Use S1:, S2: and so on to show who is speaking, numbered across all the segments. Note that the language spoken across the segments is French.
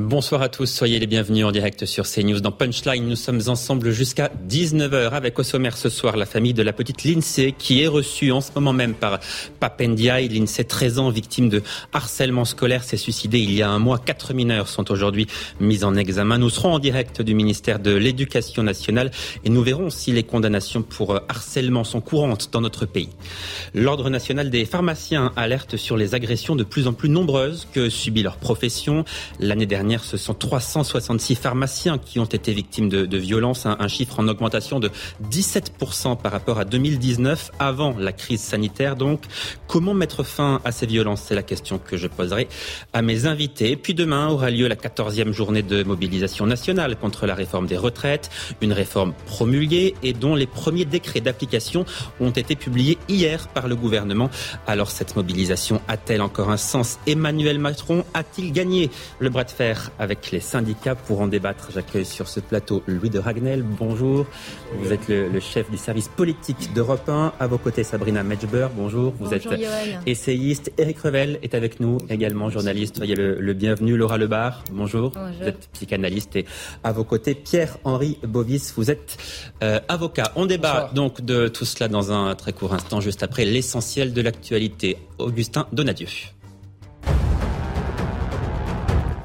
S1: Bonsoir à tous, soyez les bienvenus en direct sur CNews. Dans Punchline, nous sommes ensemble jusqu'à 19h avec au sommaire ce soir la famille de la petite Lindsay qui est reçue en ce moment même par Papendiaï. Lindsay, 13 ans, victime de harcèlement scolaire, s'est suicidée il y a un mois. Quatre mineurs sont aujourd'hui mis en examen. Nous serons en direct du ministère de l'Éducation nationale et nous verrons si les condamnations pour harcèlement sont courantes dans notre pays. L'Ordre national des pharmaciens alerte sur les agressions de plus en plus nombreuses que subit leur profession. L'année dernière, ce sont 366 pharmaciens qui ont été victimes de, violences, un, un, chiffre en augmentation de 17% par rapport à 2019, avant la crise sanitaire. Donc, comment mettre fin à ces violences? C'est la question que je poserai à mes invités. Puis demain aura lieu la 14e journée de mobilisation nationale contre la réforme des retraites, une réforme promulguée et dont les premiers décrets d'application ont été publiés hier par le gouvernement. Alors cette mobilisation a-t-elle encore un sens? Emmanuel Macron a-t-il gagné le bras de fer? Avec les syndicats pour en débattre. J'accueille sur ce plateau Louis de Ragnel. Bonjour. Vous êtes le, le chef du service politique d'Europe 1. À vos côtés, Sabrina Medjber. Bonjour. Vous
S2: Bonjour,
S1: êtes essayiste. Eric Revel est avec nous également, journaliste. Soyez le, le bienvenu. Laura Lebar. Bonjour.
S2: Bonjour.
S1: Vous êtes psychanalyste. Et à vos côtés, Pierre-Henri Bovis. Vous êtes euh, avocat. On débat donc de tout cela dans un très court instant, juste après l'essentiel de l'actualité. Augustin Donadieu.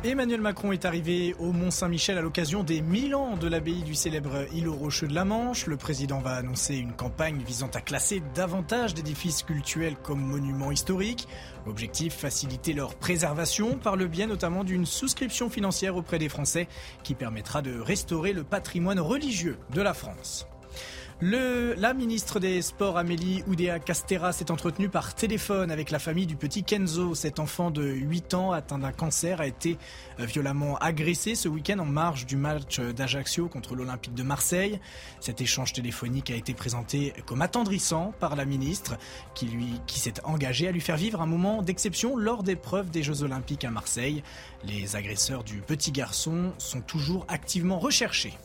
S3: Emmanuel Macron est arrivé au Mont-Saint-Michel à l'occasion des 1000 ans de l'abbaye du célèbre îlot rocheux de la Manche. Le président va annoncer une campagne visant à classer davantage d'édifices cultuels comme monuments historiques. Objectif, faciliter leur préservation par le biais notamment d'une souscription financière auprès des Français qui permettra de restaurer le patrimoine religieux de la France. Le, la ministre des Sports Amélie Oudéa Castera s'est entretenue par téléphone avec la famille du petit Kenzo. Cet enfant de 8 ans atteint d'un cancer a été violemment agressé ce week-end en marge du match d'Ajaccio contre l'Olympique de Marseille. Cet échange téléphonique a été présenté comme attendrissant par la ministre qui, lui, qui s'est engagée à lui faire vivre un moment d'exception lors des preuves des Jeux Olympiques à Marseille. Les agresseurs du petit garçon sont toujours activement recherchés.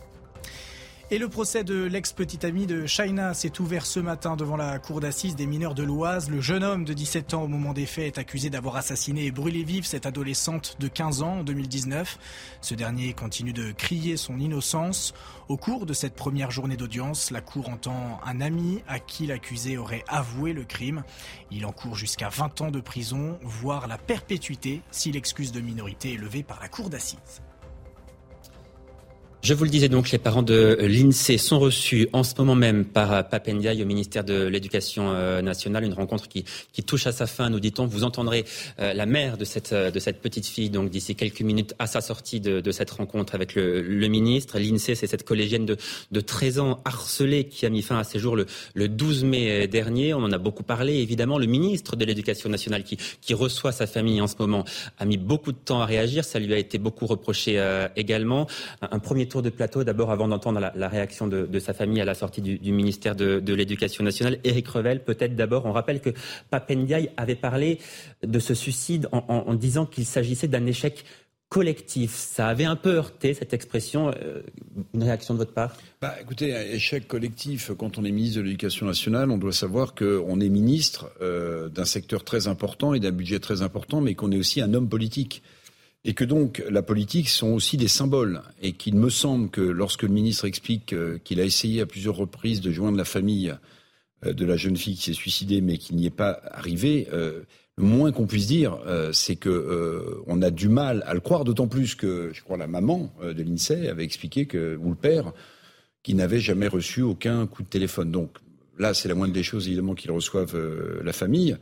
S3: Et le procès de l'ex-petite amie de Shaina s'est ouvert ce matin devant la cour d'assises des mineurs de l'Oise. Le jeune homme de 17 ans au moment des faits est accusé d'avoir assassiné et brûlé vive cette adolescente de 15 ans en 2019. Ce dernier continue de crier son innocence. Au cours de cette première journée d'audience, la cour entend un ami à qui l'accusé aurait avoué le crime. Il encourt jusqu'à 20 ans de prison, voire la perpétuité si l'excuse de minorité est levée par la cour d'assises.
S1: Je vous le disais donc, les parents de l'INSEE sont reçus en ce moment même par Papendiaï au ministère de l'Éducation nationale. Une rencontre qui, qui, touche à sa fin, nous dit-on. Vous entendrez euh, la mère de cette, de cette petite fille, donc d'ici quelques minutes, à sa sortie de, de cette rencontre avec le, le ministre. L'INSEE, c'est cette collégienne de, de 13 ans harcelée qui a mis fin à ses jours le, le 12 mai dernier. On en a beaucoup parlé. Évidemment, le ministre de l'Éducation nationale qui, qui reçoit sa famille en ce moment a mis beaucoup de temps à réagir. Ça lui a été beaucoup reproché euh, également. Un premier tour de plateau, d'abord avant d'entendre la, réaction de, sa famille à la sortie du, ministère de, l'Éducation nationale. Éric Revel, peut-être d'abord, on rappelle que Papendiaï avait parlé de ce suicide en disant qu'il s'agissait d'un échec collectif. Ça avait un peu heurté cette expression. Euh, une réaction de votre part?
S4: Bah, Écoutez, échec collectif, quand on est ministre de l'Éducation nationale, on doit savoir qu'on est ministre euh, d'un secteur très important et d'un budget très important, mais qu'on est aussi un homme politique. Et que donc la politique sont aussi des symboles. Et qu'il me semble que lorsque le ministre explique euh, qu'il a essayé à plusieurs reprises de joindre la famille euh, de la jeune fille qui s'est suicidée, mais qu'il n'y est pas arrivé, euh, le moins qu'on puisse dire, c'est que on a du mal à le croire, d'autant plus que je crois la maman de l'INSEE avait expliqué que, ou le père, qui n'avait jamais reçu aucun coup de téléphone. Donc là, c'est la moindre des choses, évidemment, qu'ils reçoivent la famille.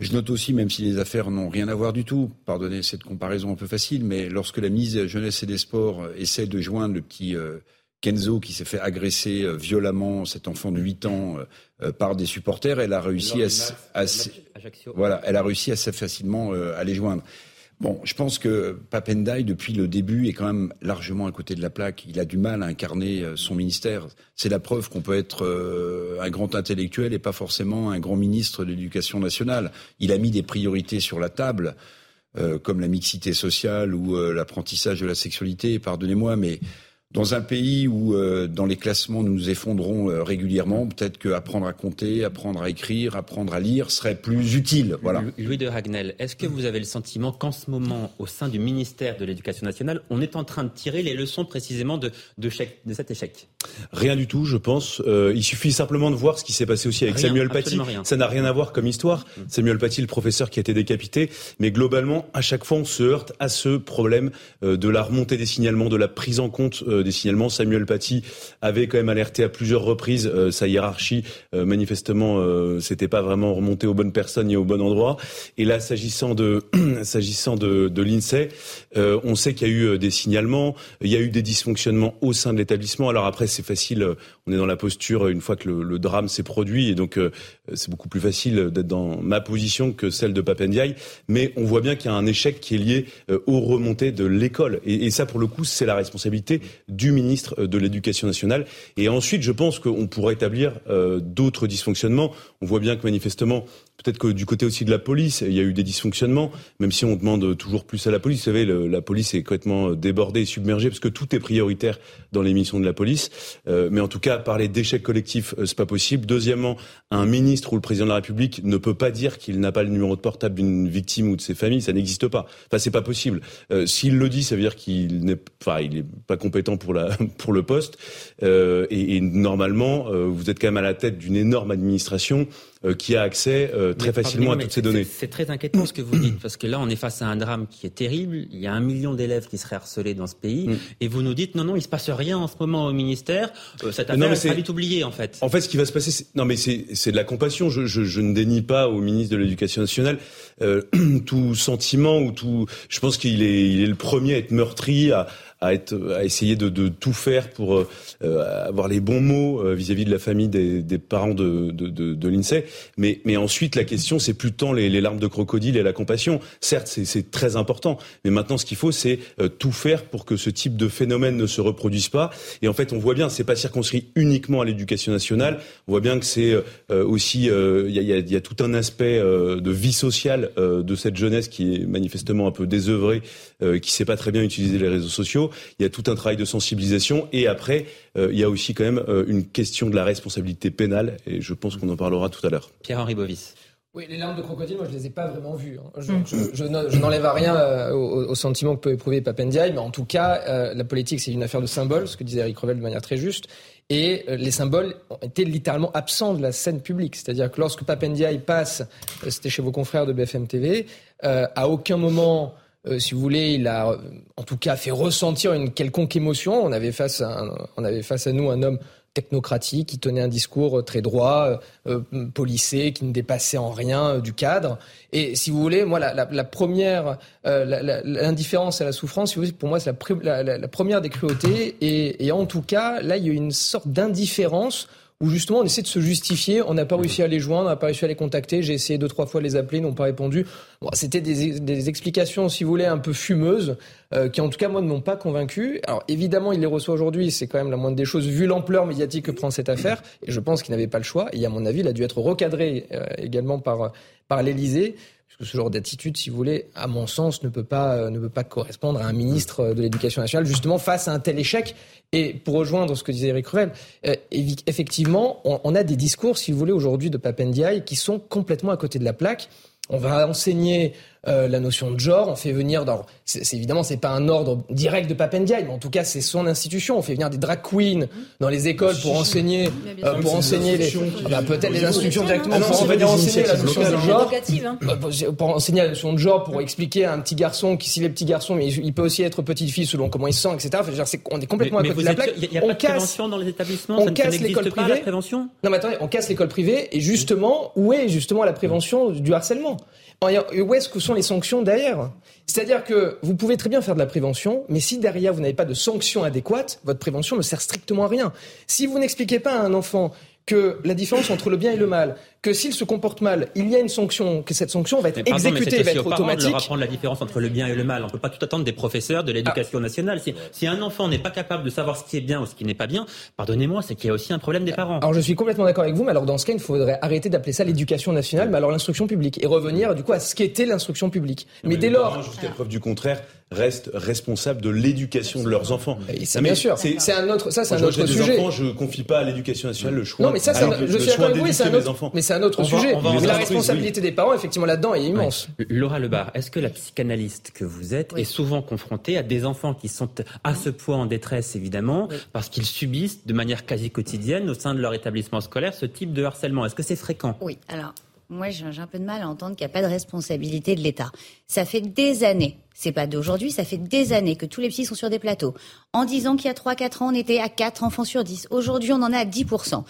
S4: Je note aussi, même si les affaires n'ont rien à voir du tout, pardonnez cette comparaison un peu facile, mais lorsque la mise à jeunesse et des sports essaie de joindre le petit euh, Kenzo qui s'est fait agresser euh, violemment, cet enfant de 8 ans, euh, par des supporters, elle a réussi à, à, voilà, elle a réussi assez facilement à les joindre. Bon, je pense que Papendai, depuis le début, est quand même largement à côté de la plaque. Il a du mal à incarner son ministère. C'est la preuve qu'on peut être un grand intellectuel et pas forcément un grand ministre de l'Éducation nationale. Il a mis des priorités sur la table, euh, comme la mixité sociale ou euh, l'apprentissage de la sexualité. Pardonnez-moi, mais dans un pays où, euh, dans les classements, nous nous effondrons euh, régulièrement, peut-être qu'apprendre à compter, apprendre à écrire, apprendre à lire serait plus utile. Voilà.
S1: Louis de Ragnel, est-ce que vous avez le sentiment qu'en ce moment, au sein du ministère de l'Éducation nationale, on est en train de tirer les leçons précisément de, de, de cet échec?
S2: Rien du tout, je pense. Euh, il suffit simplement de voir ce qui s'est passé aussi avec Samuel Paty. Ça n'a rien à voir comme histoire. Mm. Samuel Paty, le professeur qui a été décapité. Mais globalement, à chaque fois, on se heurte à ce problème de la remontée des signalements, de la prise en compte des signalements. Samuel Paty avait quand même alerté à plusieurs reprises euh, sa hiérarchie. Euh, manifestement, euh, c'était pas vraiment remonté aux bonnes personnes et au bon endroit. Et là, s'agissant de s'agissant de, de l'Insee, on sait qu'il y a eu des signalements, il y a eu des dysfonctionnements au sein de l'établissement. Alors après, c'est facile. On est dans la posture une fois que le, le drame s'est produit, et donc c'est beaucoup plus facile d'être dans ma position que celle de Papendiaï. Mais on voit bien qu'il y a un échec qui est lié aux remontées de l'école, et, ça, pour le coup, c'est la responsabilité du ministre de l'Éducation nationale. Et ensuite, je pense qu'on pourrait établir euh, d'autres dysfonctionnements. On voit bien que manifestement, Peut-être que du côté aussi de la police, il y a eu des dysfonctionnements, même si on demande toujours plus à la police. Vous savez, la police est complètement débordée et submergée parce que tout est prioritaire dans les missions de la police. Euh, mais en tout cas, parler d'échec collectif, euh, c'est pas possible. Deuxièmement, un ministre ou le président de la République ne peut pas dire qu'il n'a pas le numéro de portable d'une victime ou de ses familles. Ça n'existe pas. Enfin, c'est pas possible. Euh, S'il le dit, ça veut dire qu'il n'est, enfin, il pas compétent pour la pour le poste. Euh, et, et, normalement, euh, vous êtes quand même à la tête d'une énorme administration euh, qui a accès euh, très facilement à toutes ces données.
S1: C'est très inquiétant ce que vous dites, parce que là, on est face à un drame qui est terrible. Il y a un million d'élèves qui seraient harcelés dans ce pays, mm. et vous nous dites non, non, il se passe rien en ce moment au ministère. Euh, cette affaire est très vite oubliée, en fait.
S2: En fait, ce qui va se passer, non, mais c'est de la compassion. Je, je, je, ne dénie pas au ministre de l'Éducation nationale euh, tout sentiment ou tout. Je pense qu'il est, il est le premier à être meurtri, à, à, être, à essayer de, de tout faire pour euh, avoir les bons mots euh, vis-à-vis de la famille des, des parents de, de, de, de l'INSEE. Mais, mais ensuite, la question, c'est plus tant les, les, larmes de crocodile et la compassion. Certes, c'est très important, mais maintenant, ce qu'il faut, c'est euh, tout faire pour que ce type de phénomène ne se reproduise pas. Et en fait, on voit bien, c'est pas circonscrit uniquement à l'éducation nationale. On voit bien que c'est aussi, il y, a, y, a, tout un aspect de vie sociale de cette jeunesse qui est manifestement un peu désœuvrée, qui sait pas très bien utiliser les réseaux sociaux. Il y a tout un travail de sensibilisation et après, euh, il y a aussi quand même euh, une question de la responsabilité pénale et je pense qu'on en parlera tout à l'heure.
S1: Pierre-Henri Bovis.
S5: Oui, les larmes de crocodile, moi je les ai pas vraiment vues. Hein. Je, je, je, n'enlève rien euh, au, au, sentiment que peut éprouver Papendiaï, mais en tout cas, la politique c'est une affaire de symboles, ce que disait Eric Revel de manière très juste. Et les symboles ont été littéralement absents de la scène publique. C'est-à-dire que lorsque Papendiaï passe, c'était chez vos confrères de BFM TV, à aucun moment euh, si vous voulez, il a euh, en tout cas fait ressentir une quelconque émotion. On avait face à, on avait face à nous un homme technocratique qui tenait un discours euh, très droit, euh, policé, qui ne dépassait en rien du cadre. Et si vous voulez, moi, la, la, la première, l'indifférence à la souffrance, si vous voulez, pour moi, c'est la, la, première des cruautés. Et, et en tout cas, là, il y a une sorte d'indifférence où justement on essaie de se justifier. On n'a pas réussi à les joindre, on n'a pas réussi à les contacter. J'ai essayé deux trois fois de les appeler, ils n'ont pas répondu. Bon, C'était des, des, explications, si vous voulez, un peu fumeuses, euh, qui en tout cas moi ne m'ont pas convaincu. Alors évidemment, il les reçoit aujourd'hui, c'est quand même la moindre des choses vu l'ampleur médiatique que prend cette affaire. Et je pense qu'il n'avait pas le choix. Et à mon avis, il a dû être recadré euh, également par par l'Élysée que ce genre d'attitude, si vous voulez, à mon sens, ne peut pas, euh, ne peut pas correspondre à un ministre de l'Éducation nationale, justement face à un tel échec. Et pour rejoindre ce que disait Eric Ruel, euh, effectivement, on, on, a des discours, si vous voulez, aujourd'hui de Papendiaï qui sont complètement à côté de la plaque. On va enseigner euh, la notion de genre. On fait venir, dans, c'est, c'est évidemment, c'est pas un ordre direct de Papendiaï, mais en tout cas, c'est son institution. On fait venir des drag queens dans les écoles pour enseigner, euh, pour enseigner les, bah, peut-être les instructions directement pour enseigner la notion de genre, hein. euh, pour enseigner la notion de genre, pour expliquer à un petit garçon qui, s'il est petit garçon, mais il peut aussi être petite fille selon comment il se sent, etc. Enfin, c'est, on est complètement
S1: mais,
S5: à côté de la plaque.
S1: Y a, pas de prévention dans les établissements. On casse l'école privée. La prévention
S5: non, mais attendez, on casse l'école privée et justement, où est justement la prévention du harcèlement? Où est-ce que sont les sanctions derrière C'est-à-dire que vous pouvez très bien faire de la prévention, mais si derrière vous n'avez pas de sanctions adéquates, votre prévention ne sert strictement à rien. Si vous n'expliquez pas à un enfant que la différence entre le bien et le mal, que s'il se comporte mal, il y a une sanction, que cette sanction va être exécutée, va être automatique.
S1: De leur apprendre la différence entre le bien et le mal. On ne peut pas tout attendre des professeurs de l'éducation nationale. Si, si, un enfant n'est pas capable de savoir ce qui est bien ou ce qui n'est pas bien, pardonnez-moi, c'est qu'il y a aussi un problème des parents.
S5: Alors je suis complètement d'accord avec vous, mais alors dans ce cas, il faudrait arrêter d'appeler ça l'éducation nationale, mais alors l'instruction publique, et revenir du coup à ce qu'était l'instruction publique.
S2: Mais, dès lors, jusqu'à preuve du contraire, restent responsables de l'éducation de leurs enfants.
S5: Bien sûr. C'est un autre, ça c'est un autre sujet.
S2: Enfants, je confie pas à l'éducation nationale le choix.
S5: Non, mais ça, je suis d'accord avec vous, c'est un autre, mais c'est un autre sujet. mais la responsabilité des parents, effectivement, là-dedans est immense.
S1: Laura Lebar, est-ce que la psychanalyste que vous êtes est souvent confrontée à des enfants qui sont à ce point en détresse, évidemment, parce qu'ils subissent de manière quasi quotidienne au sein de leur établissement scolaire ce type de harcèlement? Est-ce que c'est fréquent?
S6: Oui. Alors, moi, j'ai un peu de mal à entendre qu'il n'y a pas de responsabilité de l'État. Ça fait des années, c'est pas d'aujourd'hui, ça fait des années que tous les petits sont sur des plateaux. En disant qu'il y a 3-4 ans, on était à 4 enfants sur 10. Aujourd'hui, on en est à 10%.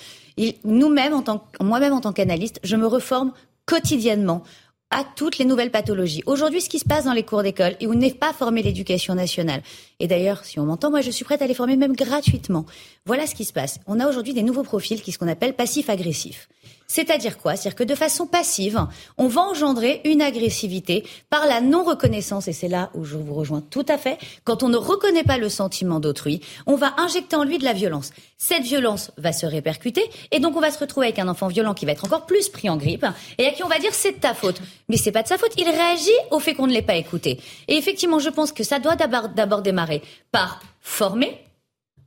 S6: Nous-mêmes, moi-même en tant qu'analyste, je me reforme quotidiennement à toutes les nouvelles pathologies. Aujourd'hui, ce qui se passe dans les cours d'école et où n'est pas formée l'éducation nationale. Et d'ailleurs, si on m'entend, moi, je suis prête à les former même gratuitement. Voilà ce qui se passe. On a aujourd'hui des nouveaux profils qui sont ce qu'on appelle passifs-agressifs. C'est-à-dire quoi? C'est-à-dire que de façon passive, on va engendrer une agressivité par la non-reconnaissance, et c'est là où je vous rejoins tout à fait, quand on ne reconnaît pas le sentiment d'autrui, on va injecter en lui de la violence. Cette violence va se répercuter, et donc on va se retrouver avec un enfant violent qui va être encore plus pris en grippe, et à qui on va dire c'est de ta faute. Mais c'est pas de sa faute, il réagit au fait qu'on ne l'ait pas écouté. Et effectivement, je pense que ça doit d'abord démarrer par former,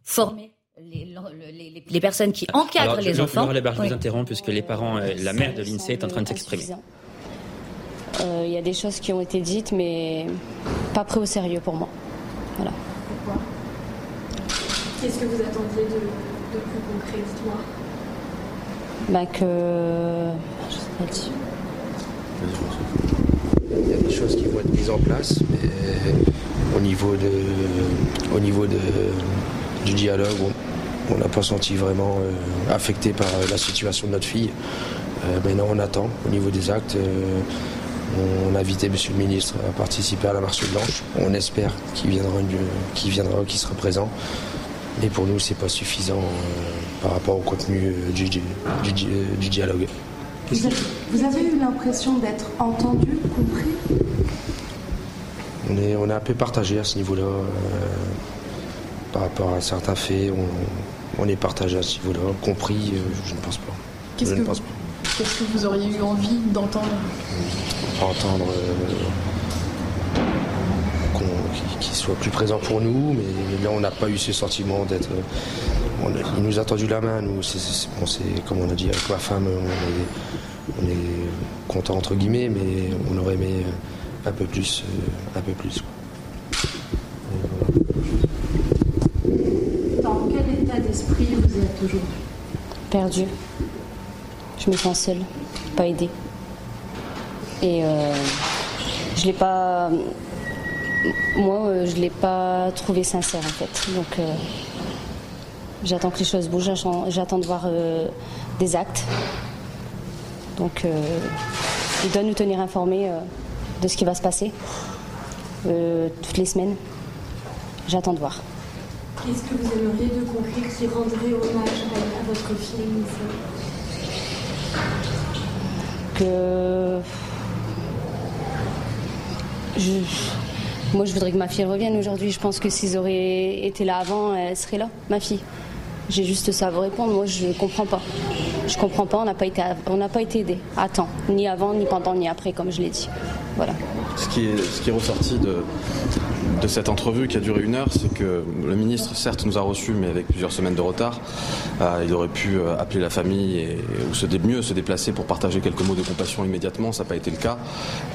S6: former les, les, personnes qui encadrent les enfants.
S1: je vous interromps puisque les parents, euh, la mère de l'INSEE est en train de s'exprimer.
S7: Euh, il y a des choses qui ont été dites, mais pas pris au sérieux pour moi. Voilà.
S8: Pourquoi Qu'est-ce que vous attendiez de, de plus concret, dites-moi?
S7: Bah que. Je sais pas dire.
S9: Il y a des choses qui vont être mises en place, mais au niveau, de, au niveau de, du dialogue, on n'a pas senti vraiment euh, affecté par euh, la situation de notre fille. Euh, maintenant, on attend au niveau des actes. On a invité Monsieur le ministre à participer à la marche blanche. On espère qu'il viendra, qu'il viendra, qu'il sera présent. Mais pour nous, c'est pas suffisant par rapport au contenu du, dialogue.
S8: Vous avez eu l'impression d'être entendu, compris?
S9: On est, on est un peu partagé à ce niveau-là. par rapport à certains faits, on, on est partagé à ce niveau-là. Compris, euh, je ne pense pas.
S8: Qu'est-ce que, Qu'est-ce que vous auriez eu envie d'entendre?
S9: Entendre euh, qu'il soit plus présent pour nous, mais là on n'a pas eu ce sentiment d'être. Euh, il nous a tendu la main, nous. C'est, comme on a dit avec ma femme, on est, content entre guillemets, mais on aurait aimé un peu plus, un peu plus
S8: vous êtes aujourd'hui
S7: Perdu. Je me sens seule, pas aidée. Et euh, je l'ai pas. Moi, euh, je l'ai pas trouvé sincère en fait. Donc, euh, j'attends que les choses bougent. J'attends de voir des actes. Donc, il doit nous tenir informés de ce qui va se passer toutes les semaines. J'attends de voir.
S8: Qu'est-ce que vous aimeriez de concret qui rendrait hommage à, votre film
S7: Que. Moi, je voudrais que ma fille revienne aujourd'hui. Je pense que s'ils auraient été là avant, elle serait là, ma fille. J'ai juste ça à vous répondre. Moi, je ne comprends pas. Je comprends pas. On n'a pas été, on n'a pas été aidé à temps, ni avant, ni pendant, ni après, comme je l'ai dit. Voilà.
S10: Ce qui est, ce qui est ressorti de, de cette entrevue qui a duré une heure, c'est que le ministre, certes, nous a reçus, mais avec plusieurs semaines de retard. Euh, il aurait pu euh, appeler la famille ou se mieux se déplacer pour partager quelques mots de compassion immédiatement. Ça n'a pas été le cas.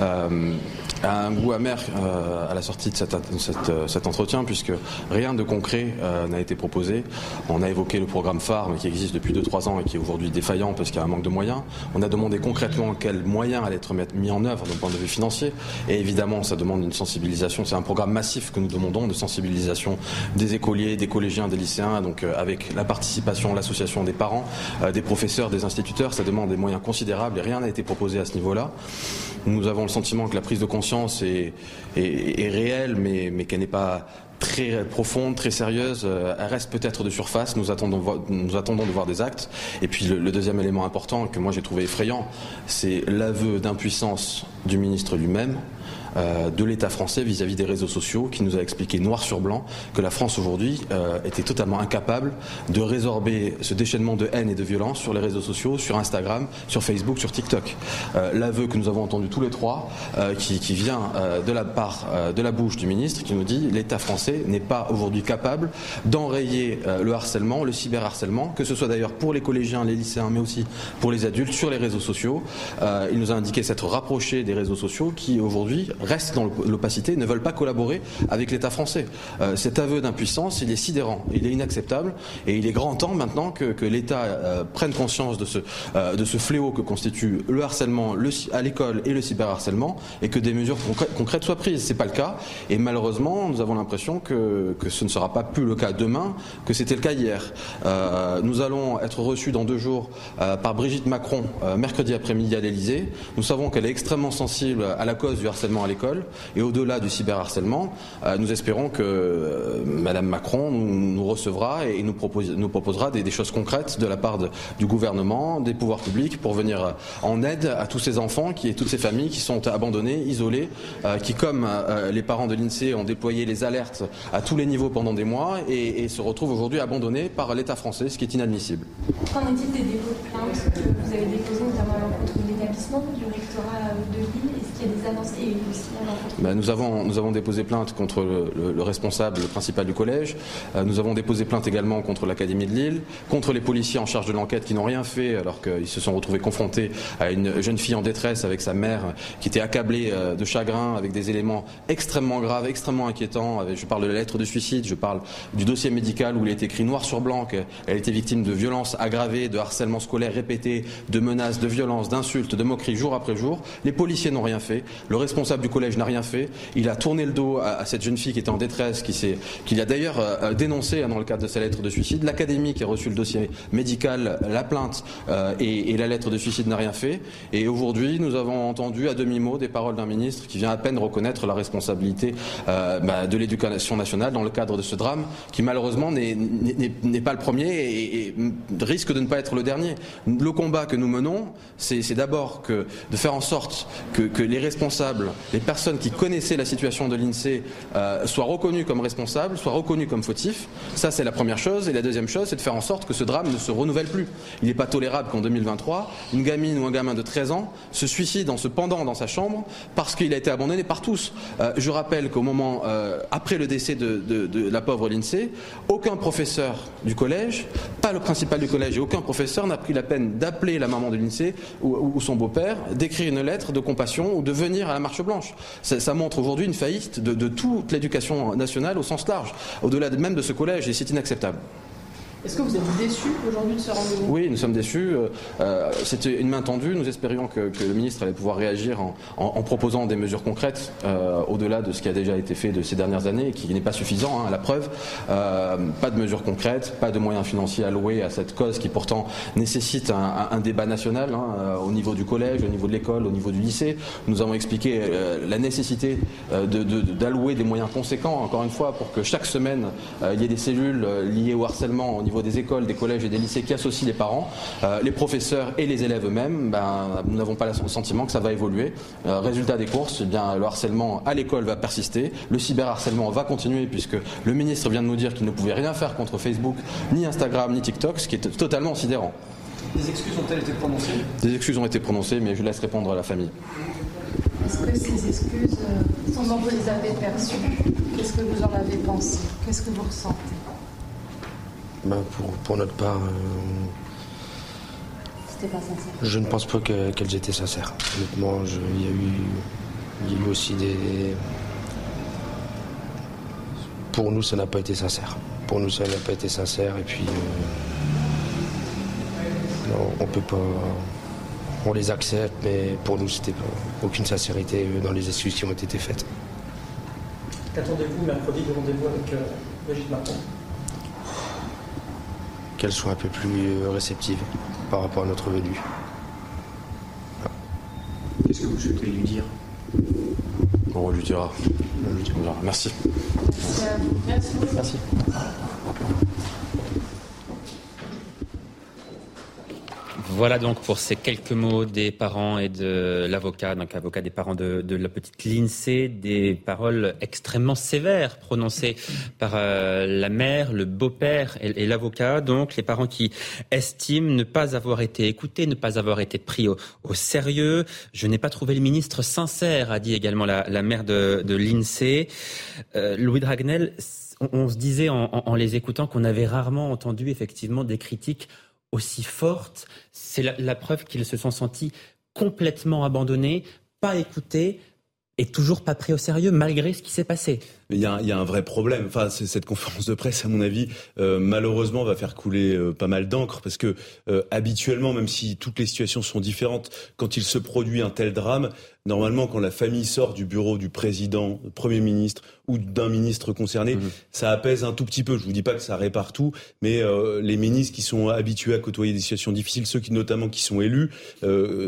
S10: Euh, un goût amer à la sortie de cet entretien, puisque rien de concret n'a été proposé. On a évoqué le programme phare, mais qui existe depuis 2-3 ans et qui est aujourd'hui défaillant parce qu'il y a un manque de moyens. On a demandé concrètement quels moyens allaient être mis en œuvre d'un point de vue financier. Et évidemment, ça demande une sensibilisation. C'est un programme massif que nous demandons de sensibilisation des écoliers, des collégiens, des lycéens, donc avec la participation, l'association des parents, des professeurs, des instituteurs. Ça demande des moyens considérables et rien n'a été proposé à ce niveau-là. Nous avons le sentiment que la prise de conscience est, réelle, mais, qu'elle n'est pas très profonde, très sérieuse. Euh, elle reste peut-être de surface. Nous attendons, de voir des actes. Et puis le, le deuxième élément important que moi j'ai trouvé effrayant, c'est l'aveu d'impuissance du ministre lui-même euh, de l'État français vis-à-vis des réseaux sociaux, qui nous a expliqué noir sur blanc que la France aujourd'hui euh, était totalement incapable de résorber ce déchaînement de haine et de violence sur les réseaux sociaux, sur Instagram, sur Facebook, sur TikTok. Euh, l'aveu que nous avons entendu tous les trois, qui, qui, vient de la part de la bouche du ministre, qui nous dit l'État français n'est pas aujourd'hui capable d'enrayer le harcèlement, le cyberharcèlement, que ce soit d'ailleurs pour les collégiens, les lycéens, mais aussi pour les adultes sur les réseaux sociaux. il nous a indiqué s'être rapproché des réseaux sociaux qui aujourd'hui restent dans l'opacité, ne veulent pas collaborer avec l'État français. Euh, cet aveu d'impuissance, il est sidérant, il est inacceptable, et il est grand temps maintenant que, l'État euh, prenne conscience de ce, euh, de ce fléau que constitue le harcèlement à l'école et le cyberharcèlement, et que des mesures concrètes soient prises. C'est pas le cas, et malheureusement, nous avons l'impression que, que, ce ne sera pas plus le cas demain que c'était le cas hier. nous allons être reçus dans deux jours par Brigitte Macron mercredi après-midi à l'Élysée. Nous savons qu'elle est extrêmement sensible à la cause du harcèlement à l'école. Et au-delà du cyberharcèlement, euh, nous espérons que euh, Madame Macron nous, recevra et nous, proposera des, choses concrètes de la part du gouvernement, des pouvoirs publics, pour venir en aide à tous ces enfants et toutes ces familles qui sont abandonnés, isolés, euh, qui, comme les parents de l'INSEE, ont déployé les alertes à tous les niveaux pendant des mois et, se retrouvent aujourd'hui abandonnés par l'État français, ce qui est inadmissible.
S8: Qu'en est-il des dépôts de plaintes que vous avez déposés notamment à l'encontre de l'établissement, du rectorat de Lille? Est-ce qu'il y a des avancées
S10: nous, avons, nous avons déposé plainte contre le, responsable, le principal du collège. Euh, nous avons déposé plainte également contre l'Académie de Lille, contre les policiers en charge de l'enquête qui n'ont rien fait alors qu'ils se sont retrouvés confrontés à une jeune fille en détresse avec sa mère qui était accablée euh, de chagrin avec des éléments extrêmement graves, extrêmement inquiétants. Je parle de la lettre de suicide, je parle du dossier médical où il est écrit noir sur blanc qu'elle était victime de violences aggravées, de harcèlement scolaire répété, de menaces, de violences, d'insultes, de moqueries jour après jour. Les policiers n'ont rien fait. Le responsable du collège n'a rien fait. Il a tourné le dos à, cette jeune fille qui était en détresse, qui s'est, qu'il a d'ailleurs euh, euh, dénoncé hein, dans le cadre de sa lettre de suicide. L'académie qui a reçu le dossier médical, la plainte euh, et, la lettre de suicide n'a rien fait. Et aujourd'hui, nous avons entendu à demi-mot des paroles d'un ministre qui vient à peine reconnaître la responsabilité bah, de l'éducation nationale dans le cadre de ce drame, qui malheureusement n'est, pas le premier et, risque de ne pas être le dernier. Le combat que nous menons, c'est, d'abord de faire en sorte que les responsables, les personnes qui connaissaient la situation de l'INSEE euh, soient reconnues comme responsables, soient reconnues comme fautifs. Ça, c'est la première chose. Et la deuxième chose, c'est de faire en sorte que ce drame ne se renouvelle plus. Il n'est pas tolérable qu'en 2023, une gamine ou un gamin de 13 ans se suicide en se pendant dans sa chambre parce qu'il a été abandonné par tous. Euh, je rappelle qu'au moment, euh, après le décès de, la pauvre l'INSEE, aucun professeur du collège, pas le principal du collège et aucun professeur n'a pris la peine d'appeler la maman de l'INSEE ou, ou son beau-père, d'écrire une lettre de compassion ou de venir à la marche blanche. Ça, montre aujourd'hui une faillite de, toute l'éducation nationale au sens large, au-delà même de ce collège, et c'est inacceptable.
S8: Est-ce que vous êtes déçu aujourd'hui de ce rendez-vous?
S10: Oui, nous sommes déçus. Euh, euh, c'était une main tendue. Nous espérions que, le ministre allait pouvoir réagir en, proposant des mesures concrètes euh, au-delà de ce qui a déjà été fait de ces dernières années et qui n'est pas suffisant, hein, à la preuve. pas de mesures concrètes, pas de moyens financiers alloués à cette cause qui pourtant nécessite un, débat national hein, au niveau du collège, au niveau de l'école, au niveau du lycée. Nous avons expliqué la nécessité d'allouer des moyens conséquents, encore une fois, pour que chaque semaine il y ait des cellules liées au harcèlement au niveau des écoles, des collèges et des lycées qui associent les parents, euh, les professeurs et les élèves eux-mêmes, ben, nous n'avons pas le sentiment que ça va évoluer. Euh, résultat des courses, eh bien, le harcèlement à l'école va persister, le cyberharcèlement va continuer puisque le ministre vient de nous dire qu'il ne pouvait rien faire contre Facebook, ni Instagram, ni TikTok, ce qui est totalement sidérant.
S3: Des excuses ont-elles été prononcées?
S10: Des excuses ont été prononcées, mais je laisse répondre à la famille.
S8: Est-ce que ces excuses, euh, comment vous les avez perçues Qu'est-ce que vous en avez pensé? Qu'est-ce que vous ressentez?
S9: Ben, pour, notre part, euh,
S8: pas sincère.
S9: je ne pense pas qu'elles étaient sincères. Honnêtement, il y, a eu, aussi des. Pour nous, ça n'a pas été sincère. Pour nous, ça n'a pas été sincère. Et puis, euh, on peut pas. On les accepte, mais pour nous, c'était aucune sincérité dans les excuses qui ont été faites.
S5: Qu'attendez-vous mercredi? Du rendez-vous avec euh, Brigitte Macron
S9: Qu'elle soit un peu plus réceptive par rapport à notre venue.
S11: Qu'est-ce que vous souhaitez lui dire?
S10: On lui dira. On lui dira. Merci.
S8: Merci.
S5: Merci.
S1: Voilà donc pour ces quelques mots des parents et de l'avocat, donc avocat des parents de, la petite Lindsay, des paroles extrêmement sévères prononcées par euh, la mère, le beau-père et, l'avocat. Donc les parents qui estiment ne pas avoir été écoutés, ne pas avoir été pris au, sérieux. Je n'ai pas trouvé le ministre sincère, a dit également la, mère de, de Lindsay. Euh, Louis Dragnel, on, se disait en les écoutant qu'on avait rarement entendu effectivement des critiques aussi forte, c'est la, preuve qu'ils se sont sentis complètement abandonnés, pas écoutés et toujours pas pris au sérieux malgré ce qui s'est passé.
S2: Il y, a, un vrai problème. Enfin, cette conférence de presse, à mon avis, euh, malheureusement, va faire couler euh, pas mal d'encre parce que euh, habituellement, même si toutes les situations sont différentes, quand il se produit un tel drame, normalement, quand la famille sort du bureau du président, du premier ministre ou d'un ministre concerné, mhm. ça apaise un tout petit peu. Je vous dis pas que ça répare tout, mais les ministres qui sont habitués à côtoyer des situations difficiles, ceux qui notamment qui sont élus,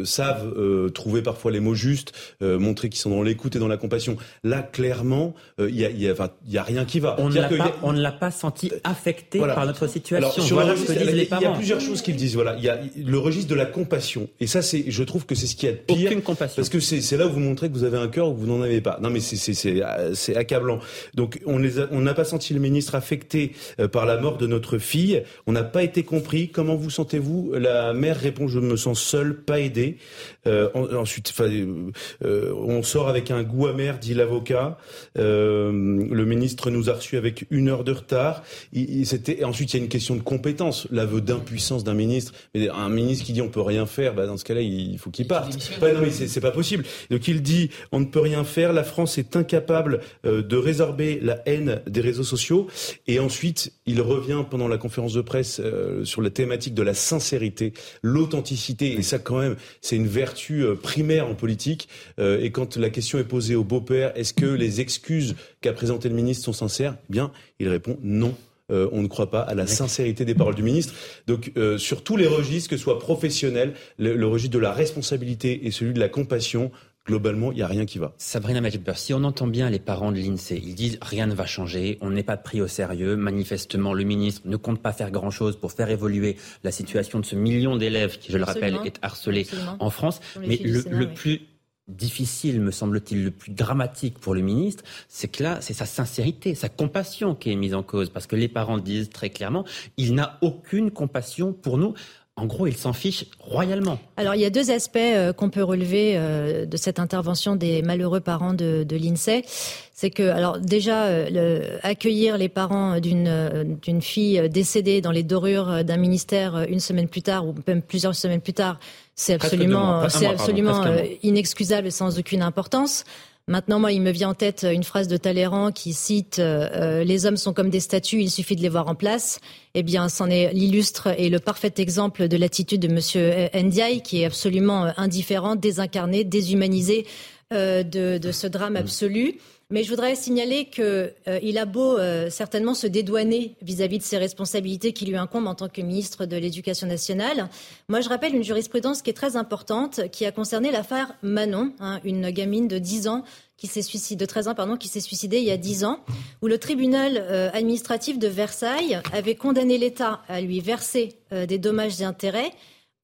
S2: savent trouver parfois les mots justes, montrer qu'ils sont dans l'écoute et dans la compassion. Là, clairement, il y a il y, a, rien qui va.
S1: On ne l'a pas, senti affecté par notre situation.
S2: Alors, voilà ce que disent les parents. Il y a plusieurs choses qu'ils disent. Voilà, il y a le registre de la compassion, et ça, c'est, je trouve que c'est ce qui est pire.
S1: Aucune compassion.
S2: Parce que c'est là où vous montrez que vous avez un cœur ou que vous n'en avez pas. Non, mais c'est accablant. Donc, on n'a pas senti le ministre affecté euh, par la mort de notre fille. On n'a pas été compris. Comment vous sentez-vous? La mère répond je me sens seule, pas aidée. Euh, ensuite, euh, on sort avec un goût amer, dit l'avocat. Euh, le ministre nous a reçus avec une heure de retard. Il, c'était, ensuite, il y a une question de compétence, l'aveu d'impuissance d'un ministre. Mais un ministre qui dit on peut rien faire, bah, dans ce cas-là, il faut qu'il parte. non, mais c'est, pas possible. Donc il dit on ne peut rien faire. La France est incapable euh, de résorber la haine des réseaux sociaux. Et ensuite, il revient pendant la conférence de presse euh, sur la thématique de la sincérité, l'authenticité. Et ça, quand même, c'est une vertu euh, primaire en politique. et quand la question est posée au beau-père, est-ce que les excuses qu'a présenté le ministre sont sincères eh Bien, il répond non. Euh, on ne croit pas à la sincérité des paroles du ministre. Donc, euh, sur tous les registres, que ce soit professionnel, le, registre de la responsabilité et celui de la compassion, globalement, il n'y a rien qui va.
S1: Sabrina Magidber, si on entend bien les parents de l'INSEE, ils disent rien ne va changer, on n'est pas pris au sérieux. Manifestement, le ministre ne compte pas faire grand-chose pour faire évoluer la situation de ce million d'élèves qui, je le rappelle, est harcelé en France. Mais le, plus difficile, me semble-t-il, le plus dramatique pour le ministre, c'est que là, c'est sa sincérité, sa compassion qui est mise en cause. Parce que les parents disent très clairement, il n'a aucune compassion pour nous. En gros, il s'en fiche royalement.
S12: Alors, il y a deux aspects euh, qu'on peut relever euh, de cette intervention des malheureux parents de, de l'INSEE. C'est que, alors déjà, euh, accueillir les parents d'une d'une fille décédée dans les dorures d'un ministère une semaine plus tard ou même plusieurs semaines plus tard, c'est absolument, c'est absolument inexcusable sans aucune importance. Maintenant, moi, il me vient en tête une phrase de Talleyrand qui cite euh, Les hommes sont comme des statues, il suffit de les voir en place ». Eh bien, c'en est l'illustre et le parfait exemple de l'attitude de Monsieur Ndiaye, qui est absolument indifférent, désincarné, déshumanisé euh, de, de, ce drame absolu. Mais je voudrais signaler qu'il euh, a beau euh, certainement se dédouaner vis-à-vis de ses responsabilités qui lui incombent en tant que ministre de l'Éducation nationale. Moi, je rappelle une jurisprudence qui est très importante, qui a concerné l'affaire Manon, hein, une gamine de 10 ans qui s'est suicidée, de 13 ans, qui s'est suicidée il y a 10 ans, où le tribunal euh, administratif de Versailles avait condamné l'État à lui verser des dommages et intérêts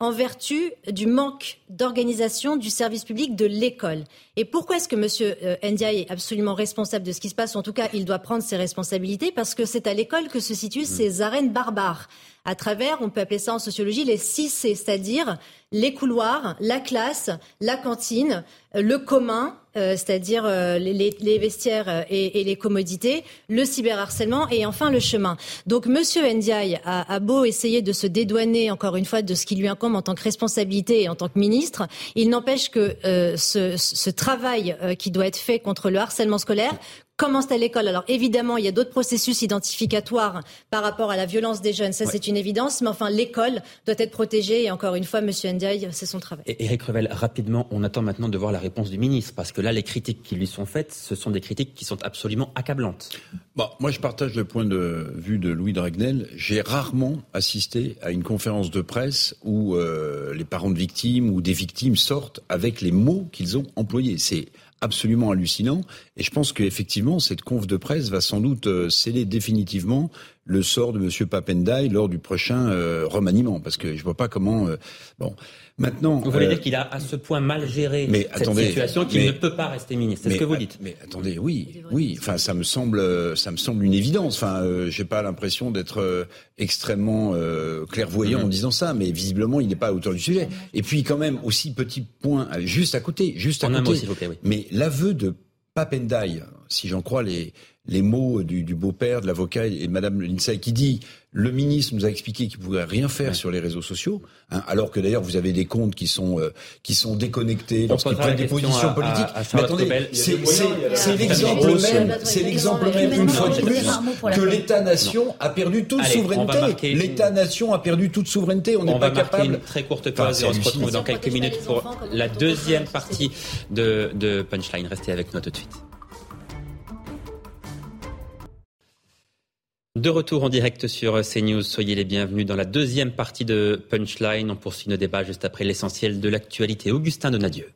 S12: en vertu du manque d'organisation du service public de l'école. Et pourquoi est-ce que M. Euh, Ndiaye est absolument responsable de ce qui se passe? En tout cas, il doit prendre ses responsabilités parce que c'est à l'école que se situent mmh. ces arènes barbares. À travers, on peut appeler ça en sociologie les 6 C, c'est-à-dire les couloirs, la classe, la cantine, euh, le commun, euh, c'est-à-dire euh, les, vestiaires et, les commodités, le cyberharcèlement et enfin le chemin. Donc Monsieur Ndiaye a, beau essayer de se dédouaner encore une fois de ce qui lui incombe en tant que responsabilité et en tant que ministre, il n'empêche que ce, ce, travail qui doit être fait contre le harcèlement scolaire commencent à l'école? Alors évidemment, il y a d'autres processus identificatoires par rapport à la violence des jeunes, ça c'est une évidence, mais enfin l'école doit être protégée et encore une fois, Monsieur Ndiaye, c'est son travail.
S1: Et Eric Revel, rapidement, on attend maintenant de voir la réponse du ministre, parce que là, les critiques qui lui sont faites, ce sont des critiques qui sont absolument accablantes.
S4: Bon, moi, je partage le point de vue de Louis Dragnel. J'ai rarement assisté à une conférence de presse où euh, les parents de victimes ou des victimes sortent avec les mots qu'ils ont employés. C'est absolument hallucinant. Et je pense qu'effectivement, cette conf de presse va sans doute euh, sceller définitivement le sort de M. Papendai lors du prochain euh, remaniement, parce que je vois pas comment. Euh, bon, maintenant.
S1: Vous voulez dire qu'il a à ce point mal géré cette situation qu'il ne peut pas rester ministre. C'est ce que vous dites.
S4: Mais attendez, oui, oui. Enfin, ça me semble, ça me semble une évidence. Enfin, j'ai pas l'impression d'être extrêmement clairvoyant en mm-hmm. disant ça, mais visiblement, il n'est pas à hauteur du sujet. Et puis, quand même, aussi petit point, juste à côté, juste à côté. Un mot, vous plaît, oui. Mais l'aveu de Papendai, si j'en crois les, les mots du, beau-père, de l'avocat et de Madame Lindsay, qui dit le ministre nous a expliqué qu'il ne pouvait rien faire sur les réseaux sociaux, hein, alors que d'ailleurs vous avez des comptes qui sont euh, qui sont déconnectés lorsqu'ils prennent des positions politiques. Mais attendez, c'est l'exemple même, c'est l'exemple même une fois de plus que l'État-nation a perdu toute souveraineté. L'État-nation a perdu toute souveraineté. On n'est pas capable.
S1: Une très courte pause et on se retrouve dans quelques minutes pour la deuxième partie de, de Punchline. Restez avec nous tout de suite. De retour en direct sur CNews, soyez les bienvenus dans la deuxième partie de Punchline. On poursuit nos débats juste après l'essentiel de l'actualité. Augustin Donadieu.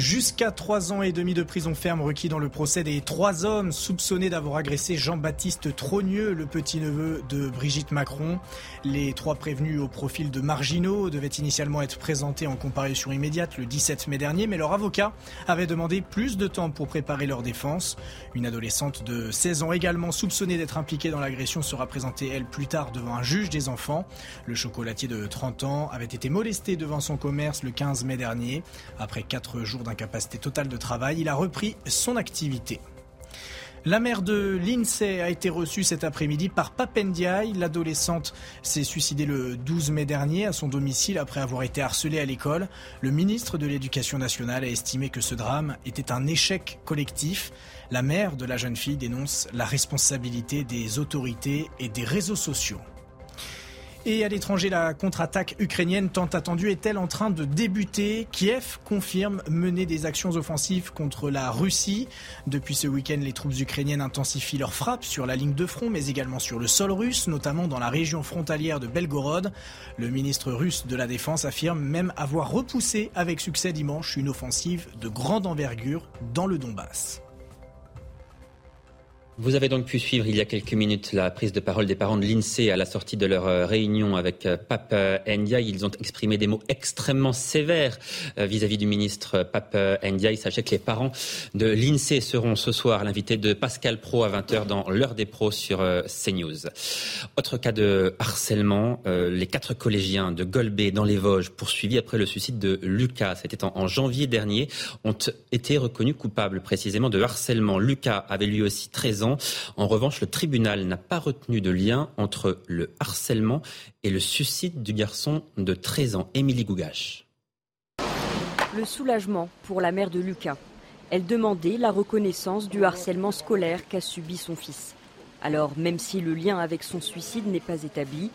S3: Jusqu'à trois ans et demi de prison ferme requis dans le procès des trois hommes soupçonnés d'avoir agressé Jean-Baptiste Trogneux, le petit-neveu de Brigitte Macron. Les trois prévenus au profil de marginaux devaient initialement être présentés en comparution immédiate le 17 mai dernier, mais leur avocat avait demandé plus de temps pour préparer leur défense. Une adolescente de 16 ans également soupçonnée d'être impliquée dans l'agression sera présentée, elle, plus tard devant un juge des enfants. Le chocolatier de 30 ans avait été molesté devant son commerce le 15 mai dernier. Après quatre jours d'incapacité totale de travail, il a repris son activité. La mère de l'INSEE a été reçue cet après-midi par Papendiaï. L'adolescente s'est suicidée le 12 mai dernier à son domicile après avoir été harcelée à l'école. Le ministre de l'Éducation nationale a estimé que ce drame était un échec collectif. La mère de la jeune fille dénonce la responsabilité des autorités et des réseaux sociaux. Et à l'étranger, la contre-attaque ukrainienne tant attendue est-elle en train de débuter? Kiev confirme mener des actions offensives contre la Russie. Depuis ce week-end, les troupes ukrainiennes intensifient leurs frappes sur la ligne de front, mais également sur le sol russe, notamment dans la région frontalière de Belgorod. Le ministre russe de la Défense affirme même avoir repoussé avec succès dimanche une offensive de grande envergure dans le Donbass.
S1: Vous avez donc pu suivre il y a quelques minutes la prise de parole des parents de l'INSEE à la sortie de leur euh, réunion avec euh, Pape Ndiaye. Ils ont exprimé des mots extrêmement sévères euh, vis-à-vis du ministre Pape Ndiaye. Sachez que les parents de l'INSEE seront ce soir l'invité de Pascal Pro à 20h dans l'heure des pros sur CNews. Autre cas de harcèlement, les quatre collégiens de Golbet dans les Vosges poursuivis après le suicide de Lucas, c'était en janvier dernier, ont été reconnus coupables précisément de harcèlement. Lucas avait lui aussi 13 ans en revanche, le tribunal n'a pas retenu de lien entre le harcèlement et le suicide du garçon de 13 ans, Émilie Gougache.
S13: Le soulagement pour la mère de Lucas. Elle demandait la reconnaissance du harcèlement scolaire qu'a subi son fils. Alors, même si le lien avec son suicide n'est pas établi,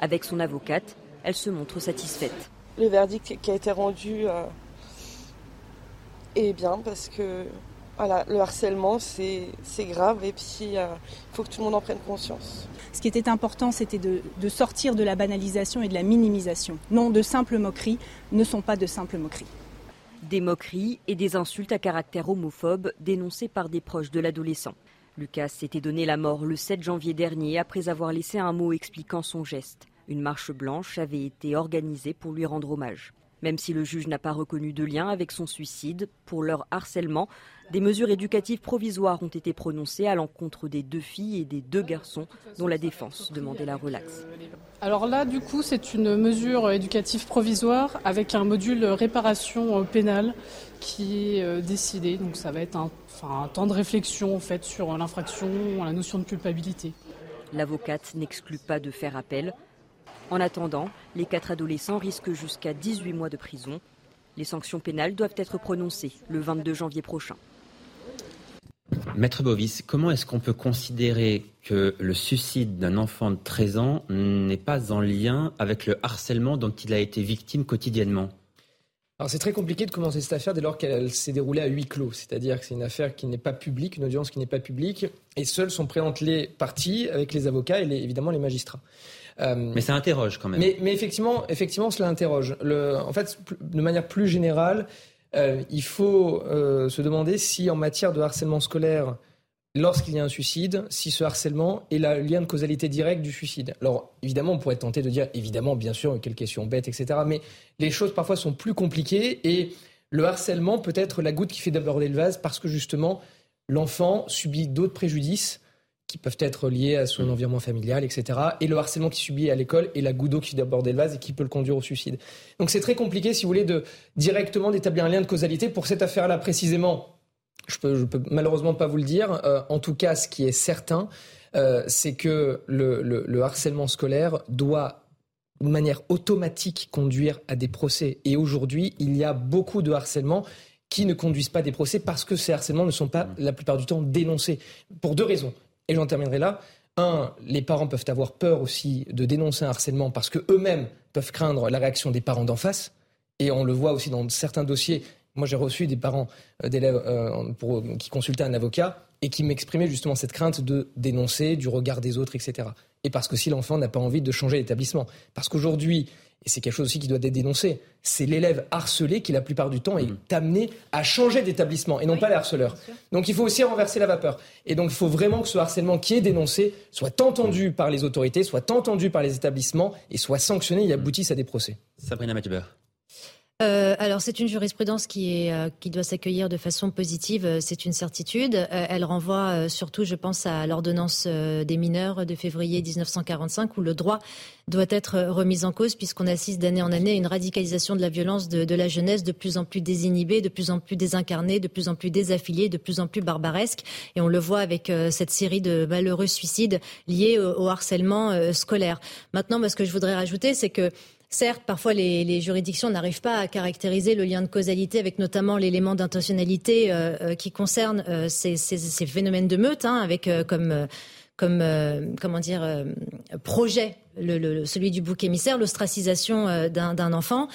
S13: avec son avocate, elle se montre satisfaite.
S14: Le verdict qui a été rendu euh, est bien parce que voilà, le harcèlement, c'est grave et puis il euh, faut que tout le monde en prenne conscience.
S15: Ce qui était important, c'était de, de, sortir de la banalisation et de la minimisation. Non, de simples moqueries ne sont pas de simples moqueries.
S13: Des moqueries et des insultes à caractère homophobe dénoncées par des proches de l'adolescent. Lucas s'était donné la mort le 7 janvier dernier après avoir laissé un mot expliquant son geste. Une marche blanche avait été organisée pour lui rendre hommage. Même si le juge n'a pas reconnu de lien avec son suicide, pour leur harcèlement, des mesures éducatives provisoires ont été prononcées à l'encontre des deux filles et des deux garçons dont la défense demandait la relaxe.
S16: Alors là, du coup, c'est une mesure éducative provisoire avec un module réparation pénale qui est euh, décidé. Donc ça va être un, un temps de réflexion en fait sur l'infraction, la notion de culpabilité.
S13: L'avocate n'exclut pas de faire appel. En attendant, les quatre adolescents risquent jusqu'à 18 mois de prison. Les sanctions pénales doivent être prononcées le 22 janvier prochain.
S1: Maître Bovis, comment est-ce qu'on peut considérer que le suicide d'un enfant de 13 ans n'est pas en lien avec le harcèlement dont il a été victime quotidiennement?
S5: Alors c'est très compliqué de commencer cette affaire dès lors qu'elle s'est déroulée à huis clos, c'est-à-dire que c'est une affaire qui n'est pas publique, une audience qui n'est pas publique, et seuls sont présentes les parties avec les avocats et évidemment les magistrats.
S1: Euh, mais ça interroge quand même.
S5: Mais, effectivement, effectivement, cela interroge. en fait, de manière plus générale, euh, il faut euh, se demander si en matière de harcèlement scolaire, lorsqu'il y a un suicide, si ce harcèlement est le lien de causalité directe du suicide. Alors évidemment, on pourrait tenter de dire, évidemment, bien sûr, quelle question bête, etc. Mais les choses parfois sont plus compliquées et le harcèlement peut être la goutte qui fait déborder le vase parce que justement, l'enfant subit d'autres préjudices qui peuvent être liés à son mm. environnement familial, etc. Et le harcèlement qui subit à l'école et la goutte d'eau qui déborde le vase et qui peut le conduire au suicide. Donc c'est très compliqué, si vous voulez, de directement d'établir un lien de causalité. Pour cette affaire-là précisément, je peux, je peux malheureusement pas vous le dire. Euh, en tout cas, ce qui est certain, euh, c'est que le, le, le harcèlement scolaire doit de manière automatique conduire à des procès. Et aujourd'hui, il y a beaucoup de harcèlement qui ne conduisent pas à des procès parce que ces harcèlements ne sont pas mm. la plupart du temps dénoncés. Pour deux raisons. Et j'en terminerai là. Un, les parents peuvent avoir peur aussi de dénoncer un harcèlement parce que eux-mêmes peuvent craindre la réaction des parents d'en face. Et on le voit aussi dans certains dossiers. Moi, j'ai reçu des parents euh, d'élèves euh, qui consultaient un avocat et qui m'exprimaient justement cette crainte de dénoncer, du regard des autres, etc. Et parce que si l'enfant n'a pas envie de changer d'établissement. Parce qu'aujourd'hui, et c'est quelque chose aussi qui doit être dénoncé, c'est l'élève harcelé qui, la plupart du temps, est mm. amené à changer d'établissement et non pas les harceleurs. Donc il faut aussi renverser la vapeur. Et donc il faut vraiment que ce harcèlement qui est dénoncé soit entendu mm. par les autorités, soit entendu par les établissements et soit sanctionné et aboutisse à des procès.
S1: Sabrina Mathieu
S12: euh, alors c'est une jurisprudence qui, est, euh, doit s'accueillir de façon positive, euh, c'est une certitude. elle renvoie surtout, je pense, à l'ordonnance des mineurs de février 1945 où le droit doit être remis en cause puisqu'on assiste d'année en année à une radicalisation de la violence de, de, la jeunesse de plus en plus désinhibée, de plus en plus désincarnée, de plus en plus désaffiliée, de plus en plus barbaresque. Et on le voit avec cette série de malheureux suicides liés au, harcèlement scolaire. Maintenant, ce que je voudrais rajouter, c'est que Certes, parfois les, juridictions n'arrivent pas à caractériser le lien de causalité avec notamment l'élément d'intentionnalité euh, euh, qui concerne euh, ces, phénomènes de meute, hein, avec comme comme comment dire projet celui du bouc émissaire, l'ostracisation d'un enfant.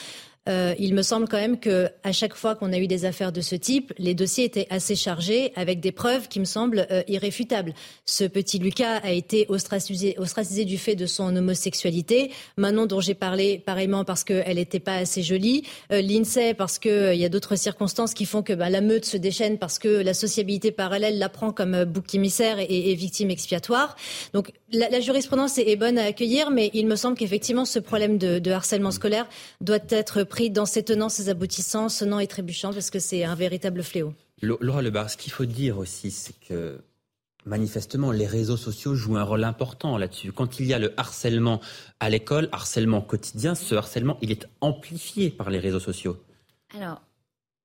S12: Euh, il me semble quand même que à chaque fois qu'on a eu des affaires de ce type, les dossiers étaient assez chargés avec des preuves qui me semblent euh, irréfutables. Ce petit Lucas a été ostracisé, du fait de son homosexualité. Manon, dont j'ai parlé pareillement parce qu'elle n'était pas assez jolie. Euh, L'INSEE parce qu'il euh, y a d'autres circonstances qui font que bah, la meute se déchaîne parce que la sociabilité parallèle la prend comme bouc émissaire et, victime expiatoire. Donc la, jurisprudence est, bonne à accueillir, mais il me semble qu'effectivement ce problème de harcèlement scolaire doit être pris dans ses tenants, ses aboutissants, sonnant et trébuchant, parce que c'est un véritable fléau.
S1: Laura Lebar, ce qu'il faut dire aussi, c'est que manifestement, les réseaux sociaux jouent un rôle important là-dessus. Quand il y a le harcèlement à l'école, harcèlement quotidien, ce harcèlement, il est amplifié par les réseaux sociaux.
S6: Alors,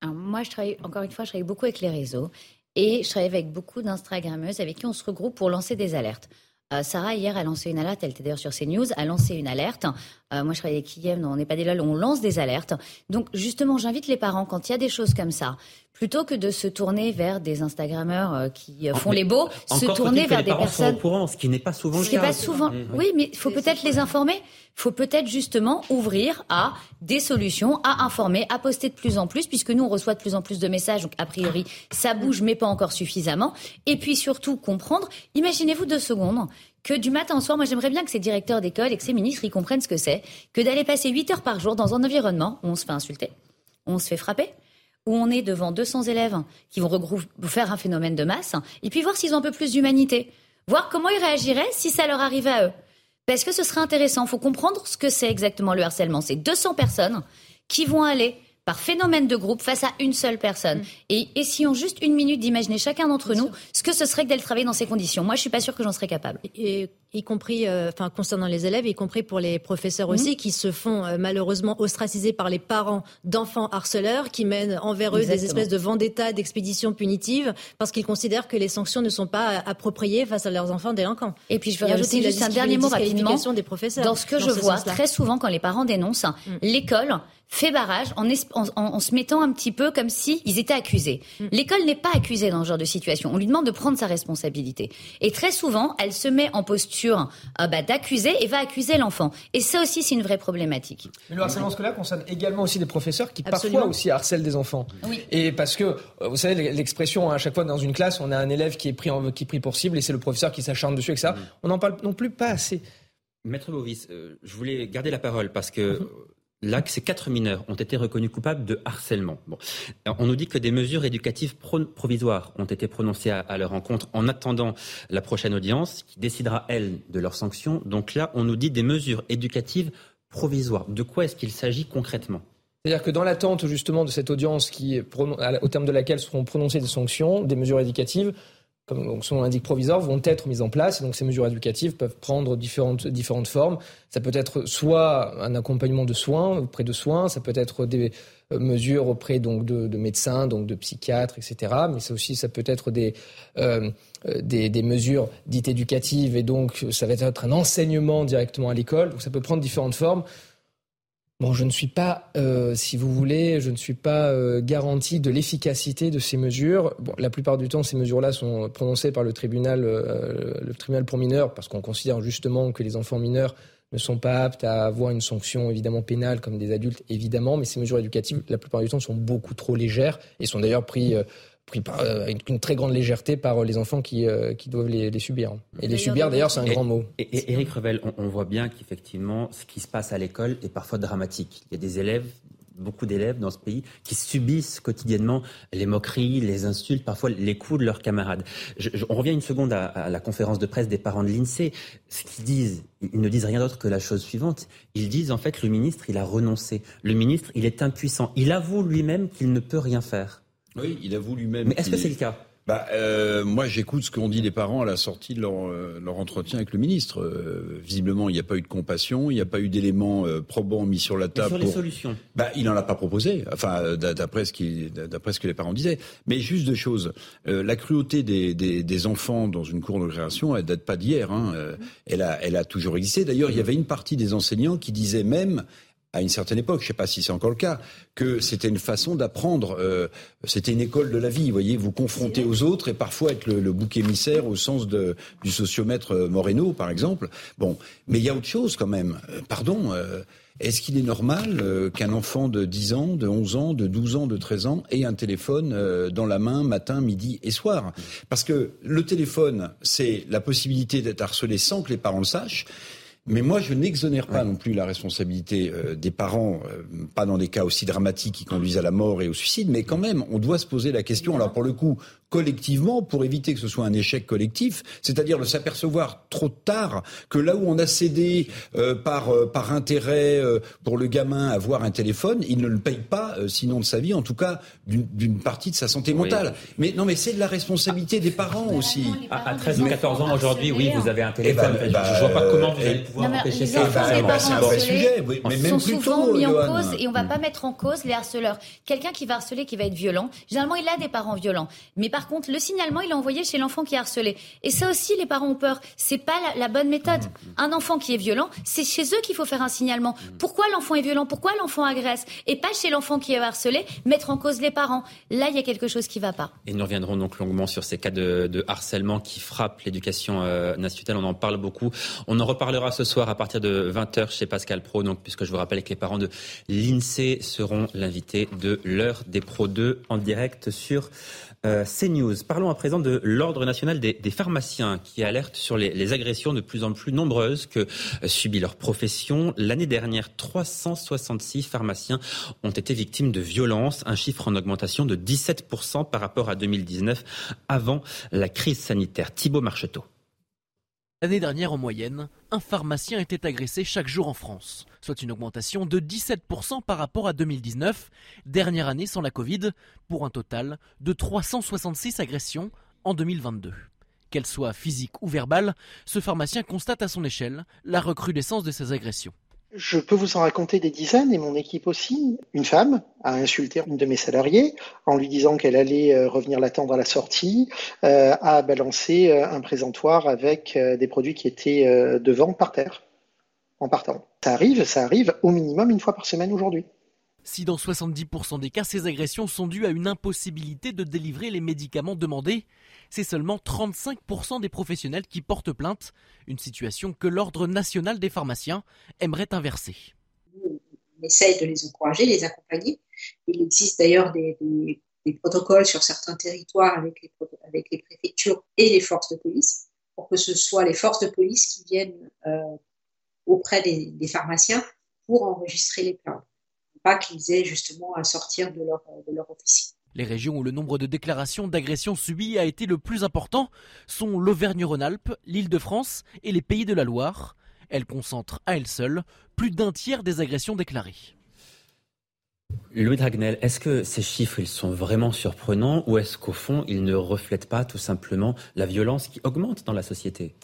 S6: moi, je travaille, encore une fois, je travaille beaucoup avec les réseaux et je travaille avec beaucoup d'Instagrammeuses avec qui on se regroupe pour lancer des alertes. Euh, Sarah, hier, a lancé une alerte, elle était d'ailleurs sur CNews, a lancé une alerte. Euh, moi, je travaille avec Kiev, on n'est pas des lol, on lance des alertes. Donc, justement, j'invite les parents, quand il y a des choses comme ça, plutôt que de se tourner vers des Instagrammeurs euh, qui font les beaux, se tourner vers des personnes.
S1: Au courant, ce qui n'est pas souvent
S6: ce le cas. Pas souvent. Mmh. Oui, mais il faut peut-être les informer. Il faut peut-être justement ouvrir à des solutions, à informer, à poster de plus en plus, puisque nous on reçoit de plus en plus de messages. Donc a priori, ça bouge, mais pas encore suffisamment. Et puis surtout comprendre. Imaginez-vous deux secondes que du matin au soir, moi j'aimerais bien que ces directeurs d'école et que ces ministres y comprennent ce que c'est, que d'aller passer 8 heures par jour dans un environnement où on se fait insulter, où on se fait frapper, où on est devant 200 élèves qui vont faire un phénomène de masse, et puis voir s'ils ont un peu plus d'humanité, voir comment ils réagiraient si ça leur arrivait à eux. Parce que ce serait intéressant, il faut comprendre ce que c'est exactement le harcèlement. C'est 200 personnes qui vont aller par phénomène de groupe face à une seule personne. Mm. Et essayons juste une minute d'imaginer chacun d'entre nous ce que ce serait que d'aller travailler dans ces conditions. Moi, je suis pas sûre que j'en serais capable.
S12: Et, y compris, euh, enfin, concernant les élèves, y compris pour les professeurs aussi, mm. qui se font euh, malheureusement ostraciser par les parents d'enfants harceleurs, qui mènent envers eux des espèces de vendetta, d'expéditions punitives, parce qu'ils considèrent que les sanctions ne sont pas appropriées face à leurs enfants délinquants.
S6: Et puis, je veux rajouter juste un dernier mot rapidement. Des professeurs dans ce que je vois très souvent quand les parents dénoncent, mm. l'école fait barrage en, en, se mettant un petit peu comme si ils étaient accusés. Mm. L'école n'est pas accusée dans ce genre de situation. On lui demande de prendre sa responsabilité. Et très souvent, elle se met en posture euh, bah, d'accuser et va accuser l'enfant. Et ça aussi, c'est une vraie problématique.
S5: Mais le harcèlement scolaire concerne également aussi des professeurs qui parfois aussi harcèlent des enfants. Et parce que, euh, vous savez, l'expression à chaque fois dans une classe, on a un élève qui est pris, en, qui est pris pour cible et c'est le professeur qui s'acharne dessus et ça. Mm. On n'en parle non plus pas assez.
S1: Maître Bovis, euh, je voulais garder la parole parce que mm-hmm. Là, ces quatre mineurs ont été reconnus coupables de harcèlement. Bon. On nous dit que des mesures éducatives provisoires ont été prononcées à, leur encontre en attendant la prochaine audience qui décidera, elle, de leurs sanctions. Donc là, on nous dit des mesures éducatives provisoires. De quoi est-ce qu'il s'agit concrètement?
S5: C'est-à-dire que dans l'attente justement de cette audience au terme de laquelle seront prononcées des sanctions, des mesures éducatives, comme donc, son indique provisoire, vont être mises en place. Et donc ces mesures éducatives peuvent prendre différentes, différentes formes. Ça peut être soit un accompagnement de soins, auprès de soins, ça peut être des euh, mesures auprès donc de, de médecins, donc de psychiatres, etc. Mais ça aussi, ça peut être des, euh, euh, des, des, mesures dites éducatives et donc ça va être un enseignement directement à l'école. Donc ça peut prendre différentes formes. Bon, je ne suis pas, euh, si vous voulez, je ne suis pas euh, garanti de l'efficacité de ces mesures. Bon, la plupart du temps, ces mesures-là sont prononcées par le tribunal, euh, le tribunal pour mineurs, parce qu'on considère justement que les enfants mineurs ne sont pas aptes à avoir une sanction évidemment pénale comme des adultes, évidemment, mais ces mesures éducatives, la plupart du temps, sont beaucoup trop légères et sont d'ailleurs pris pris par, euh, avec une très grande légèreté par les enfants qui, euh, qui doivent les, les, subir. Et les subir, d'ailleurs, c'est un grand mot.
S1: Et, Eric Revel, on, voit bien qu'effectivement, ce qui se passe à l'école est parfois dramatique. Il y a des élèves, beaucoup d'élèves dans ce pays, qui subissent quotidiennement les moqueries, les insultes, parfois les coups de leurs camarades. on revient une seconde à, à, la conférence de presse des parents de l'INSEE. Ce qu'ils disent, ils ne disent rien d'autre que la chose suivante. Ils disent en fait, le ministre, il a renoncé. Le ministre, il est impuissant. Il avoue lui-même qu'il ne peut rien faire.
S4: Oui, il avoue lui-même.
S1: Mais est-ce que c'est le cas
S4: bah, euh, moi, j'écoute ce qu'ont dit les parents à la sortie de leur, euh, leur entretien avec le ministre. Euh, visiblement, il n'y a pas eu de compassion, il n'y a pas eu d'éléments euh, probants mis sur la table.
S1: sur les solutions
S4: bah, Il n'en a pas proposé, enfin, d'après ce, qui, ce que les parents disaient. Mais juste deux choses. la cruauté des, des, des, enfants dans une cour de récréation, elle date pas d'hier. Hein. elle, a, elle a toujours existé. D'ailleurs, il y avait une partie des enseignants qui disaient même à une certaine époque, je ne sais pas si c'est encore le cas, que c'était une façon d'apprendre. Euh, c'était une école de la vie, vous voyez, vous confronter aux autres et parfois être le, bouc émissaire au sens de, du sociomètre euh, Moreno, par exemple. Bon, mais il y a autre chose quand même. Euh, pardon. est-ce qu'il est normal qu'un enfant de 10 ans, de 11 ans, de 12 ans, de 13 ans ait un téléphone dans la main matin, midi et soir? Parce que le téléphone, c'est la possibilité d'être harcelé sans que les parents le sachent. Mais moi, je n'exonère pas non plus la responsabilité euh, des parents, euh, pas dans des cas aussi dramatiques qui conduisent à la mort et au suicide, mais quand même, on doit se poser la question. Alors pour le coup, collectivement pour éviter que ce soit un échec collectif, c'est-à-dire de s'apercevoir trop tard que là où on a cédé euh, par, euh, par intérêt euh, pour le gamin à avoir un téléphone, il ne le paye pas, sinon de sa vie, en tout cas d'une partie de sa santé mentale. Mais non, mais c'est de la responsabilité des parents aussi.
S1: À, 13 ou 14 ans aujourd'hui, oui, vous avez un eh ben, téléphone. je ne vois pas comment vous allez pouvoir empêcher ça.
S6: c'est un vrai sujet, mais même sont souvent mis en cause et on ne va pas mettre en cause les harceleurs. Quelqu'un qui va harceler, qui va être violent, généralement il a des parents violents. Mais par contre, le signalement, il est envoyé chez l'enfant qui est harcelé. Et ça aussi, les parents ont peur. C'est pas la, bonne méthode. Un enfant qui est violent, c'est chez eux qu'il faut faire un signalement. Pourquoi l'enfant est violent? Pourquoi l'enfant agresse? Et pas chez l'enfant qui est harcelé, mettre en cause les parents. Là, il y a quelque chose qui va pas.
S1: Et nous reviendrons donc longuement sur ces cas de, harcèlement qui frappent l'éducation euh, nationale. On en parle beaucoup. On en reparlera ce soir à partir de 20h chez Pascal Pro, donc, puisque je vous rappelle que les parents de l'INSEE seront l'invité de l'heure des Pro 2 en direct sur euh, CNews. Parlons à présent de l'Ordre national des, pharmaciens qui alerte sur les, agressions de plus en plus nombreuses que subit leur profession. L'année dernière, 366 pharmaciens ont été victimes de violences, un chiffre en augmentation de 17% par rapport à 2019 avant la crise sanitaire. Thibault Marcheteau.
S17: L'année dernière, en moyenne, un pharmacien était agressé chaque jour en France, soit une augmentation de 17% par rapport à 2019, dernière année sans la Covid, pour un total de 366 agressions en 2022. Qu'elles soient physiques ou verbales, ce pharmacien constate à son échelle la recrudescence de ces agressions.
S18: Je peux vous en raconter des dizaines et mon équipe aussi. Une femme a insulté une de mes salariés en lui disant qu'elle allait euh, revenir l'attendre à la sortie, euh, a balancé euh, un présentoir avec des produits qui étaient devant par terre en partant. Ça arrive, ça arrive au minimum une fois par semaine aujourd'hui.
S17: Si dans 70% des cas, ces agressions sont dues à une impossibilité de délivrer les médicaments demandés, c'est seulement 35% des professionnels qui portent plainte, une situation que l'Ordre national des pharmaciens aimerait inverser.
S19: On essaye de les encourager, les accompagner. Il existe d'ailleurs des, protocoles sur certains territoires avec les, préfectures et les forces de police, pour que ce soit les forces de police qui viennent euh, auprès des pharmaciens pour enregistrer les plaintes pas qu'ils aient justement à sortir de leur, de leur officine.
S17: Les régions où le nombre de déclarations d'agressions subies a été le plus important sont l'Auvergne-Rhône-Alpes, l'Île-de-France et les Pays de la Loire. Elles concentrent à elles seules plus d'un tiers des agressions déclarées.
S1: Louis Dragnel, est-ce que ces chiffres ils sont vraiment surprenants ou est-ce qu'au fond ils ne reflètent pas tout simplement la violence qui augmente dans la société?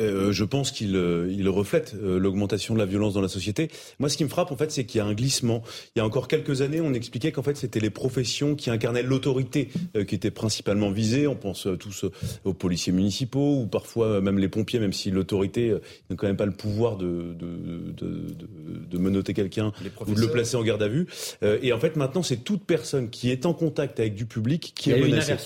S2: Euh, je pense qu'il euh, il reflète euh, l'augmentation de la violence dans la société. Moi, ce qui me frappe, en fait, c'est qu'il y a un glissement. Il y a encore quelques années, on expliquait qu'en fait, c'était les professions qui incarnaient l'autorité qui étaient principalement visées. On pense tous aux policiers municipaux ou parfois même les pompiers, même si l'autorité n'a quand même pas le pouvoir de, de, de, de menoter quelqu'un ou de le placer en garde à vue. et en fait, maintenant, c'est toute personne qui est en contact avec du public qui est menacée.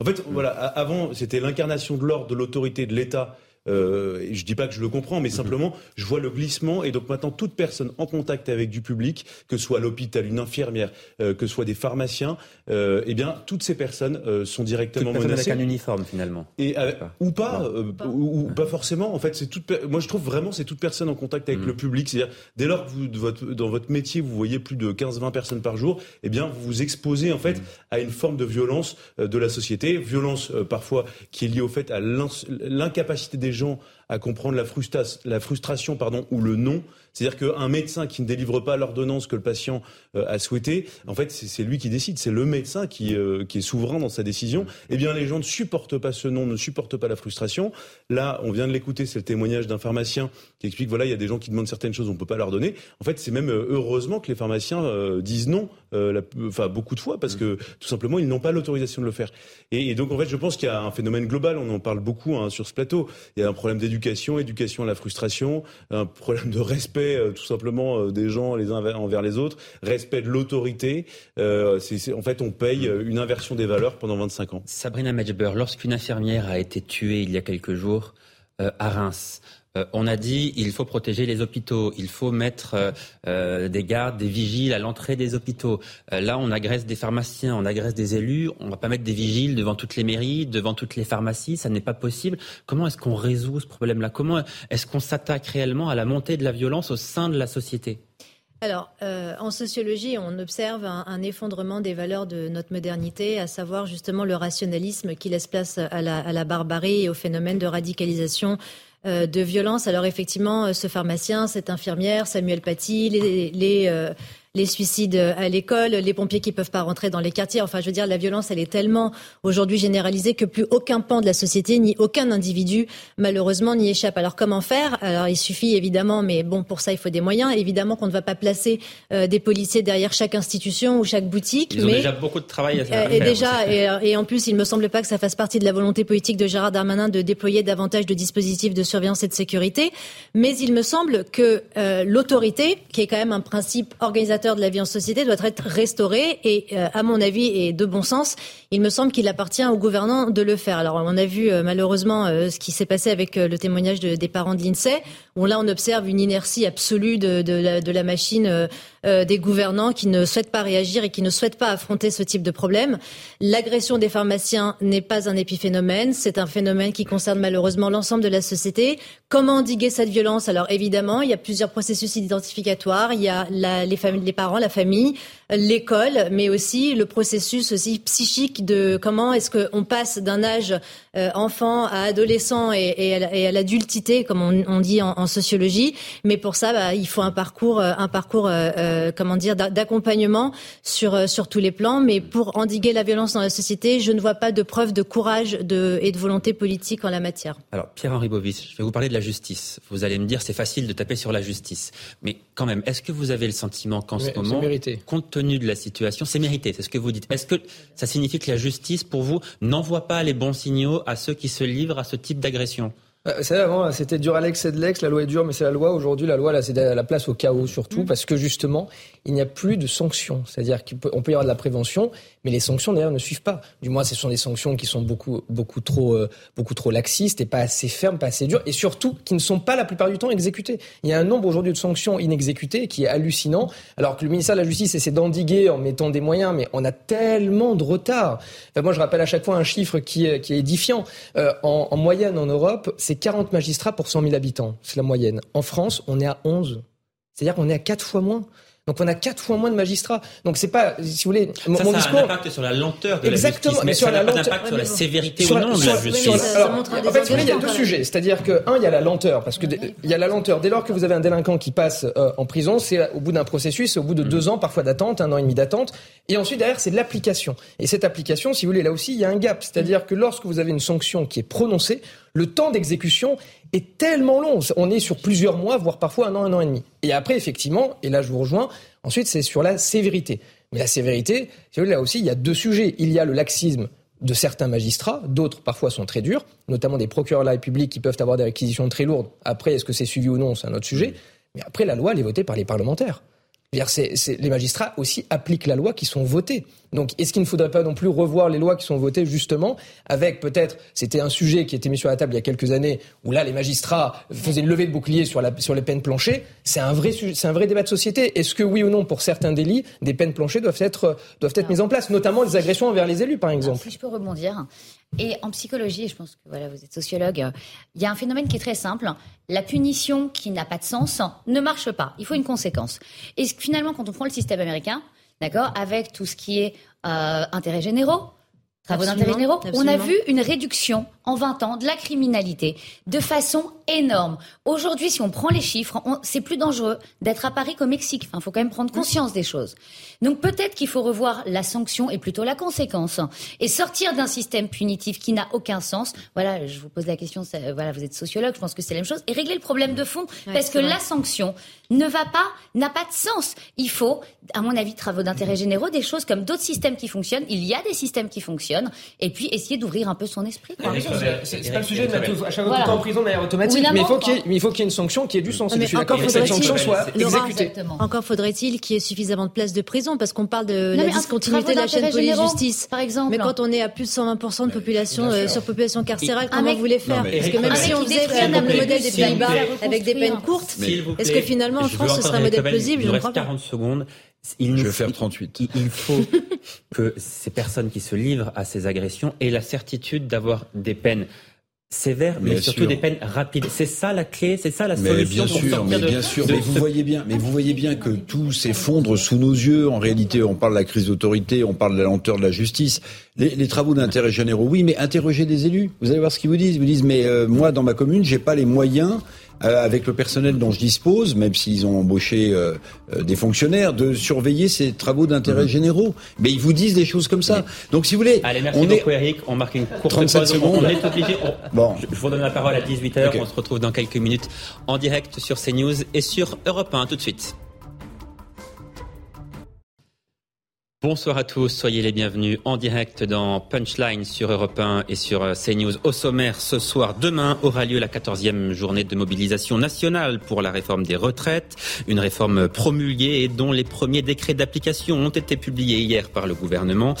S2: En fait, voilà, avant, c'était l'incarnation de l'ordre, de l'autorité, de l'État euh, je dis pas que je le comprends, mais mhm. simplement, je vois le glissement. Et donc maintenant, toute personne en contact avec du public, que ce soit l'hôpital, une infirmière, euh, que ce soit des pharmaciens, euh, eh bien, toutes ces personnes euh, sont directement toute menacées.
S1: avec un uniforme finalement.
S2: Et ou pas, ou, pas forcément. En fait, c'est toute. Moi, je trouve vraiment c'est toute personne en contact avec mhm. le public. C'est-à-dire, dès lors que vous, votre, dans votre métier, vous voyez plus de 15-20 personnes par jour, eh bien, vous vous exposez en fait mhm. à une forme de violence de la société, violence parfois qui est liée au fait à l'incapacité des gens gens à comprendre la, frustration ou le non c'est-à-dire qu'un médecin qui ne délivre pas l'ordonnance que le patient euh, a souhaité, en fait, c'est lui qui décide, c'est le médecin qui, euh, qui est souverain dans sa décision. Eh bien, les gens ne supportent pas ce non, ne supportent pas la frustration. Là, on vient de l'écouter, c'est le témoignage d'un pharmacien qui explique, voilà, il y a des gens qui demandent certaines choses, on ne peut pas leur donner. En fait, c'est même euh, heureusement que les pharmaciens disent non, enfin, beaucoup de fois, parce que tout simplement, ils n'ont pas l'autorisation de le faire. Et, donc, en fait, je pense qu'il y a un phénomène global, on en parle beaucoup hein, sur ce plateau. Il y a un problème d'éducation, éducation à la frustration, un problème de respect euh, tout simplement euh, des gens les uns envers les autres, respect de l'autorité. Euh, en fait, on paye une inversion des valeurs pendant 25 ans.
S1: Sabrina Medjber, lorsqu'une infirmière a été tuée il y a quelques jours à Reims, euh, on a dit il faut protéger les hôpitaux, il faut mettre euh, euh, des gardes, des vigiles à l'entrée des hôpitaux. là, on agresse des pharmaciens, on agresse des élus. On ne va pas mettre des vigiles devant toutes les mairies, devant toutes les pharmacies. Ça n'est pas possible. Comment est-ce qu'on résout ce problème-là? Comment est-ce qu'on s'attaque réellement à la montée de la violence au sein de la société?
S12: Alors, en sociologie, on observe un, effondrement des valeurs de notre modernité, à savoir justement le rationalisme qui laisse place à la, barbarie et au phénomène de radicalisation de violence. Alors effectivement, euh, ce pharmacien, cette infirmière, Samuel Paty, les, les, euh, les suicides à l'école, les pompiers qui peuvent pas rentrer dans les quartiers. Enfin, je veux dire, la violence, elle est tellement aujourd'hui généralisée que plus aucun pan de la société, ni aucun individu, malheureusement, n'y échappe. Alors, comment faire? Alors, il suffit évidemment, mais bon, pour ça, il faut des moyens. Évidemment qu'on ne va pas placer euh, des policiers derrière chaque institution ou chaque boutique.
S1: Ils
S12: mais,
S1: ont déjà beaucoup de travail à faire.
S12: Et déjà, euh, et, en plus, il me semble pas que ça fasse partie de la volonté politique de Gérard Darmanin de déployer davantage de dispositifs de surveillance et de sécurité. Mais il me semble que euh, l'autorité, qui est quand même un principe organisateur de la vie en société doit être restauré et, euh, à mon avis, et de bon sens, il me semble qu'il appartient aux gouvernants de le faire. Alors, on a vu euh, malheureusement euh, ce qui s'est passé avec le témoignage des parents de l'INSEE, où là, on observe une inertie absolue de, la, de la, machine des gouvernants qui ne souhaitent pas réagir et qui ne souhaitent pas affronter ce type de problème. L'agression des pharmaciens n'est pas un épiphénomène, c'est un phénomène qui concerne malheureusement l'ensemble de la société. Comment endiguer cette violence? Alors, évidemment, il y a plusieurs processus identificatoires. Il y a les familles les parents, la famille, l'école, mais aussi le processus aussi psychique de comment est-ce qu'on passe d'un âge euh, enfant à adolescent et, à l'adultité, comme on, dit en, sociologie. Mais pour ça, bah, il faut un parcours, euh, un parcours, euh, comment dire, d'accompagnement sur sur tous les plans. Mais pour endiguer la violence dans la société, je ne vois pas de preuve de courage et de volonté politique en la matière.
S1: Alors, Pierre-Henri Bovis, je vais vous parler de la justice. Vous allez me dire, c'est facile de taper sur la justice, mais quand même, est-ce que vous avez le sentiment qu'en ce moment, compte tenu de la situation, c'est mérité, c'est ce que vous dites. Est-ce que ça signifie que la justice, pour vous, n'envoie pas les bons signaux à ceux qui se livrent à ce type d'agression?
S5: Vous savez, avant, c'était dur Alex, c'est de l'ex, la loi est dure, mais c'est la loi. Aujourd'hui, la loi, là, c'est la place au chaos, surtout, mm. parce que justement, il n'y a plus de sanctions. C'est-à-dire qu'on peut y avoir de la prévention, mais les sanctions, d'ailleurs, ne suivent pas. Du moins, ce sont des sanctions qui sont beaucoup, beaucoup trop, euh, beaucoup trop laxistes et pas assez fermes, pas assez dures, et surtout, qui ne sont pas la plupart du temps exécutées. Il y a un nombre aujourd'hui de sanctions inexécutées qui est hallucinant, alors que le ministère de la Justice essaie d'endiguer en mettant des moyens, mais on a tellement de retard. Enfin, moi, je rappelle à chaque fois un chiffre qui est, qui est édifiant. Euh, en, en moyenne, en Europe, c'est 40 magistrats pour 100 000 habitants. C'est la moyenne. En France, on est à 11. C'est-à-dire qu'on est à 4 fois moins. Donc on a quatre fois moins de magistrats. Donc c'est pas, si vous voulez,
S1: mon, ça, ça discours. a un impact sur la lenteur de
S5: Exactement,
S1: la justice, mais,
S5: sur
S1: la
S5: lenteur,
S1: impact sur la sévérité ou non de la justice.
S5: Alors, en fait, il y a deux sujets. C'est-à-dire que un, il y a la lenteur, parce que il y a la lenteur. Dès lors que vous avez un délinquant qui passe euh, en prison, c'est au bout d'un processus, c'est au bout de deux mm. ans, parfois d'attente, un an et demi d'attente. Et ensuite derrière, c'est de l'application. Et cette application, si vous voulez, là aussi, il y a un gap. C'est-à-dire que lorsque vous avez une sanction qui est prononcée, le temps d'exécution est tellement long. On est sur plusieurs mois, voire parfois un an, un an et demi. Et après, effectivement, et là je vous rejoins, ensuite c'est sur la sévérité. Mais la sévérité, là aussi, il y a deux sujets. Il y a le laxisme de certains magistrats, d'autres parfois sont très durs, notamment des procureurs de la République qui peuvent avoir des réquisitions très lourdes. Après, est-ce que c'est suivi ou non, c'est un autre sujet. Mais après, la loi, elle est votée par les parlementaires. Les magistrats aussi appliquent la loi qui sont votées. Donc, est-ce qu'il ne faudrait pas non plus revoir les lois qui sont votées justement avec peut-être, c'était un sujet qui était mis sur la table il y a quelques années, où là les magistrats faisaient une levée de bouclier sur, la, sur les peines planchées. C'est un vrai, c'est un vrai débat de société. Est-ce que oui ou non, pour certains délits, des peines planchées doivent être, doivent être mises en place, notamment les agressions envers les élus, par exemple?
S6: Si je peux rebondir. Et en psychologie, je pense que voilà, vous êtes sociologue, il y a un phénomène qui est très simple. La punition qui n'a pas de sens ne marche pas. Il faut une conséquence. Et finalement, quand on prend le système américain, d'accord, avec tout ce qui est euh, intérêts généraux, travaux d'intérêt généraux, on a vu une réduction en 20 ans de la criminalité de façon énorme. Aujourd'hui, si on prend les chiffres, c'est plus dangereux d'être à Paris qu'au Mexique. Il faut quand même prendre conscience des choses. Donc peut-être qu'il faut revoir la sanction et plutôt la conséquence et sortir d'un système punitif qui n'a aucun sens. Voilà, je vous pose la question. Voilà, vous êtes sociologue, je pense que c'est la même chose et régler le problème de fond parce que la sanction ne va pas, n'a pas de sens. Il faut, à mon avis, travaux d'intérêt généraux, des choses comme d'autres systèmes qui fonctionnent. Il y a des systèmes qui fonctionnent et puis essayer d'ouvrir un peu son esprit.
S5: C'est pas le sujet de mettre à chaque fois en prison de manière automatique, mais, il faut qu'il y, ait une sanction qui ait du sens. je suis d'accord que cette sanction soit exécutée.
S12: Encore faudrait-il qu'il y ait suffisamment de places de prison, parce qu'on parle de la discontinuité de la chaîne police-justice.
S6: Par exemple.
S12: Mais quand on est à plus de 120% de population, euh, sur population carcérale, comment vous voulez faire Parce que même si on faisait le modèle des Pays-Bas avec des peines courtes, est-ce que finalement en France ce serait un modèle plausible
S1: reste 40 secondes.
S4: Il je vais faire 38.
S1: Il faut que ces personnes qui se livrent à ces agressions aient la certitude d'avoir des peines sévères, mais surtout des peines rapides. C'est ça la clé, c'est ça la
S4: mais
S1: solution.
S4: Bien sûr, mais bien sûr, mais vous voyez bien, mais vous voyez bien que tout s'effondre sous nos yeux. En réalité, on parle de la crise d'autorité, on parle de la lenteur de la justice. Les, les travaux d'intérêt généraux, oui, mais interrogez des élus. Vous allez voir ce qu'ils vous disent. Ils vous disent, mais euh, moi, dans ma commune, j'ai pas les moyens euh, avec le personnel dont je dispose, même s'ils ont embauché euh, euh, des fonctionnaires, de surveiller ces travaux d'intérêt mhm. généraux. Mais ils vous disent des choses comme ça. Donc si vous voulez...
S1: Allez, merci on beaucoup est... Eric. On marque une courte pause.
S4: Secondes.
S1: On est obligé... Bon. Je vous donne la parole à 18h. On se retrouve dans quelques minutes en direct sur CNews et sur Europe 1. Tout de suite. Bonsoir à tous, soyez les bienvenus en direct dans Punchline sur Europe 1 et sur euh, CNews. Au sommaire, ce soir, demain, aura lieu la 14e journée de mobilisation nationale pour la réforme des retraites, une réforme promulguée et dont les premiers décrets d'application ont été publiés hier par le gouvernement.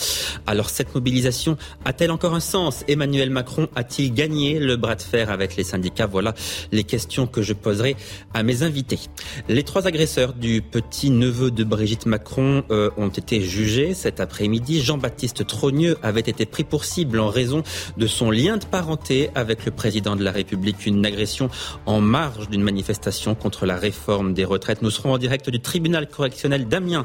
S1: Alors cette mobilisation a-t-elle encore un sens? Emmanuel Macron a-t-il gagné le bras de fer avec les syndicats? Voilà les questions que je poserai à mes invités. Les trois agresseurs du petit neveu de Brigitte Macron euh, ont été jugés cet après-midi. Jean-Baptiste Trogneux avait été pris pour cible en raison de son lien de parenté avec le président de la République. Une agression en marge d'une manifestation contre la réforme des retraites. Nous serons en direct du tribunal correctionnel d'Amiens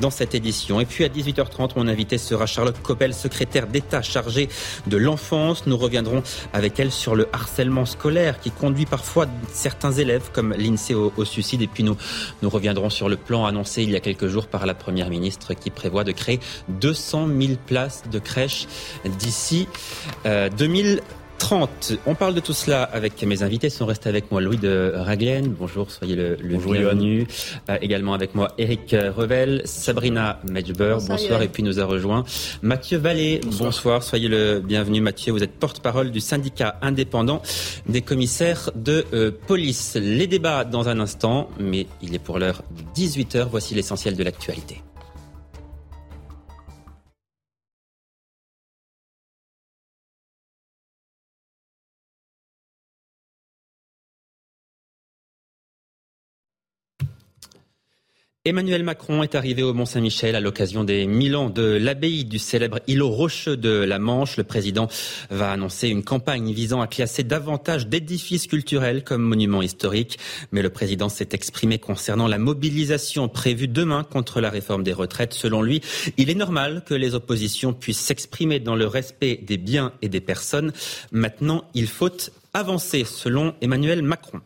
S1: dans cette édition. Et puis à 18h30, mon invité sera Charlotte Coppel, secrétaire d'État chargée de l'enfance. Nous reviendrons avec elle sur le harcèlement scolaire qui conduit parfois certains élèves comme l'INSEE au, au suicide. Et puis nous, nous reviendrons sur le plan annoncé il y a quelques jours par la Première ministre qui prévoit de créer 200 000 places de crèches d'ici 2030. 8h30. On parle de tout cela avec mes invités. Sont restés avec moi Louis de Raglen. Bonjour, soyez le, bienvenu. Euh, également avec moi Eric Revel, Sabrina Medjber. Bonsoir. Et puis nous a rejoint Mathieu Vallée. Bonsoir. Soyez le bienvenu Mathieu. Vous êtes porte-parole du syndicat indépendant des commissaires de euh, police. Les débats dans un instant, mais il est pour l'heure 18h. Voici l'essentiel de l'actualité. Emmanuel Macron est arrivé au Mont-Saint-Michel à l'occasion des mille ans de l'abbaye du célèbre îlot rocheux de la Manche. Le président va annoncer une campagne visant à classer davantage d'édifices culturels comme monuments historiques. Mais le président s'est exprimé concernant la mobilisation prévue demain contre la réforme des retraites. Selon lui, il est normal que les oppositions puissent s'exprimer dans le respect des biens et des personnes. Maintenant, il faut avancée, selon Emmanuel Macron.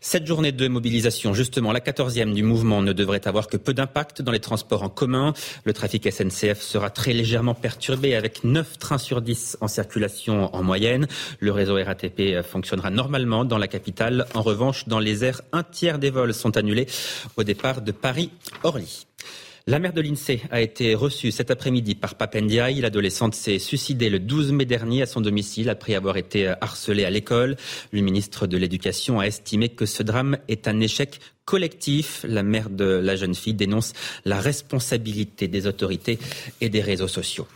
S1: Cette journée de mobilisation, justement, la quatorzième du mouvement, ne devrait avoir que peu d'impact dans les transports en commun. Le trafic SNCF sera très légèrement perturbé avec 9 trains sur 10 en circulation en moyenne. Le réseau RATP fonctionnera normalement dans la capitale. En revanche, dans les airs, un tiers des vols sont annulés au départ de Paris-Orly. La mère de l'INSEE a été reçue cet après-midi par Papendiaï. L'adolescente s'est suicidée le 12 mai dernier à son domicile après avoir été harcelée à l'école. Le ministre de l'Éducation a estimé que ce drame est un échec collectif. La mère de la jeune fille dénonce la responsabilité des autorités et des réseaux sociaux.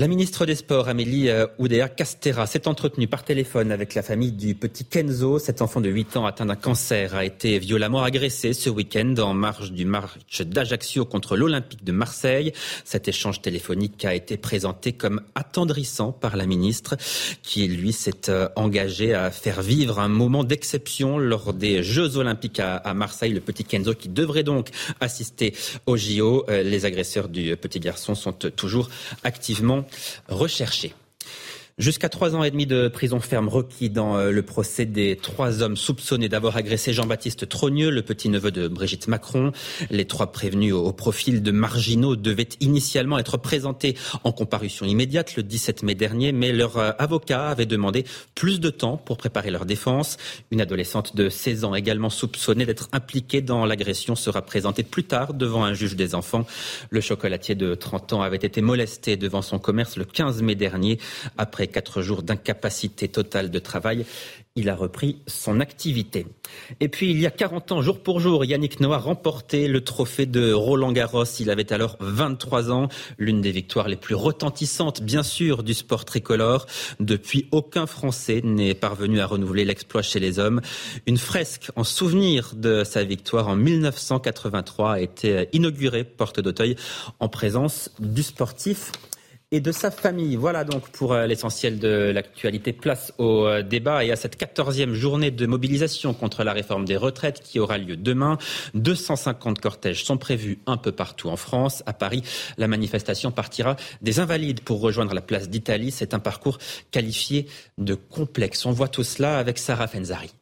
S1: La ministre des Sports, Amélie euh, Oudéa Castera, s'est entretenue par téléphone avec la famille du petit Kenzo. Cet enfant de 8 ans atteint d'un cancer a été violemment agressé ce week-end en marge du match d'Ajaccio contre l'Olympique de Marseille. Cet échange téléphonique a été présenté comme attendrissant par la ministre qui, lui, s'est euh, engagé à faire vivre un moment d'exception lors des Jeux Olympiques à Marseille. Le petit Kenzo qui devrait donc assister au JO. Euh, les agresseurs du petit garçon sont toujours activement recherché. Jusqu'à trois ans et demi de prison ferme requis dans euh, le procès des trois hommes soupçonnés d'avoir agressé Jean-Baptiste Trogneux, le petit-neveu de Brigitte Macron. Les trois prévenus au profil de marginaux devaient initialement être présentés en comparution immédiate le 17 mai dernier, mais leur euh, avocat avait demandé plus de temps pour préparer leur défense. Une adolescente de 16 ans également soupçonnée d'être impliquée dans l'agression sera présentée plus tard devant un juge des enfants. Le chocolatier de 30 ans avait été molesté devant son commerce le 15 mai dernier après quatre jours d'incapacité totale de travail. Il a repris son activité. Et puis, il y a 40 ans, jour pour jour, Yannick Noah remportait le trophée de Roland Garros. Il avait alors 23 ans, l'une des victoires les plus retentissantes, bien sûr, du sport tricolore. Depuis, aucun Français n'est parvenu à renouveler l'exploit chez les hommes. Une fresque en souvenir de sa victoire en 1983 a été inaugurée, porte d'Auteuil, en présence du sportif et de sa famille. Voilà donc pour euh, l'essentiel de l'actualité. Place au euh, débat et à cette quatorzième journée de mobilisation contre la réforme des retraites qui aura lieu demain. 250 cortèges sont prévus un peu partout en France. À Paris, la manifestation partira des Invalides pour rejoindre la place d'Italie. C'est un parcours qualifié de complexe. On voit tout cela avec Sarah Fenzari.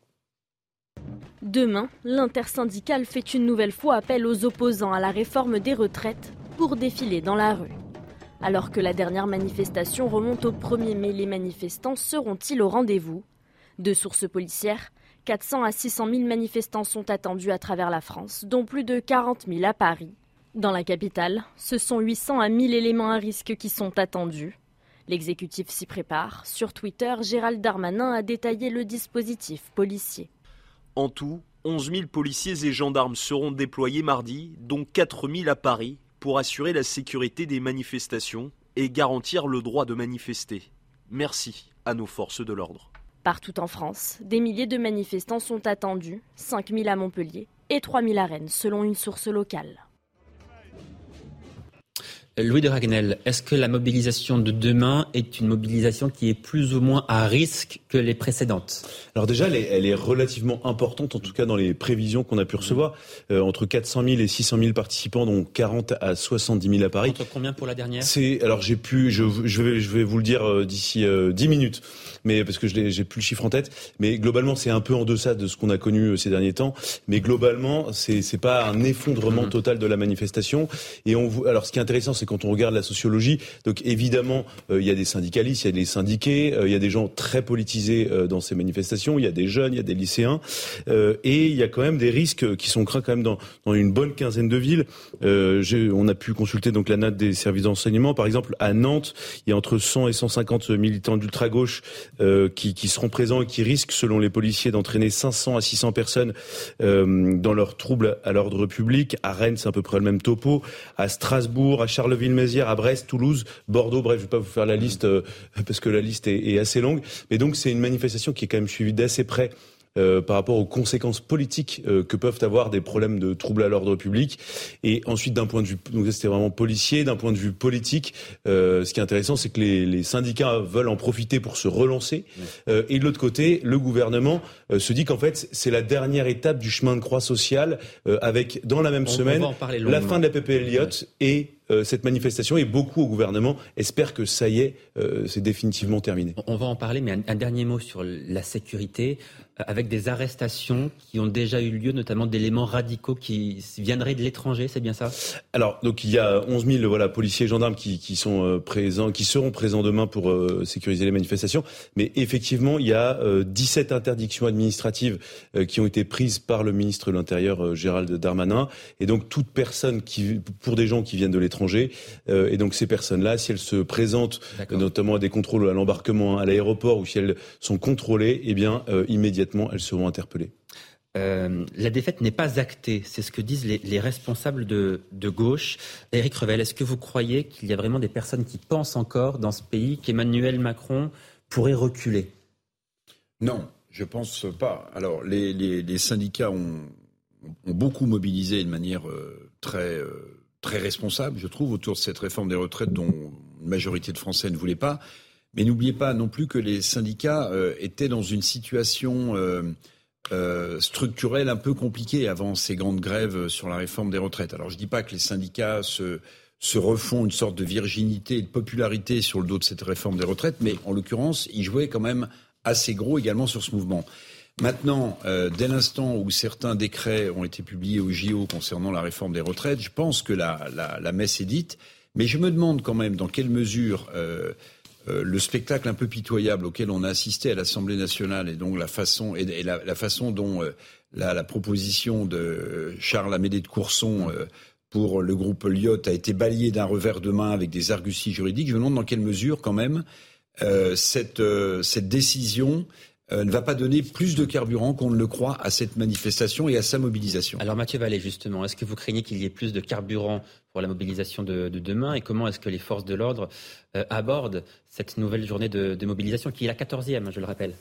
S20: Demain, l'intersyndicale fait une nouvelle fois appel aux opposants à la réforme des retraites pour défiler dans la rue. Alors que la dernière manifestation remonte au 1er mai, les manifestants seront-ils au rendez-vous? De sources policières, 400 à 600 000 manifestants sont attendus à travers la France, dont plus de 40 000 à Paris. Dans la capitale, ce sont 800 à 1000 éléments à risque qui sont attendus. L'exécutif s'y prépare. Sur Twitter, Gérald Darmanin a détaillé le dispositif policier.
S21: En tout, 11 000 policiers et gendarmes seront déployés mardi, dont 4 000 à Paris, pour assurer la sécurité des manifestations et garantir le droit de manifester. Merci à nos forces de l'ordre.
S20: Partout en France, des milliers de manifestants sont attendus, 5000 à Montpellier et 3000 à Rennes selon une source locale.
S1: Louis de Ragnel, est-ce que la mobilisation de demain est une mobilisation qui est plus ou moins à risque que les précédentes?
S2: Alors déjà, elle est, relativement importante, en tout cas dans les prévisions qu'on a pu recevoir. Euh, entre 400 000 et 600 000 participants, donc 40 à 70 000 à Paris.
S1: Entre combien pour la dernière?
S2: C'est alors j'ai pu, je, vais, je vais vous le dire euh, d'ici 10 euh, minutes, mais parce que je j'ai plus le chiffre en tête. Mais globalement, c'est un peu en deçà de ce qu'on a connu ces derniers temps. Mais globalement, c'est pas un effondrement mmh. total de la manifestation. Et on, alors ce qui est intéressant, c'est quand on regarde la sociologie. Donc évidemment, il y a des syndicalistes, il y a des syndiqués, il y a des gens très politisés dans ces manifestations, il y a des jeunes, il y a des lycéens, et il y a quand même des risques qui sont craints quand même dans, une bonne quinzaine de villes. on a pu consulter donc la note des services d'enseignement. Par exemple, à Nantes, il y a entre 100 et 150 militants d'ultra-gauche qui, qui seront présents et qui risquent, selon les policiers, d'entraîner 500 à 600 personnes euh, dans leurs troubles à l'ordre public. À Rennes, c'est à peu près le même topo. À Strasbourg, à Charleville-Mézières, à Brest, Toulouse, Bordeaux. Bref, je vais pas vous faire la liste euh, parce que la liste est, est assez longue. Mais donc, c'est une manifestation qui est quand même suivie d'assez près euh, par rapport aux conséquences politiques euh, que peuvent avoir des problèmes de troubles à l'ordre public. Et ensuite, d'un point de vue, donc c'était vraiment policier, d'un point de vue politique, euh, ce qui est intéressant, c'est que les, les, syndicats veulent en profiter pour se relancer. et de l'autre côté, le gouvernement se dit qu'en fait, c'est la dernière étape du chemin de croix sociale, avec dans la même semaine la fin de la PPL Elliott et cette manifestation et beaucoup au gouvernement espèrent que ça y est, c'est définitivement terminé.
S1: On va en parler, mais un dernier mot sur la sécurité avec des arrestations qui ont déjà eu lieu, notamment d'éléments radicaux qui viendraient de l'étranger, c'est bien ça?
S2: Alors, donc il y a 11 000 voilà, policiers et gendarmes qui, qui sont euh, présents, qui seront présents demain pour euh, sécuriser les manifestations. Mais effectivement, il y a 17 euh, interdictions administratives qui ont été prises par le ministre de l'Intérieur, Gérald Darmanin. Et donc, toute personne qui, pour des gens qui viennent de l'étranger, et donc ces personnes-là, si elles se présentent notamment à des contrôles à l'embarquement, à l'aéroport, ou si elles sont contrôlées, eh bien, immédiatement, elles seront interpellées.
S1: Euh, la défaite n'est pas actée, c'est ce que disent les, responsables de, gauche. Éric Revel, est-ce que vous croyez qu'il y a vraiment des personnes qui pensent encore dans ce pays qu'Emmanuel Macron pourrait reculer?
S4: Non, je pense pas. Alors, les, syndicats ont, beaucoup mobilisé de manière euh, très, euh, très responsable, je trouve, autour de cette réforme des retraites dont une majorité de Français ne voulait pas. Mais n'oubliez pas non plus que les syndicats euh, étaient dans une situation euh, euh, structurelle un peu compliquée avant ces grandes grèves sur la réforme des retraites. Alors je ne dis pas que les syndicats se, se refont une sorte de virginité et de popularité sur le dos de cette réforme des retraites, mais en l'occurrence, ils jouaient quand même assez gros également sur ce mouvement. Maintenant, dès l'instant où certains décrets ont été publiés au JO concernant la réforme des retraites, je pense que la, la, messe est dite. Mais je me demande quand même dans quelle mesure le spectacle un peu pitoyable auquel on a assisté à l'Assemblée nationale et donc la façon et, la, façon dont euh, la, proposition de Charles Amédée de Courson euh, pour le groupe Lyot a été balayée d'un revers de main avec des arguties juridiques. Je me demande dans quelle mesure, quand même, cette, cette décision euh, ne va pas donner plus de carburant qu'on ne le croit à cette manifestation et à sa mobilisation.
S1: Alors Mathieu Vallée, justement, est-ce que vous craignez qu'il y ait plus de carburant pour la mobilisation de, demain et comment est-ce que les forces de l'ordre euh, abordent cette nouvelle journée de, mobilisation qui est la 14e, je le rappelle?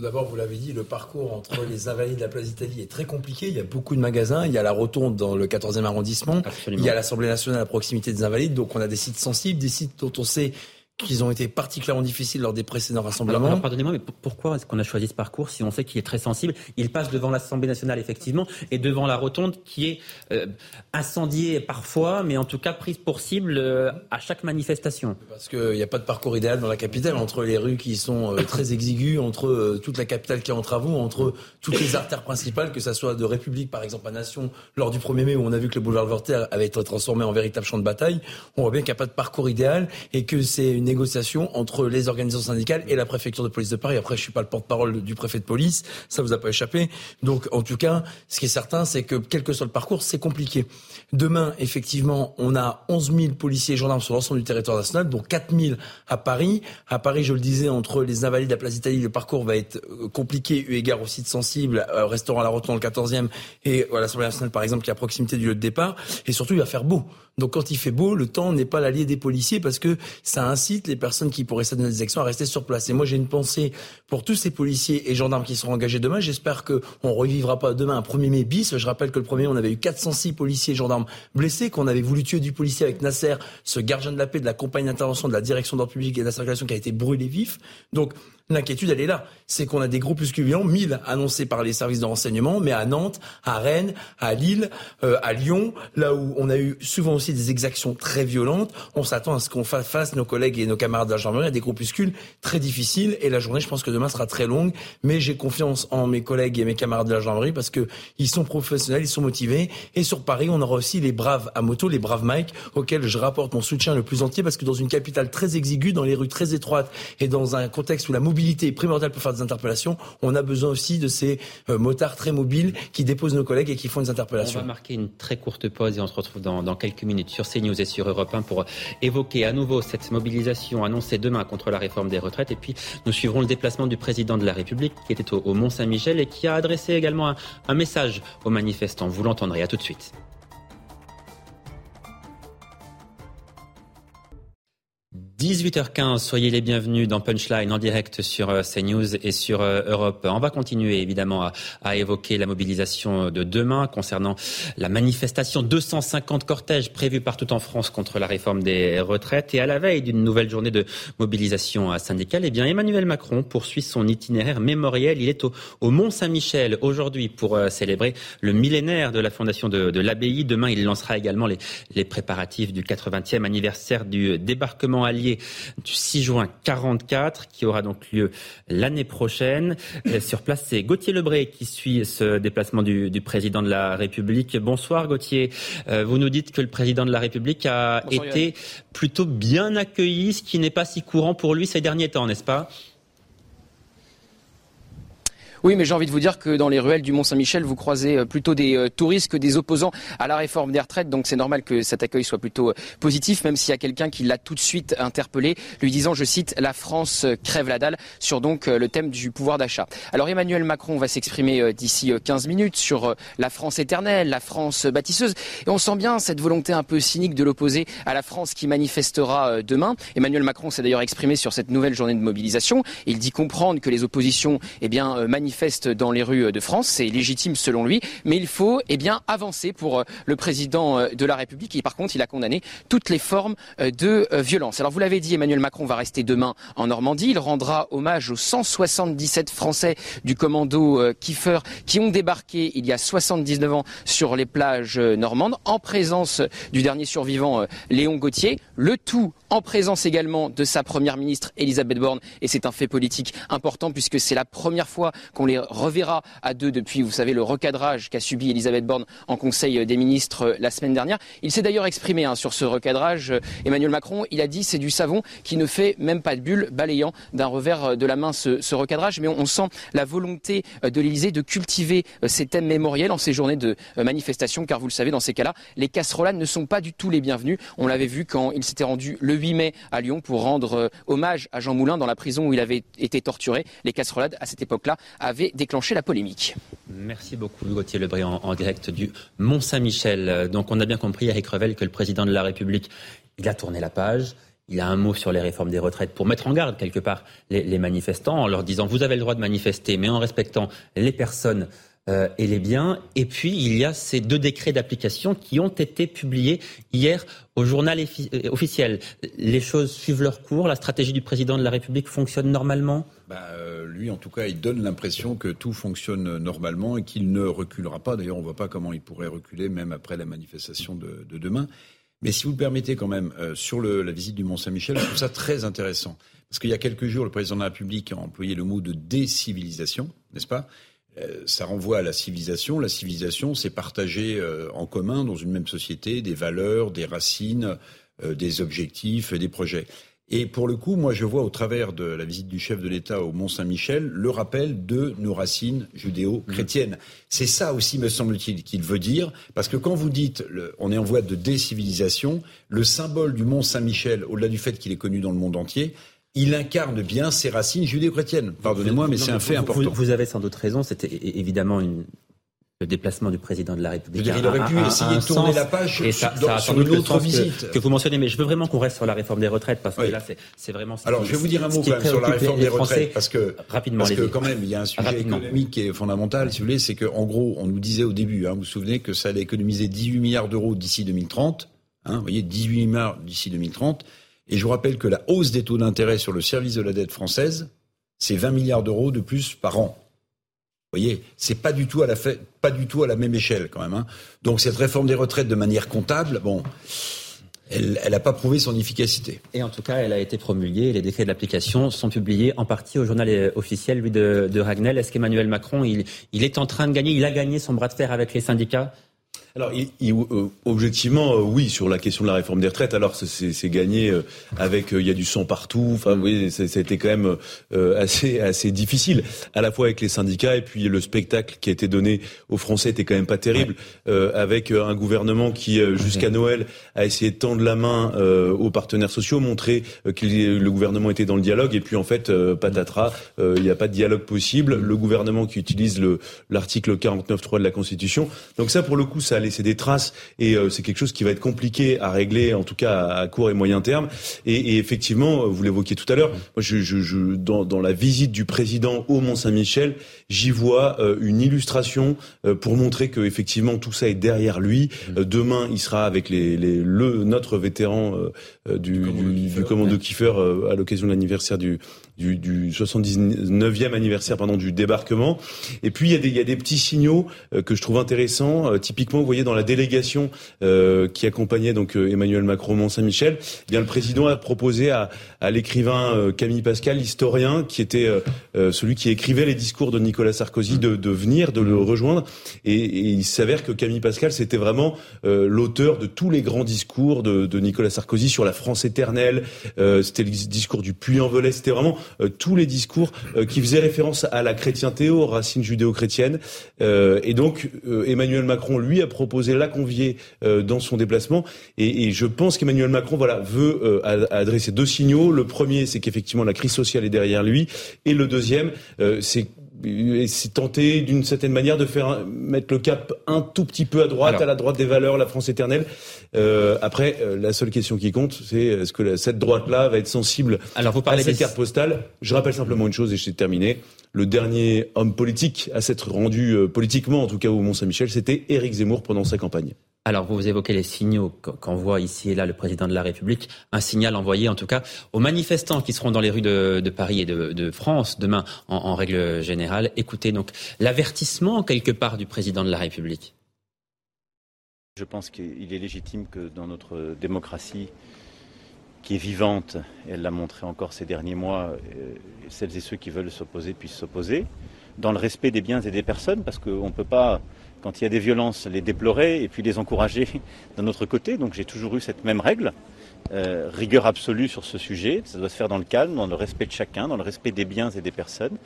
S22: D'abord, vous l'avez dit, le parcours entre les Invalides et la place d'Italie est très compliqué. Il y a beaucoup de magasins. Il y a la Rotonde dans le 14e arrondissement. Il y a l'Assemblée nationale à proximité des Invalides. Donc, on a des sites sensibles, des sites dont on sait qu'ils ont été particulièrement difficiles lors des précédents rassemblements.
S1: pardonnez-moi, mais pourquoi est-ce qu'on a choisi ce parcours si on sait qu'il est très sensible? Il passe devant l'Assemblée nationale, effectivement, et devant la rotonde qui est euh, incendiée parfois, mais en tout cas prise pour cible euh, à chaque manifestation.
S22: Parce qu'il n'y a pas de parcours idéal dans la capitale, entre les rues qui sont euh, très exiguës, entre toute la capitale qui est en travaux, entre toutes les artères principales, que ce soit de République, par exemple, à Nation, lors du 1er mai, où on a vu que le boulevard Voltaire avait été transformé en véritable champ de bataille, on voit bien qu'il n'y a pas de parcours idéal et que c'est une négociation entre les organisations syndicales et la préfecture de police de Paris. Après, je suis pas le porte-parole du préfet de police, ça vous a pas échappé. Donc, en tout cas, ce qui est certain, c'est que quel que soit le parcours, c'est compliqué. Demain, effectivement, on a 11 000 policiers et gendarmes sur l'ensemble du territoire national, dont 4 000 à Paris. À Paris, je le disais, entre les Invalides, la place d'Italie, le parcours va être euh, compliqué, eu égard au site sensible, euh, restaurant à la Rotonde, le 14e, et à l'Assemblée nationale, par exemple, qui est à proximité du lieu de départ. Et surtout, il va faire beau. Donc quand il fait beau, le temps n'est pas l'allié des policiers parce que ça incite les personnes qui pourraient s'adonner des actions à rester sur place. Et moi j'ai une pensée pour tous ces policiers et gendarmes qui seront engagés demain. J'espère qu'on ne revivra pas demain un 1er mai bis. Je rappelle que le 1er mai, on avait eu 406 policiers et gendarmes blessés, qu'on avait voulu tuer du policier avec Nasser, ce gardien de la paix de la compagnie d'intervention de la direction d'ordre public et de la circulation qui a été brûlé vif. Donc L'inquiétude, elle est là. C'est qu'on a des groupuscules violents, 1000 annoncés par les services de renseignement, mais à Nantes, à Rennes, à Lille, euh, à Lyon, là où on a eu souvent aussi des exactions très violentes, on s'attend à ce qu'on fasse face, nos collègues et nos camarades de la gendarmerie, à des groupuscules très difficiles. Et la journée, je pense que demain sera très longue, mais j'ai confiance en mes collègues et mes camarades de la gendarmerie parce que ils sont professionnels, ils sont motivés. Et sur Paris, on aura aussi les braves à moto, les braves Mike, auxquels je rapporte mon soutien le plus entier parce que dans une capitale très exiguë, dans les rues très étroites et dans un contexte où la mobilité est primordiale pour faire des interpellations, on a besoin aussi de ces euh, motards très mobiles qui déposent nos collègues et qui font des interpellations.
S1: On va marquer une très courte pause et on se retrouve dans, dans quelques minutes sur CNews et sur Europe 1 pour évoquer à nouveau cette mobilisation annoncée demain contre la réforme des retraites. Et puis, nous suivrons le déplacement du président de la République qui était au, Mont-Saint-Michel et qui a adressé également un, un message aux manifestants. Vous l'entendrez. À tout de suite. 18h15, soyez les bienvenus dans Punchline en direct sur euh, CNews et sur euh, Europe. On va continuer évidemment à, évoquer la mobilisation de demain concernant la manifestation 250 cortèges prévus partout en France contre la réforme des retraites et à la veille d'une nouvelle journée de mobilisation syndicale, eh bien Emmanuel Macron poursuit son itinéraire mémoriel. Il est au, au Mont Saint-Michel aujourd'hui pour euh, célébrer le millénaire de la fondation de, de l'abbaye. Demain, il lancera également les, les préparatifs du 80e anniversaire du débarquement allié du 6 juin 44 qui aura donc lieu l'année prochaine. Euh, sur place, c'est Gauthier Lebré qui suit ce déplacement du, président de la République. Bonsoir Gauthier. Euh, vous nous dites que le président de la République a été plutôt bien accueilli, ce qui n'est pas si courant pour lui ces derniers temps, n'est-ce pas?
S23: Oui, mais j'ai envie de vous dire que dans les ruelles du Mont-Saint-Michel, vous croisez euh, plutôt des euh, touristes que des opposants à la réforme des retraites. Donc c'est normal que cet accueil soit plutôt euh, positif, même s'il y a quelqu'un qui l'a tout de suite interpellé, lui disant, je cite, La France crève la dalle sur donc le thème du pouvoir d'achat. Alors Emmanuel Macron va s'exprimer d'ici 15 minutes sur la France éternelle, la France bâtisseuse. Et on sent bien cette volonté un peu cynique de l'opposer à la France qui manifestera demain. Emmanuel Macron s'est d'ailleurs exprimé sur cette nouvelle journée de mobilisation. Il dit comprendre que les oppositions eh bien, manifestent manifeste dans les rues de France. C'est légitime selon lui, mais il faut eh bien avancer pour euh, le président euh, de la République. Et par contre, il a condamné toutes les formes euh, de violence. Alors vous l'avez dit, Emmanuel Macron va rester demain en Normandie. Il rendra hommage aux 177 Français du commando Kiefer qui ont débarqué il y a 79 ans sur les plages normandes en présence du dernier survivant Léon Gauthier. Le tout en présence également de sa première ministre Elisabeth Borne. Et c'est un fait politique important puisque c'est la première fois qu'on les reverra à deux depuis, vous savez, le recadrage qu'a subi Elisabeth Borne en Conseil des ministres euh, la semaine dernière. Il s'est d'ailleurs exprimé hein, sur ce recadrage. Euh, Emmanuel Macron, il a dit c'est du savon qui ne fait même pas de bulle, balayant d'un revers euh, de la main ce, recadrage. Mais on, sent la volonté de l'Élysée de cultiver ces thèmes mémoriels en ces journées de manifestation, car vous le savez, dans ces cas-là, les casserolades ne sont pas du tout les bienvenus. On l'avait vu quand il s'était rendu le 8 mai à Lyon pour rendre hommage à Jean Moulin dans la prison où il avait été torturé. Les casserolades, à cette époque-là, avait déclenché la polémique.
S1: Merci beaucoup Gauthier Lebré en, direct du Mont-Saint-Michel. Donc on a bien compris, Eric Revel, que le président de la République, il a tourné la page. Il a un mot sur les réformes des retraites pour mettre en garde quelque part les manifestants en leur disant vous avez le droit de manifester, mais en respectant les personnes euh, et les biens. Et puis, il y a ces deux décrets d'application qui ont été publiés hier au journal euh, officiel. Les choses suivent leur cours. La stratégie du président de la République fonctionne normalement?
S4: Bah, euh, Lui, en tout cas, il donne l'impression que tout fonctionne normalement et qu'il ne reculera pas. D'ailleurs, on ne voit pas comment il pourrait reculer, même après la manifestation de, de demain. Mais si vous le permettez quand même, sur la visite du Mont-Saint-Michel, je trouve ça très intéressant. Parce qu'il y a quelques jours, le président de la République a employé le mot de décivilisation, n'est-ce pas? Ça renvoie à la civilisation. La civilisation, c'est partager euh, en commun dans une même société des valeurs, des racines, euh, des objectifs, des projets. Et pour le coup, moi, je vois au travers de la visite du chef de l'État au Mont-Saint-Michel le rappel de nos racines judéo-chrétiennes. C'est ça aussi, me semble-t-il, qu'il veut dire, parce que quand vous dites, on est en voie de décivilisation, le symbole du Mont-Saint-Michel, au-delà du fait qu'il est connu dans le monde entier, il incarne bien ses racines judéo-chrétiennes. Pardonnez-moi, mais c'est un fait important.
S1: Vous, avez sans doute raison. C'était évidemment une, le déplacement du président de la République.
S4: il aurait pu essayer de tourner la page et ça, ça sur une autre visite.
S1: Que, vous mentionnez, mais je veux vraiment qu'on reste sur la réforme des retraites parce que là, c'est vraiment.
S4: Alors, je vais vous dire un mot quand même sur la réforme des retraites parce que rapidement, parce que quand même, il y a un sujet économique qui est fondamental, si vous voulez, c'est que en gros, on nous disait au début, hein, vous vous souvenez, que ça allait économiser 18 milliards d'euros d'ici 2030. Hein, vous voyez, 18 milliards d'ici 2030. Et je vous rappelle que la hausse des taux d'intérêt sur le service de la dette française, C'est 20 milliards d'euros de plus par an. Vous voyez, c'est pas du tout à la pas du tout à la même échelle quand même. Hein. Donc cette réforme des retraites de manière comptable, bon, elle n'a pas prouvé son efficacité.
S1: Et en tout cas, elle a été promulguée. Les décrets d'application sont publiés en partie au journal officiel, de Ragnel. Est-ce qu'Emmanuel Macron, il, il est en train de gagner? Il a gagné son bras de fer avec les syndicats?
S2: Alors, euh, objectivement, euh, oui, sur la question de la réforme des retraites. Alors, c'est gagné euh, avec il y a du sang partout. Enfin, ça, a été quand même assez assez difficile, à la fois avec les syndicats et puis le spectacle qui a été donné aux Français était quand même pas terrible, avec un gouvernement qui jusqu'à Noël a essayé de tendre la main aux partenaires sociaux, montrer que le gouvernement était dans le dialogue, et puis en fait, patatras, il n'y a pas de dialogue possible. Le gouvernement qui utilise le l'article 49.3 de la Constitution. Donc ça, pour le coup, ça laisser des traces et euh, c'est quelque chose qui va être compliqué à régler, en tout cas à, court et moyen terme. Et, et effectivement, vous l'évoquiez tout à l'heure, moi, je, je, je dans, dans, la visite du président au Mont Saint-Michel, j'y vois euh, une illustration euh, pour montrer que effectivement tout ça est derrière lui. demain, il sera avec les, les le notre vétéran du, du, du, commando Kiefer à l'occasion de l'anniversaire du du, du 79e anniversaire pardon, du débarquement. Et puis il y a des, il y a des petits signaux euh, que je trouve intéressants. Euh, typiquement, vous voyez dans la délégation euh, qui accompagnait donc Emmanuel Macron Mont Saint-Michel, eh bien le président a proposé à, à l'écrivain Camille Pascal, historien, qui était celui qui écrivait les discours de Nicolas Sarkozy, de, de venir, de le rejoindre. Et, et il s'avère que Camille Pascal, c'était vraiment l'auteur de tous les grands discours de, de, Nicolas Sarkozy sur la France éternelle. c'était le discours du Puy-en-Velay. C'était vraiment tous les discours euh, qui faisaient référence à la chrétienté, aux racines judéo-chrétiennes. Euh, et donc Emmanuel Macron, lui, a proposé la convier dans son déplacement. Et, et je pense qu'Emmanuel Macron, voilà, veut adresser deux signaux. Le premier, c'est qu'effectivement la crise sociale est derrière lui, et le deuxième, c'est c'est tenter d'une certaine manière de faire mettre le cap un tout petit peu à droite, à la droite des valeurs, la France éternelle. Euh, après, euh, la seule question qui compte, c'est est-ce que cette droite-là va être sensible
S1: Alors, vous parlez
S2: à cette carte postale? Je rappelle simplement une chose et je terminé. Le dernier homme politique à s'être rendu euh, politiquement, en tout cas au Mont-Saint-Michel, c'était Éric Zemmour pendant sa campagne.
S1: Alors, vous évoquez les signaux qu'envoie ici et là le président de la République. Un signal envoyé, en tout cas, aux manifestants qui seront dans les rues de, Paris et de, France demain, en, règle générale. Écoutez donc l'avertissement, quelque part, du président de la République.
S24: Je pense qu'il est légitime que dans notre démocratie, qui est vivante, elle l'a montré encore ces derniers mois, euh, celles et ceux qui veulent s'opposer puissent s'opposer, dans le respect des biens et des personnes, parce qu'on ne peut pas quand il y a des violences, les déplorer et puis les encourager d'un autre côté. Donc j'ai toujours eu cette même règle, euh, rigueur absolue sur ce sujet. Ça doit se faire dans le calme, dans le respect de chacun, dans le respect des biens et des personnes.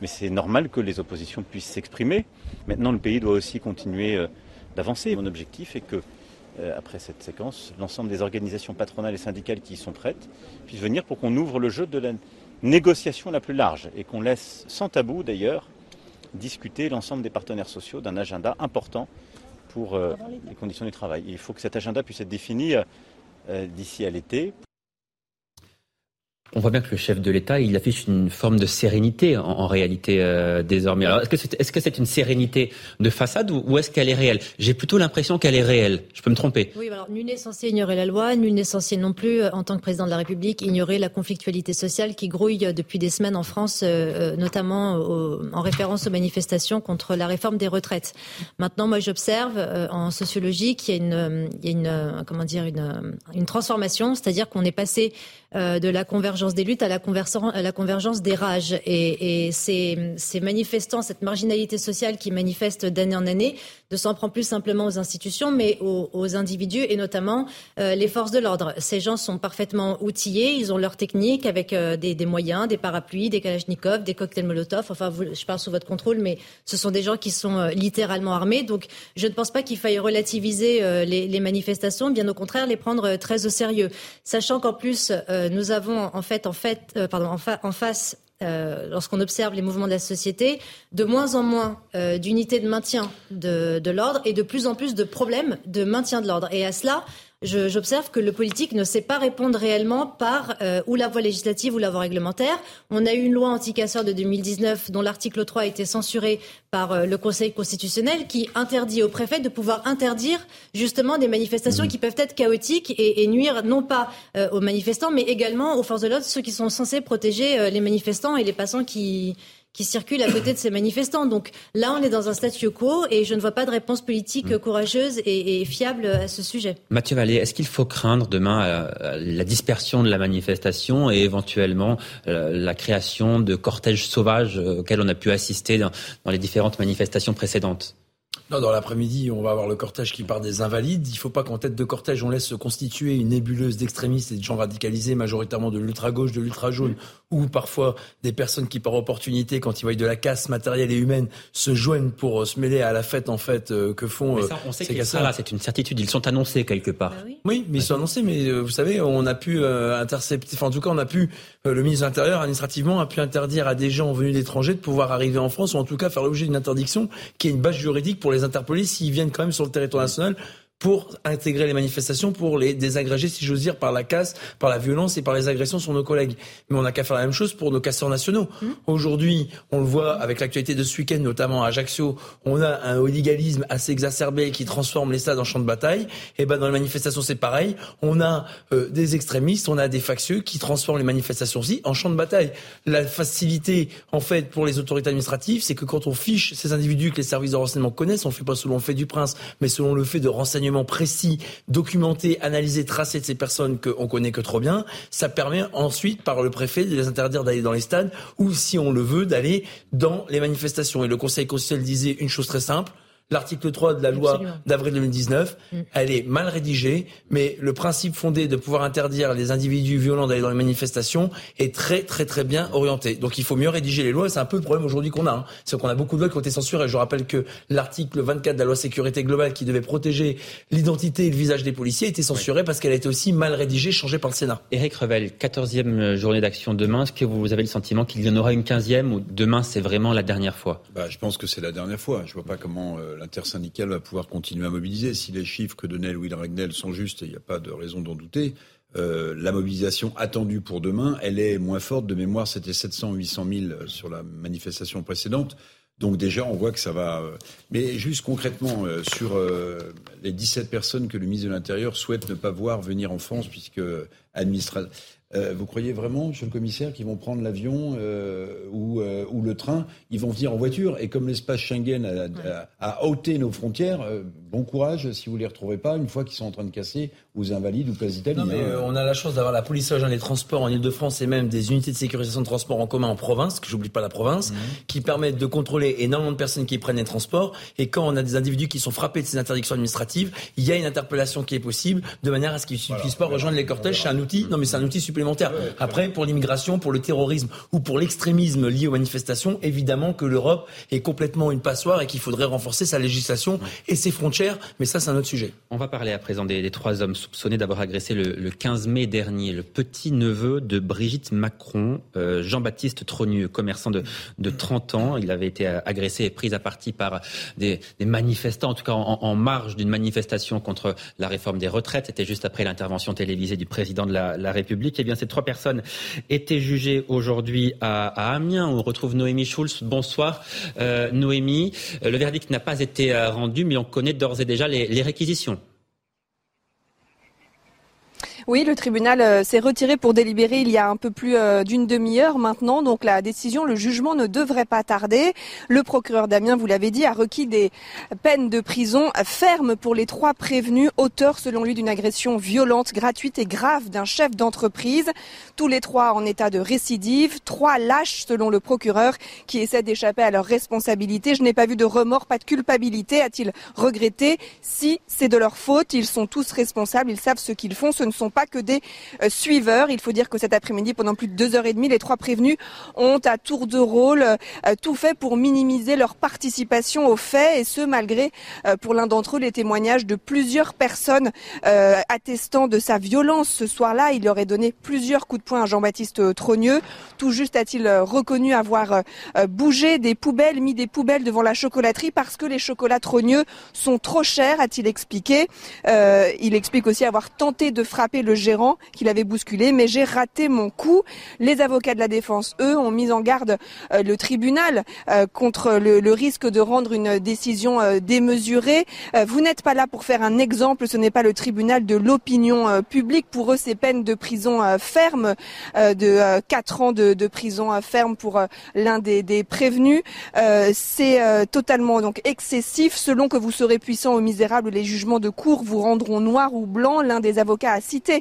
S24: Mais c'est normal que les oppositions puissent s'exprimer. Maintenant, le pays doit aussi continuer euh, d'avancer. Mon objectif est que, euh, après cette séquence, l'ensemble des organisations patronales et syndicales qui y sont prêtes puissent venir pour qu'on ouvre le jeu de la négociation la plus large et qu'on laisse sans tabou d'ailleurs discuter l'ensemble des partenaires sociaux d'un agenda important pour euh, les conditions du travail. Il faut que cet agenda puisse être défini euh, euh, d'ici à l'été.
S1: On voit bien que le chef de l'État, il affiche une forme de sérénité en, réalité euh, désormais. Alors, est-ce que c'est est -ce c'est une sérénité de façade ou, est-ce qu'elle est réelle? J'ai plutôt l'impression qu'elle est réelle. Je peux me tromper.
S12: Oui, alors nul n'est censé ignorer la loi, nul n'est censé non plus, euh, en tant que président de la République, ignorer la conflictualité sociale qui grouille euh, depuis des semaines en France, notamment en référence aux manifestations contre la réforme des retraites. Maintenant, moi, j'observe en sociologie qu'il y a une, il y a une comment dire, une transformation, c'est-à-dire qu'on est passé de la convergence des luttes à la, convergence des rages. Et, et ces, ces, manifestants, cette marginalité sociale qui manifeste d'année en année, ne s'en prend plus simplement aux institutions, mais aux, individus et notamment euh, les forces de l'ordre. Ces gens sont parfaitement outillés, ils ont leur technique avec euh, des, moyens, des parapluies, des kalachnikovs, des cocktails Molotov. Enfin, je parle sous votre contrôle, mais ce sont des gens qui sont euh, littéralement armés. Donc, je ne pense pas qu'il faille relativiser les, manifestations, bien au contraire, les prendre très au sérieux, sachant qu'en plus, nous avons en fait pardon, en, face euh, lorsqu'on observe les mouvements de la société, de moins en moins euh, d'unités de maintien de, l'ordre et de plus en plus de problèmes de maintien de l'ordre. Et à cela, j'observe que le politique ne sait pas répondre réellement par euh, ou la voie législative ou la voie réglementaire. On a eu une loi anti-casseurs de 2019 dont l'article 3 a été censuré par euh, le Conseil constitutionnel qui interdit au préfet de pouvoir interdire justement des manifestations mmh. qui peuvent être chaotiques et, et nuire non pas euh, aux manifestants mais également aux forces de l'ordre, ceux qui sont censés protéger les manifestants et les passants qui qui circulent à côté de ces manifestants. Donc là, on est dans un statu quo et je ne vois pas de réponse politique mm. courageuse et, fiable à ce sujet.
S1: Mathieu Vallée, est-ce qu'il faut craindre demain euh, la dispersion de la manifestation et éventuellement euh, la création de cortèges sauvages euh, auxquels on a pu assister dans les différentes manifestations précédentes?
S22: Non, dans l'après-midi, on va avoir le cortège qui part des invalides. Il ne faut pas qu'en tête de cortège, on laisse se constituer une nébuleuse d'extrémistes et de gens radicalisés, majoritairement de l'ultra-gauche, de l'ultra-jaune, ou parfois des personnes qui, par opportunité, quand ils voient de la casse matérielle et humaine, se joignent pour euh, se mêler à la fête, en fait, euh, que font
S1: mais ça, on sait ces là C'est une certitude. Ils sont annoncés quelque part. Bah
S22: oui. mais ils sont annoncés. Mais euh, vous savez, on a pu intercepter, enfin, en tout cas, on a pu, le ministre de l'Intérieur, administrativement, a pu interdire à des gens venus d'étrangers de pouvoir arriver en France, ou en tout cas faire l'objet d'une interdiction qui est une base juridique pour les interpeller s'ils viennent quand même sur le territoire national pour intégrer les manifestations, pour les désagréger, si j'ose dire, par la casse, par la violence et par les agressions sur nos collègues. Mais on n'a qu'à faire la même chose pour nos casseurs nationaux. Mmh. Aujourd'hui, on le voit avec l'actualité de ce week-end, notamment à Ajaccio, on a un holigalisme assez exacerbé qui transforme les stades en champs de bataille. Et ben dans les manifestations, c'est pareil. On a euh, des extrémistes, on a des factieux qui transforment les manifestations aussi en champs de bataille. La facilité, en fait, pour les autorités administratives, c'est que quand on fiche ces individus que les services de renseignement connaissent, on fait pas selon le fait du prince, mais selon le fait de renseignement précis, documenté, analysé, tracé de ces personnes qu'on connaît que trop bien, ça permet ensuite par le préfet de les interdire d'aller dans les stades ou si on le veut d'aller dans les manifestations. Et le Conseil constitutionnel disait une chose très simple, l'article 3 de la loi d'avril 2019. Mm. Elle est mal rédigée, mais le principe fondé de pouvoir interdire les individus violents d'aller dans les manifestations est très très très bien orienté. Donc il faut mieux rédiger les lois. C'est un peu le problème aujourd'hui qu'on a. Hein. C'est qu'on a beaucoup de lois qui ont été censurées. Je rappelle que l'article 24 de la loi sécurité globale qui devait protéger l'identité et le visage des policiers était censuré parce qu'elle a été aussi mal rédigée, changée par le Sénat.
S1: Éric Revel, 14e journée d'action demain. Est-ce que vous avez le sentiment qu'il y en aura une 15e ou demain c'est vraiment la dernière fois?
S4: Bah, Je pense que c'est la dernière fois. Je vois pas comment euh, l'intersyndicale va pouvoir continuer à mobiliser. Si les chiffres que donnait Louis Ragnel sont justes, il n'y a pas de raison d'en douter, euh, la mobilisation attendue pour demain, elle est moins forte. De mémoire, c'était 700 800 000 sur la manifestation précédente. Donc déjà, on voit que ça va. Euh, mais juste concrètement, euh, sur les 17 personnes que le ministre de l'Intérieur souhaite ne pas voir venir en France, puisque administrativement euh, vous croyez vraiment, monsieur le commissaire, qu'ils vont prendre l'avion euh, ou, euh, ou, le train? Ils vont venir en voiture. Et comme l'espace Schengen a, a, ôté nos frontières, bon courage si vous ne les retrouvez pas une fois qu'ils sont en train de casser aux invalides ou quasi italiens.
S22: Non, mais on a la chance d'avoir la police les transports en Ile-de-France et même des unités de sécurisation de transport en commun en province, que j'oublie pas la province, mhm. qui permettent de contrôler énormément de personnes qui prennent les transports. Et quand on a des individus qui sont frappés de ces interdictions administratives, il y a une interpellation qui est possible de manière à ce qu'ils ne puissent pas rejoindre les cortèges. C'est un outil. Non, mais c'est un outil supplémentaire après, pour l'immigration, pour le terrorisme ou pour l'extrémisme lié aux manifestations, évidemment que l'Europe est complètement une passoire et qu'il faudrait renforcer sa législation et ses frontières. Mais ça, c'est un autre sujet.
S1: On va parler à présent des, trois hommes soupçonnés d'avoir agressé le, 15 mai dernier le petit-neveu de Brigitte Macron, euh, Jean-Baptiste Tronieux, commerçant de, 30 ans. Il avait été agressé et pris à partie par des, manifestants, en tout cas en, marge d'une manifestation contre la réforme des retraites. C'était juste après l'intervention télévisée du président de la, la République. Eh bien, ces trois personnes étaient jugées aujourd'hui à, Amiens. On retrouve Noémie Schulz. Bonsoir, euh, Noémie. Euh, le verdict n'a pas été euh, rendu, mais on connaît d'ores et déjà les réquisitions.
S25: Oui, le tribunal euh, s'est retiré pour délibérer il y a un peu plus euh, d'une demi-heure maintenant. Donc la décision, le jugement ne devrait pas tarder. Le procureur Damien, vous l'avez dit, a requis des peines de prison fermes pour les trois prévenus, auteurs selon lui d'une agression violente, gratuite et grave d'un chef d'entreprise. Tous les trois en état de récidive, trois lâches selon le procureur qui essaient d'échapper à leurs responsabilités. Je n'ai pas vu de remords, pas de culpabilité, a-t-il regretté. Si c'est de leur faute, ils sont tous responsables, ils savent ce qu'ils font. Ce ne sont pas que des suiveurs. Il faut dire que cet après-midi, pendant plus de deux heures et demie, les trois prévenus ont à tour de rôle tout fait pour minimiser leur participation aux faits, et ce malgré, pour l'un d'entre eux, les témoignages de plusieurs personnes attestant de sa violence ce soir-là. Il aurait donné plusieurs coups de poing à Jean-Baptiste Trogneux. Tout juste a-t-il reconnu avoir bougé des poubelles, mis des poubelles devant la chocolaterie parce que les chocolats trogneux sont trop chers, a-t-il expliqué. Euh, il explique aussi avoir tenté de frapper le gérant qu'il avait bousculé, mais j'ai raté mon coup. Les avocats de la défense, eux, ont mis en garde euh, le tribunal euh, contre le, risque de rendre une décision euh, démesurée. Vous n'êtes pas là pour faire un exemple, ce n'est pas le tribunal de l'opinion publique. Pour eux, c'est peine de prison ferme, de 4 ans de, de prison ferme pour l'un des, des, prévenus. c'est totalement donc excessif. Selon que vous serez puissant ou misérable, les jugements de cour vous rendront noir ou blanc. L'un des avocats a cité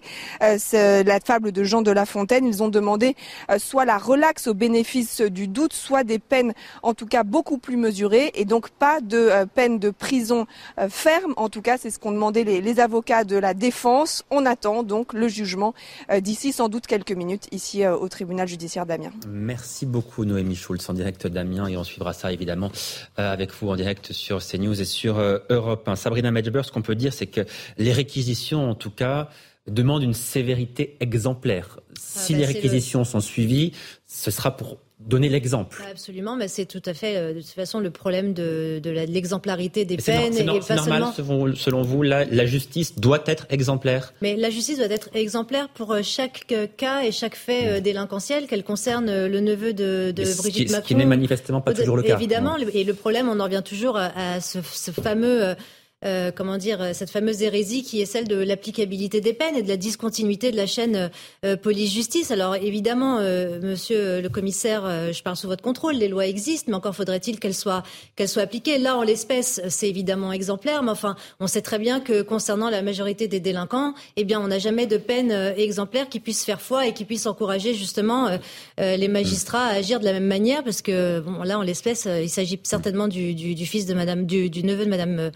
S25: euh, la fable de Jean de La Fontaine. Ils ont demandé euh, soit la relaxe au bénéfice du doute, soit des peines en tout cas beaucoup plus mesurées et donc pas de euh, peine de prison ferme. En tout cas, c'est ce qu'ont demandé les, avocats de la défense. On attend donc le jugement d'ici sans doute quelques minutes ici au tribunal judiciaire d'Amiens.
S1: Merci beaucoup Noémie Schulz en direct d'Amiens et on suivra ça évidemment avec vous en direct sur CNews et sur Europe 1. Sabrina Medjber, ce qu'on peut dire, c'est que les réquisitions, en tout cas, demandent une sévérité exemplaire. Ah, si bah, les réquisitions sont suivies, ce sera pour donner l'exemple.
S12: Absolument, mais c'est tout à fait euh, de toute façon le problème de, de l'exemplarité des peines.
S1: C'est normal, selon, selon vous, la, la, justice doit être exemplaire.
S12: Mais la justice doit être exemplaire pour euh, chaque euh, cas et chaque fait mmh. délinquentiel, qu'elle concerne le neveu de, de Brigitte
S1: qui,
S12: Macron. Ce
S1: qui n'est manifestement pas toujours le cas.
S12: Évidemment, et le problème, on en revient toujours à, à ce, ce fameux euh, comment dire, euh, cette fameuse hérésie qui est celle de l'applicabilité des peines et de la discontinuité de la chaîne euh, police-justice. Alors évidemment, monsieur le commissaire, je parle sous votre contrôle, les lois existent, mais encore faudrait-il qu'elles soient, qu'elles soient appliquées. Là, en l'espèce, c'est évidemment exemplaire, mais enfin, on sait très bien que concernant la majorité des délinquants, eh bien, on n'a jamais de peine exemplaire qui puisse faire foi et qui puisse encourager justement les magistrats à agir de la même manière, parce que bon, là, en l'espèce, il s'agit certainement du, du, du, fils de Madame, du, du neveu de Madame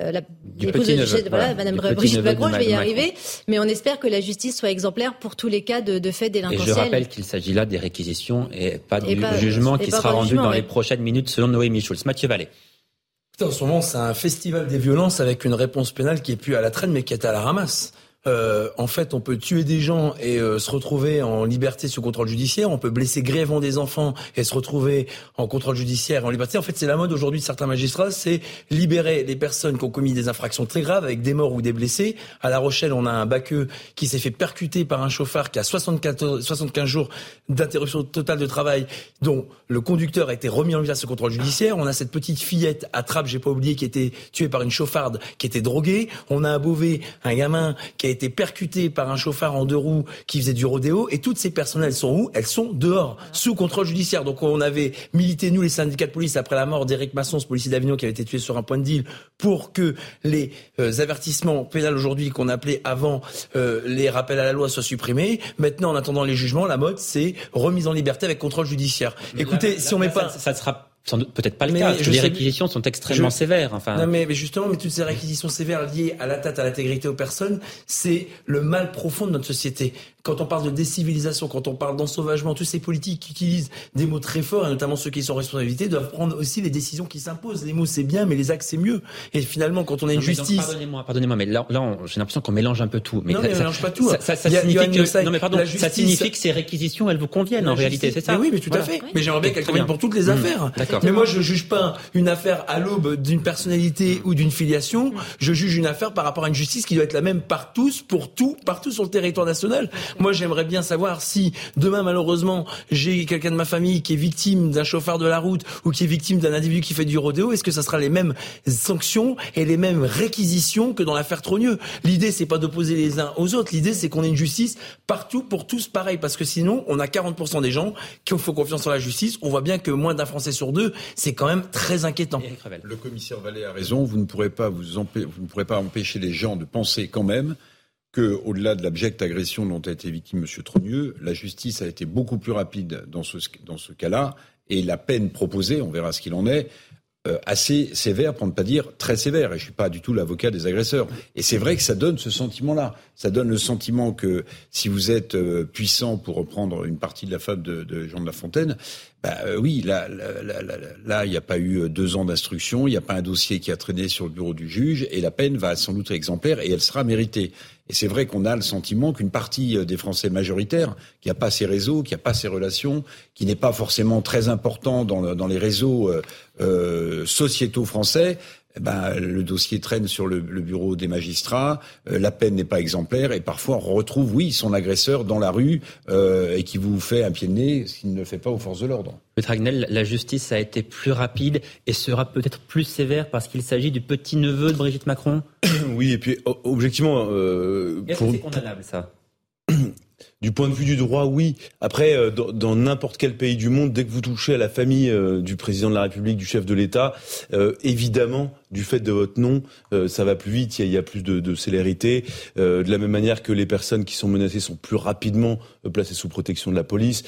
S12: euh, la l'épouse de, voilà, Madame Brigitte Macron, je vais y arriver, mais on espère que la justice soit exemplaire pour tous les cas de, de faits délinquentiels.
S1: Et je rappelle qu'il s'agit là des réquisitions et pas du jugement qui sera rendu dans les prochaines minutes selon Noémie Schulz. Mathieu Vallée.
S22: En ce moment, c'est un festival des violences avec une réponse pénale qui est plus à la traîne mais qui est à la ramasse. Euh, en fait, on peut tuer des gens et euh, se retrouver en liberté sous contrôle judiciaire. On peut blesser grièvement des enfants et se retrouver en contrôle judiciaire en liberté. En fait, c'est la mode aujourd'hui de certains magistrats, c'est libérer les personnes qui ont commis des infractions très graves avec des morts ou des blessés. À La Rochelle, on a un baqueux qui s'est fait percuter par un chauffard qui a 74, 75 jours d'interruption totale de travail, dont le conducteur a été remis en liberté sous contrôle judiciaire. On a cette petite fillette à Trappes, j'ai pas oublié, qui été tuée par une chauffarde qui était droguée. On a à Beauvais un gamin qui a été été percuté par un chauffard en deux roues qui faisait du rodéo. Et toutes ces personnes, elles sont où? Elles sont dehors, sous contrôle judiciaire. Donc on avait milité, nous, les syndicats de police, après la mort d'Éric Masson, ce policier d'Avignon qui avait été tué sur un point de deal, pour que les euh, avertissements pénals aujourd'hui, qu'on appelait avant euh, les rappels à la loi, soient supprimés. Maintenant, en attendant les jugements, la mode, c'est remise en liberté avec contrôle judiciaire. Écoutez, si on met pas...
S1: Ça, ça sera peut-être pas le que les réquisitions sont extrêmement sévères. Enfin...
S22: Non, mais, mais, justement, mais toutes ces réquisitions sévères liées à la tête, à l'intégrité aux personnes, c'est le mal profond de notre société quand on parle de décivilisation, quand on parle d'ensauvagement, tous ces politiques qui utilisent des mots très forts, et notamment ceux qui sont en responsabilité, doivent prendre aussi les décisions qui s'imposent. Les mots c'est bien, mais les actes c'est mieux. Et finalement, quand on a une justice,
S1: pardonnez-moi, pardonnez-moi, mais là, là j'ai l'impression qu'on mélange un peu tout.
S22: Mais non, mais on mélange pas tout.
S1: Ça, ça, signifie que, non, mais pardon, ça signifie que ces réquisitions, elles vous conviennent en réalité, c'est ça
S22: mais Oui, mais tout à fait. Mais j'aimerais bien qu'elles conviennent pour toutes les mmh. affaires. Mais moi, je juge pas une affaire à l'aube d'une personnalité ou d'une filiation. Je juge une affaire par rapport à une justice qui doit être la même par tous, pour tout, partout sur le territoire national. Moi, j'aimerais bien savoir si demain malheureusement j'ai quelqu'un de ma famille qui est victime d'un chauffeur de la route ou qui est victime d'un individu qui fait du rodéo, est-ce que ça sera les mêmes sanctions et les mêmes réquisitions que dans l'affaire Trogneux? L'idée c'est pas d'opposer les uns aux autres, l'idée c'est qu'on ait une justice partout pour tous pareil. Parce que sinon on a 40% des gens qui ont confiance en la justice, on voit bien que moins d'un Français sur deux, c'est quand même très inquiétant.
S4: Le commissaire Vallée a raison, vous ne pourrez pas vous, vous ne pourrez pas empêcher les gens de penser quand même au-delà de l'abjecte agression dont a été victime M. Trogneux, la justice a été beaucoup plus rapide dans ce, dans ce cas-là, et la peine proposée, on verra ce qu'il en est, euh, assez sévère, pour ne pas dire très sévère. Et je suis pas du tout l'avocat des agresseurs. Et c'est vrai que ça donne ce sentiment-là. Ça donne le sentiment que si vous êtes euh, puissant, pour reprendre une partie de la fable de, Jean de La Fontaine, bah euh, oui, là, là, il n'y a pas eu deux ans d'instruction, il n'y a pas un dossier qui a traîné sur le bureau du juge, et la peine va sans doute être exemplaire et elle sera méritée. Et c'est vrai qu'on a le sentiment qu'une partie des Français majoritaires, qui n'a pas ces réseaux, qui n'a pas ces relations, qui n'est pas forcément très important dans, les réseaux euh, sociétaux français, ben, le dossier traîne sur le, bureau des magistrats, euh, la peine n'est pas exemplaire et parfois on retrouve, oui, son agresseur dans la rue euh, et qui vous fait un pied de nez s'il ne le fait pas aux forces de l'ordre.
S1: Le Tragnel, la justice a été plus rapide et sera peut-être plus sévère parce qu'il s'agit du petit-neveu de Brigitte Macron.
S2: Oui, et puis objectivement...
S1: Euh, Est-ce que c'est condamnable ça?
S2: du point de vue du droit, oui. Après, euh, dans n'importe quel pays du monde, dès que vous touchez à la famille euh, du président de la République, du chef de l'État, euh, évidemment, du fait de votre nom, ça va plus vite, il y a, plus de, de célérité. de la même manière que les personnes qui sont menacées sont plus rapidement placées sous protection de la police.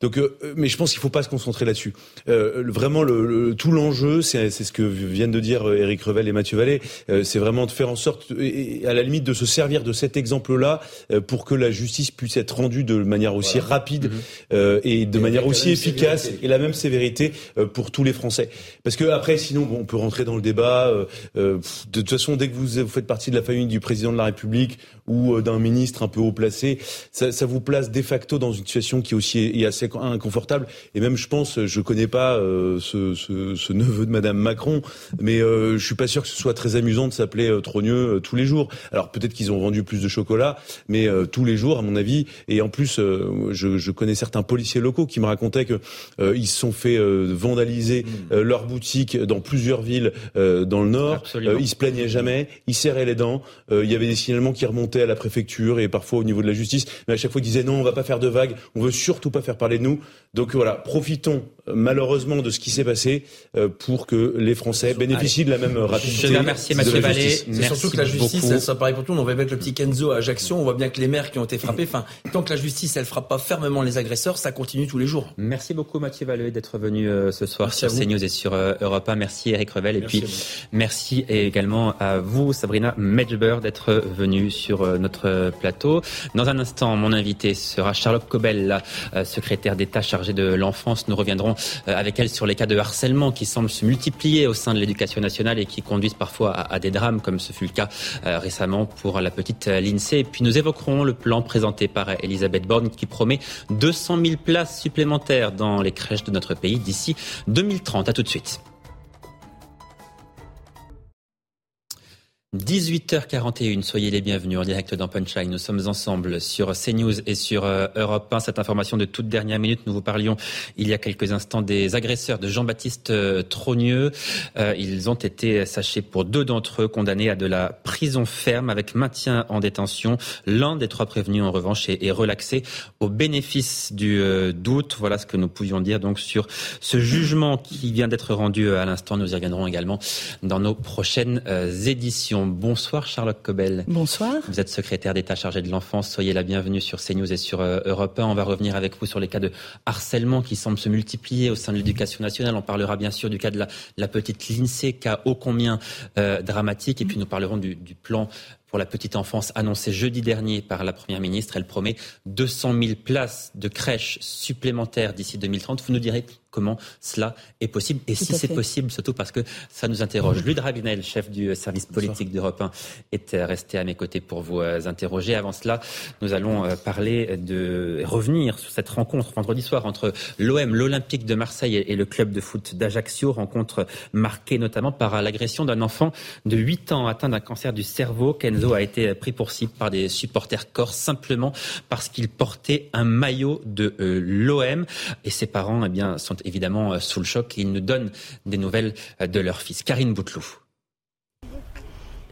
S2: Donc, euh, mais je pense qu'il faut pas se concentrer là-dessus. Euh, vraiment, le, tout l'enjeu, c'est ce que viennent de dire Eric euh, Revel et Mathieu Vallée, c'est vraiment de faire en sorte, et, à la limite, de se servir de cet exemple-là pour que la justice puisse être rendue de manière aussi rapide mhm. et de manière aussi efficace et la même sévérité pour tous les Français. Parce que après, sinon, bon, on peut rentrer dans le débat. de toute façon, dès que vous, vous faites partie de la famille du président de la République ou d'un ministre un peu haut placé, ça, ça, vous place de facto dans une situation qui est aussi est assez inconfortable. Et même, je pense, je connais pas euh, ce, ce, ce, neveu de Madame Macron, mais euh, je suis pas sûr que ce soit très amusant de s'appeler euh, Trogneux euh, tous les jours. Alors peut-être qu'ils ont vendu plus de chocolat, mais tous les jours, à mon avis. Et en plus, je, je, connais certains policiers locaux qui me racontaient que ils se sont fait vandaliser mmh. leur boutique dans plusieurs villes dans le Nord. ils se plaignaient jamais, ils serraient les dents. il y avait des signalements qui remontaient à la préfecture et parfois au niveau de la justice, mais à chaque fois ils disaient non, on va pas faire de vagues, on veut surtout pas faire parler de nous. Donc voilà, profitons euh, malheureusement de ce qui s'est passé euh, pour que les Français bénéficient de la même rapidité.
S1: Je remercie Mathieu Vallée.
S22: C'est surtout que la justice, ça paraît pour tout. On voit avec le petit Kenzo à Ajaccio, on voit bien que les maires qui ont été frappés, enfin, tant que la justice, elle frappe pas fermement les agresseurs, ça continue tous les jours.
S1: Merci beaucoup Mathieu Vallée d'être venu euh, ce soir sur CNews et sur Europe 1. Merci Eric Revel et puis merci également à vous Sabrina Medjber d'être venu sur notre plateau. Dans un instant, mon invité sera Charlotte Cobel, la secrétaire d'État chargée de l'enfance. Nous reviendrons euh, avec elle sur les cas de harcèlement qui semblent se multiplier au sein de l'éducation nationale et qui conduisent parfois à, des drames, comme ce fut le cas euh, récemment pour la petite euh, Lindsay. Et puis nous évoquerons le plan présenté par Elisabeth Borne qui promet 200 000 places supplémentaires dans les crèches de notre pays d'ici 2030. À tout de suite. 18h41, soyez les bienvenus en direct dans Punchline. Nous sommes ensemble sur CNews et sur euh, Europe 1. Cette information de toute dernière minute, nous vous parlions il y a quelques instants des agresseurs de Jean-Baptiste euh, Trogneux. Euh, ils ont été, sachés pour deux d'entre eux, condamnés à de la prison ferme avec maintien en détention. L'un des trois prévenus, en revanche, est, relaxé au bénéfice du doute. Voilà ce que nous pouvions dire donc sur ce jugement qui vient d'être rendu à l'instant. Nous y reviendrons également dans nos prochaines éditions. Bonsoir Charlotte Cobel.
S26: Bonsoir.
S1: Vous êtes secrétaire d'État chargée de l'enfance. Soyez la bienvenue sur CNews et sur euh, Europe 1. On va revenir avec vous sur les cas de harcèlement qui semblent se multiplier au sein de l'éducation nationale. On parlera bien sûr du cas de la, petite Lindsay, cas ô combien euh, dramatique. Et puis nous parlerons du, du plan pour la petite enfance annoncé jeudi dernier par la Première ministre. Elle promet 200 000 places de crèches supplémentaires d'ici 2030. Vous nous direz comment cela est possible et si c'est possible, surtout parce que ça nous interroge. Louis Dragnel, chef du service politique d'Europe 1, est resté à mes côtés pour vous euh, interroger. Avant cela, nous allons euh, parler de revenir sur cette rencontre vendredi soir entre l'OM, l'Olympique de Marseille et le club de foot d'Ajaccio, rencontre marquée notamment par l'agression d'un enfant de 8 ans atteint d'un cancer du cerveau. Kenzo a été pris pour cible par des supporters corse simplement parce qu'il portait un maillot de euh, l'OM et ses parents eh bien sont évidemment euh, sous le choc et ils nous donnent des nouvelles euh, de leur fils. Karine Bouteloup.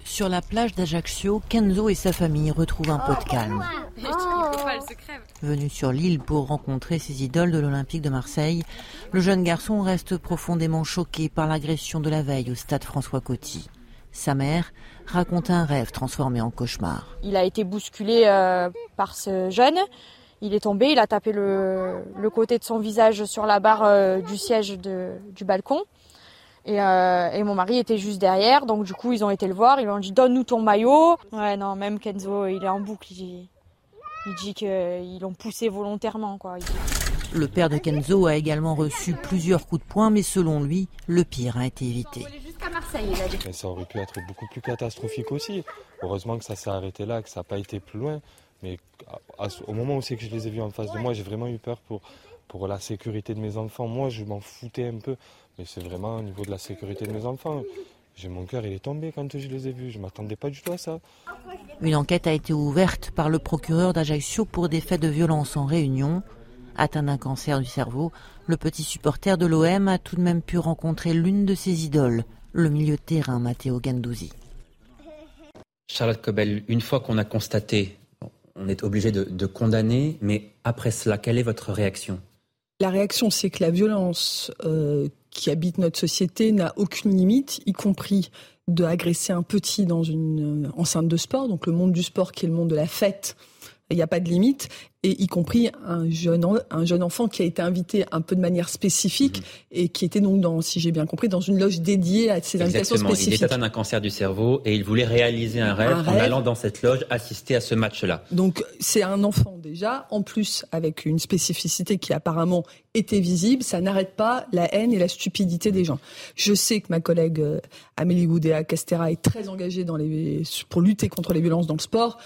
S27: Sur la plage d'Ajaccio, Kenzo et sa famille retrouvent un peu de calme. Venu sur l'île pour rencontrer ses idoles de l'Olympique de Marseille, le jeune garçon reste profondément choqué par l'agression de la veille au stade François Coty. Sa mère raconte un rêve transformé en cauchemar.
S28: Il a été bousculé euh, par ce jeune il est tombé, il a tapé le, côté de son visage sur la barre euh, du siège du balcon. Et, euh, et, mon mari était juste derrière, donc du coup ils ont été le voir, ils lui ont dit donne-nous ton maillot. Ouais non, même Kenzo il est en boucle, il dit, il dit qu'ils l'ont poussé volontairement quoi.
S27: Le père de Kenzo a également reçu plusieurs coups de poing, mais selon lui, le pire a été évité.
S29: Marseille, ça aurait pu être beaucoup plus catastrophique aussi. Heureusement que ça s'est arrêté là, que ça n'a pas été plus loin. Mais au moment où c'est que je les ai vus en face de moi, j'ai vraiment eu peur pour, pour la sécurité de mes enfants. Moi, je m'en foutais un peu, mais c'est vraiment au niveau de la sécurité de mes enfants. J'ai mon cœur, il est tombé quand je les ai vus. Je m'attendais pas du tout à ça.
S27: Une enquête a été ouverte par le procureur d'Ajaccio pour des faits de violence en réunion. Atteint d'un cancer du cerveau, le petit supporter de l'OM a tout de même pu rencontrer l'une de ses idoles, le milieu de terrain Matteo Gandouzi.
S1: Charlotte Cobel, une fois qu'on a constaté, on est obligé de condamner, mais après cela, quelle est votre réaction?
S26: La réaction, c'est que la violence euh, qui habite notre société n'a aucune limite, y compris de agresser un petit dans une euh, enceinte de sport, donc le monde du sport qui est le monde de la fête. Il n'y a pas de limite et y compris un jeune, un jeune enfant qui a été invité un peu de manière spécifique mhm. et qui était donc, dans, si j'ai bien compris, dans une loge dédiée à ces invitations spécifiques.
S1: Il est atteint d'un cancer du cerveau et il voulait réaliser un rêve, en allant dans cette loge assister à ce match-là.
S26: Donc c'est un enfant déjà, en plus avec une spécificité qui apparemment était visible, ça n'arrête pas la haine et la stupidité des gens. Je sais que ma collègue euh, Amélie Goudéa Castera est très engagée dans les, pour lutter contre les violences dans le sport.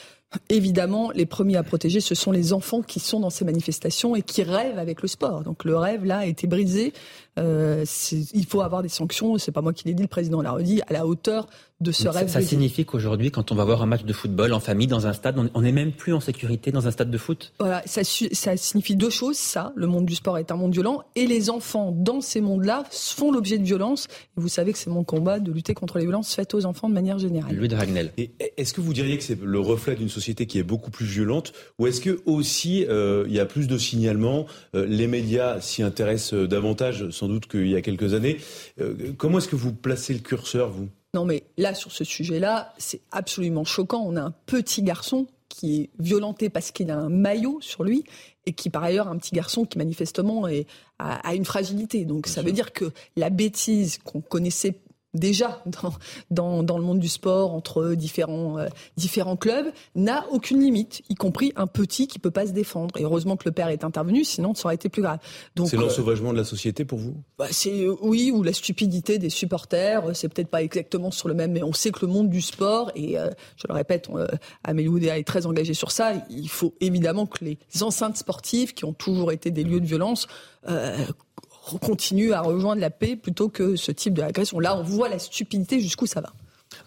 S26: Évidemment, les premiers à protéger, ce sont les enfants qui sont dans ces manifestations et qui rêvent avec le sport. Donc le rêve là a été brisé. Euh, il faut avoir des sanctions. C'est pas moi qui l'ai dit, le président l'a redit à la hauteur de ce rêve.
S1: Ça, signifie qu'aujourd'hui, quand on va voir un match de football en famille dans un stade, on n'est même plus en sécurité dans un stade de foot.
S26: Voilà, ça, ça signifie deux choses. Ça, le monde du sport est un monde violent et les enfants dans ces mondes-là font l'objet de violences. Et vous savez que c'est mon combat de lutter contre les violences faites aux enfants de manière générale.
S1: Louis de Ragnel.
S2: Est-ce que vous diriez que c'est le reflet d'une société qui est beaucoup plus violente ou est-ce que aussi euh, il y a plus de signalements euh, Les médias s'y intéressent euh, davantage, sans doute qu'il y a quelques années. comment est-ce que vous placez le curseur, vous?
S26: Non, mais là, sur ce sujet-là, c'est absolument choquant. On a un petit garçon qui est violenté parce qu'il a un maillot sur lui et qui par ailleurs un petit garçon qui manifestement est, a, une fragilité. Donc ça veut dire que la bêtise qu'on connaissait déjà dans, dans, dans, le monde du sport entre différents, euh, différents clubs n'a aucune limite, y compris un petit qui peut pas se défendre. Et heureusement que le père est intervenu, sinon ça aurait été plus grave.
S2: C'est l'ensauvagement euh, de la société pour vous?
S26: bah, C'est euh, oui ou la stupidité des supporters. C'est peut-être pas exactement sur le même, mais on sait que le monde du sport et je le répète, Amélie Oudéa est très engagée sur ça. Il faut évidemment que les enceintes sportives qui ont toujours été des lieux de violence continue à rejoindre la paix plutôt que ce type d'agression. Là, on voit la stupidité jusqu'où ça va.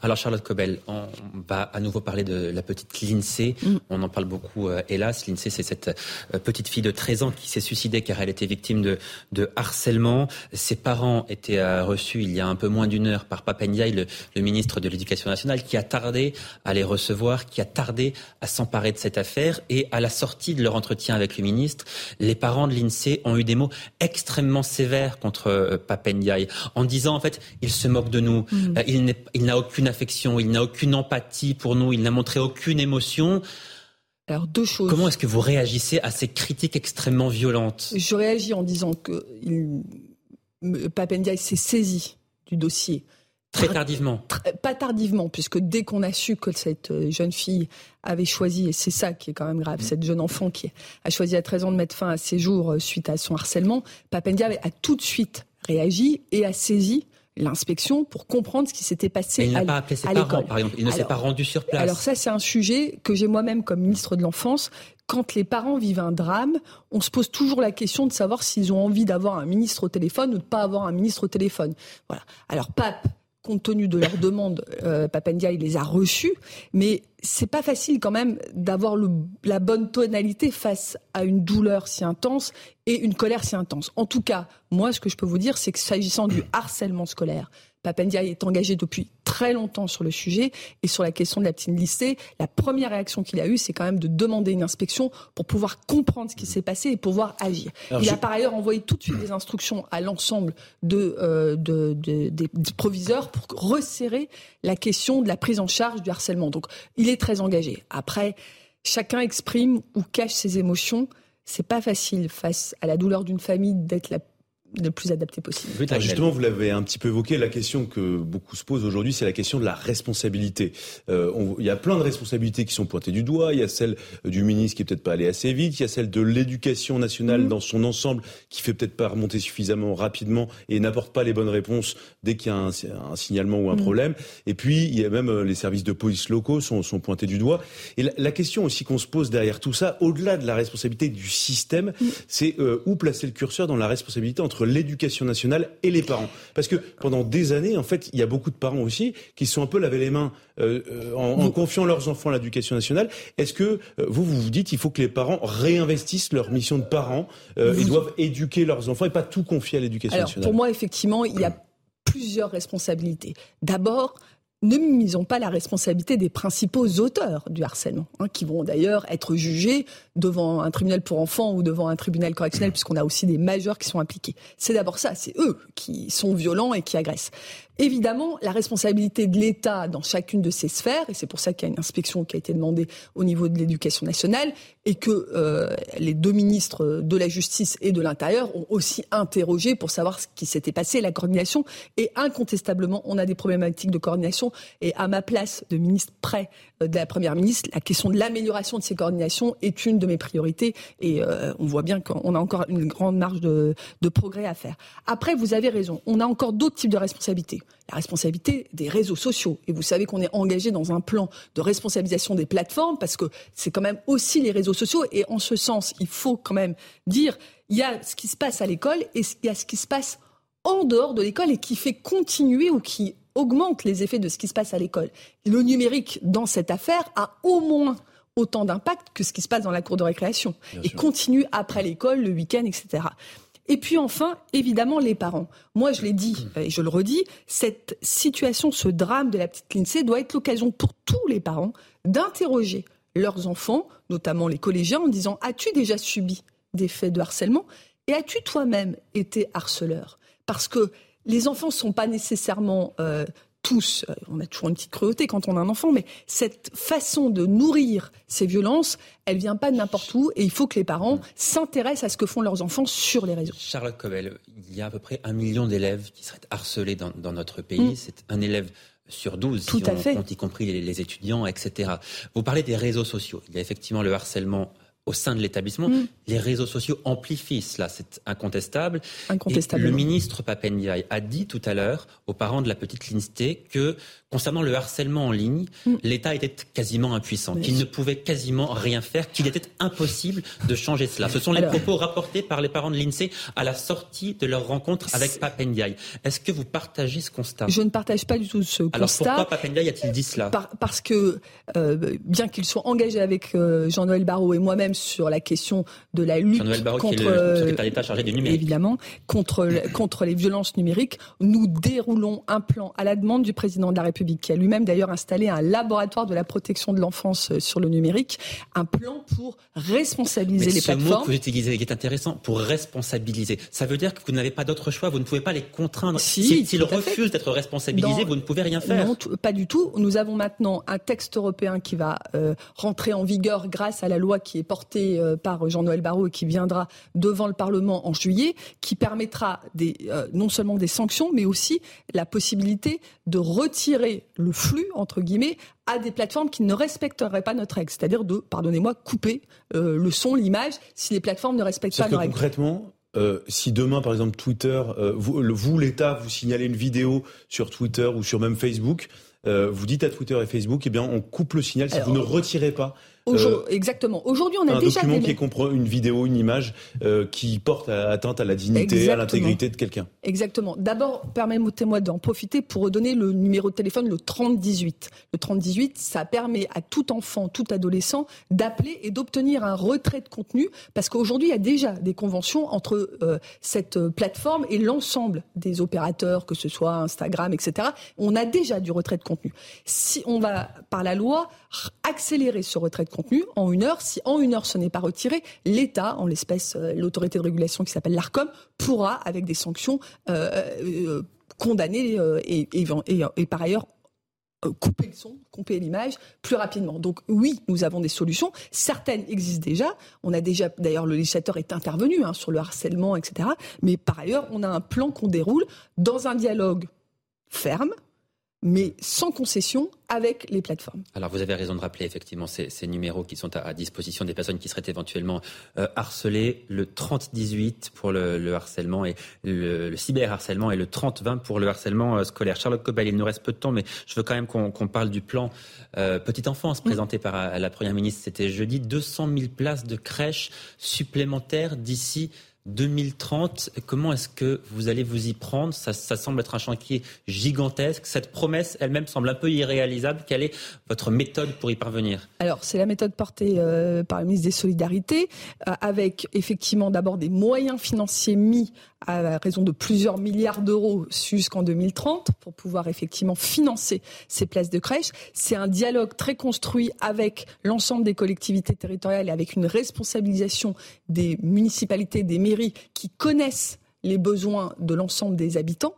S1: Alors Charlotte Cobel, on va à nouveau parler de la petite Lindsay. Mm. On en parle beaucoup, euh, hélas. Lindsay, c'est cette euh, petite fille de 13 ans qui s'est suicidée car elle était victime de, de harcèlement. Ses parents étaient euh, reçus il y a un peu moins d'une heure par Papendiaï, le, le ministre de l'Éducation nationale, qui a tardé à les recevoir, qui a tardé à s'emparer de cette affaire. Et à la sortie de leur entretien avec le ministre, les parents de Lindsay ont eu des mots extrêmement sévères contre Papendiaï, en disant en fait, il se moque de nous, mm. il n'a aucune affection, il n'a aucune empathie pour nous, il n'a montré aucune émotion.
S26: Alors deux choses.
S1: Comment est-ce que vous réagissez à ces critiques extrêmement violentes?
S26: Je réagis en disant que il, Papendia s'est saisi du dossier.
S1: Très tardivement.
S26: pas tardivement, puisque dès qu'on a su que cette euh, jeune fille avait choisi, et c'est ça qui est quand même grave, mm. cette jeune enfant qui a choisi à 13 ans de mettre fin à ses jours euh, suite à son harcèlement, Papendia a tout de suite réagi et a saisi l'inspection pour comprendre ce qui s'était passé
S1: il n'a pas appelé ses parents, par exemple. Il ne s'est pas rendu sur place.
S26: Alors ça, c'est un sujet que j'ai moi-même comme ministre de l'Enfance. Quand les parents vivent un drame, on se pose toujours la question de savoir s'ils ont envie d'avoir un ministre au téléphone ou de pas avoir un ministre au téléphone. Voilà. Alors Pape, compte tenu de leur demande, euh, Papendia, il les a reçus, mais c'est pas facile quand même d'avoir la bonne tonalité face à une douleur si intense et une colère si intense. En tout cas, moi, ce que je peux vous dire, c'est que s'agissant du harcèlement scolaire, Papendiaï est engagé depuis très longtemps sur le sujet et sur la question de la petite lycée. La première réaction qu'il a eue, c'est quand même de demander une inspection pour pouvoir comprendre ce qui s'est passé et pouvoir agir. il a par ailleurs envoyé tout de suite des instructions à l'ensemble de, euh, des proviseurs pour resserrer la question de la prise en charge du harcèlement. Donc, il est très engagé. Après, chacun exprime ou cache ses émotions. C'est pas facile face à la douleur d'une famille d'être la le plus adapté possible.
S2: Ah, justement, vous l'avez un petit peu évoqué, la question que beaucoup se posent aujourd'hui, c'est la question de la responsabilité. Euh, il y a plein de responsabilités qui sont pointées du doigt. Il y a celle du ministre qui est peut-être pas allé assez vite. Il y a celle de l'éducation nationale mmh. dans son ensemble qui fait peut-être pas remonter suffisamment rapidement et n'apporte pas les bonnes réponses dès qu'il y a un, signalement ou un mmh. problème. Et puis, il y a même euh, les services de police locaux sont, sont pointés du doigt. Et la, question aussi qu'on se pose derrière tout ça, au-delà de la responsabilité du système, mmh. c'est euh, où placer le curseur dans la responsabilité entre l'éducation nationale et les parents. Parce que pendant des années, en fait, il y a beaucoup de parents aussi qui sont un peu lavé les mains euh, euh, en, confiant leurs enfants à l'éducation nationale. Est-ce que euh, vous, vous vous dites qu'il faut que les parents réinvestissent leur mission de parents Ils doivent éduquer leurs enfants et pas tout confier à l'éducation nationale
S26: Pour moi, effectivement, il y a plusieurs responsabilités. D'abord, ne minimisons pas la responsabilité des principaux auteurs du harcèlement, hein, qui vont d'ailleurs être jugés devant un tribunal pour enfants ou devant un tribunal correctionnel, puisqu'on a aussi des majeurs qui sont impliqués. C'est d'abord ça, c'est eux qui sont violents et qui agressent. Évidemment, la responsabilité de l'État dans chacune de ces sphères, et c'est pour ça qu'il y a une inspection qui a été demandée au niveau de l'éducation nationale, et que euh, les deux ministres de la Justice et de l'Intérieur ont aussi interrogé pour savoir ce qui s'était passé, la coordination. Et incontestablement, on a des problématiques de coordination. Et à ma place de ministre près de la Première ministre, la question de l'amélioration de ces coordinations est une de mes priorités. Et euh, on voit bien qu'on a encore une grande marge de, de progrès à faire. Après, vous avez raison, on a encore d'autres types de responsabilités. La responsabilité des réseaux sociaux. Et vous savez qu'on est engagé dans un plan de responsabilisation des plateformes parce que c'est quand même aussi les réseaux sociaux. Et en ce sens, il faut quand même dire, il y a ce qui se passe à l'école et il y a ce qui se passe en dehors de l'école et qui fait continuer ou qui augmente les effets de ce qui se passe à l'école. Le numérique, dans cette affaire, a au moins autant d'impact que ce qui se passe dans la cour de récréation et continue après l'école, le week-end, etc. Et puis enfin, évidemment, les parents. Moi, je l'ai dit et je le redis, cette situation, ce drame de la petite Lindsay doit être l'occasion pour tous les parents d'interroger leurs enfants, notamment les collégiens, en disant As-tu déjà subi des faits de harcèlement Et as-tu toi-même été harceleur? Parce que les enfants ne sont pas nécessairement euh, tous, euh, on a toujours une petite cruauté quand on a un enfant, mais cette façon de nourrir ces violences, elle vient pas de n'importe où et il faut que les parents s'intéressent à ce que font leurs enfants sur les réseaux.
S1: Charlotte Cobel, il y a à peu près un million d'élèves qui seraient harcelés dans, notre pays. Mm. C'est un élève sur 12,
S26: Tout
S1: si
S26: on fait.
S1: compte y compris les, les, étudiants, etc. Vous parlez des réseaux sociaux. Il y a effectivement le harcèlement au sein de l'établissement. Mm. Les réseaux sociaux amplifient cela, c'est incontestable.
S26: Incontestable.
S1: le ministre Papendiaï a dit tout à l'heure aux parents de la petite Lindsay que concernant le harcèlement en ligne, mm. l'État était quasiment impuissant, qu'il ne pouvait quasiment rien faire, qu'il était impossible de changer cela. Ce sont les propos rapportés par les parents de l'INSEE à la sortie de leur rencontre avec Papendiaï. Est-ce que vous partagez ce constat?
S26: Je ne partage pas du tout ce
S1: Alors
S26: constat.
S1: Alors pourquoi Papendiaï a-t-il dit cela?
S26: Parce que, euh, bien qu'il soit engagé avec euh, Jean-Noël Barrot et moi-même sur la question de la lutte contre
S1: le chargé du numérique.
S26: évidemment contre contre les violences numériques. Nous déroulons un plan à la demande du président de la République, qui a lui-même d'ailleurs installé un laboratoire de la protection de l'enfance euh, sur le numérique, un plan pour responsabiliser les plateformes. Ce
S1: mot que vous utilisez qui est intéressant, pour responsabiliser, ça veut dire que vous n'avez pas d'autre choix, vous ne pouvez pas les contraindre.
S26: Si,
S1: S'ils refusent d'être responsabilisés, vous ne pouvez rien faire.
S26: Non, pas du tout. Nous avons maintenant un texte européen qui va euh, rentrer en vigueur grâce à la loi qui est portée euh, par Jean-Noël Barrot et qui viendra devant le Parlement en juillet, qui permettra des, euh, non seulement des sanctions, mais aussi la possibilité de retirer le flux, entre guillemets, à des plateformes qui ne respecteraient pas notre règle, c'est-à-dire de, pardonnez-moi, couper euh, le son, l'image, si les plateformes ne respectent pas nos règles.
S2: Concrètement, euh, si demain, par exemple, Twitter, vous, vous l'État, vous signalez une vidéo sur Twitter ou sur même Facebook, vous dites à Twitter et Facebook, eh bien, on coupe le signal si vous ne retirez pas
S26: euh, exactement. Aujourd'hui, on a
S2: un
S26: déjà
S2: document qui comprend une vidéo, une image euh, qui porte atteinte à la dignité, à l'intégrité de quelqu'un.
S26: Exactement. D'abord, permettez-moi d'en profiter pour redonner le numéro de téléphone, le 3018. Le 3018, ça permet à tout enfant, tout adolescent d'appeler et d'obtenir un retrait de contenu, parce qu'aujourd'hui, il y a déjà des conventions entre euh, cette plateforme et l'ensemble des opérateurs, que ce soit Instagram, etc. On a déjà du retrait de contenu. Si on va, par la loi, accélérer ce retrait de contenu en une heure. Si en une heure ce n'est pas retiré, l'État, en l'espèce euh, l'autorité de régulation qui s'appelle l'ARCOM, pourra, avec des sanctions, euh, euh, condamner et, par ailleurs couper le son, couper l'image plus rapidement. Donc oui, nous avons des solutions. Certaines existent déjà. On a déjà, d'ailleurs, le législateur est intervenu hein, sur le harcèlement, etc. Mais par ailleurs, on a un plan qu'on déroule dans un dialogue ferme, mais sans concession avec les plateformes.
S1: Alors vous avez raison de rappeler effectivement ces, numéros qui sont à, disposition des personnes qui seraient éventuellement euh, harcelées, le 30-18 pour le, harcèlement et le, cyberharcèlement et le 30-20 pour le harcèlement euh, scolaire. Charlotte Cobel, il nous reste peu de temps, mais je veux quand même qu'on parle du plan euh, Petite Enfance présenté par la Première ministre. C'était jeudi, 200 000 places de crèches supplémentaires d'ici 2030, comment est-ce que vous allez vous y prendre? Ça, semble être un chantier gigantesque. Cette promesse elle-même semble un peu irréalisable. Quelle est votre méthode pour y parvenir?
S26: Alors, c'est la méthode portée euh, par le ministre des Solidarités, euh, avec effectivement d'abord des moyens financiers mis à raison de plusieurs milliards d'euros jusqu'en 2030 pour pouvoir effectivement financer ces places de crèche. C'est un dialogue très construit avec l'ensemble des collectivités territoriales et avec une responsabilisation des municipalités, des mairies qui connaissent les besoins de l'ensemble des habitants.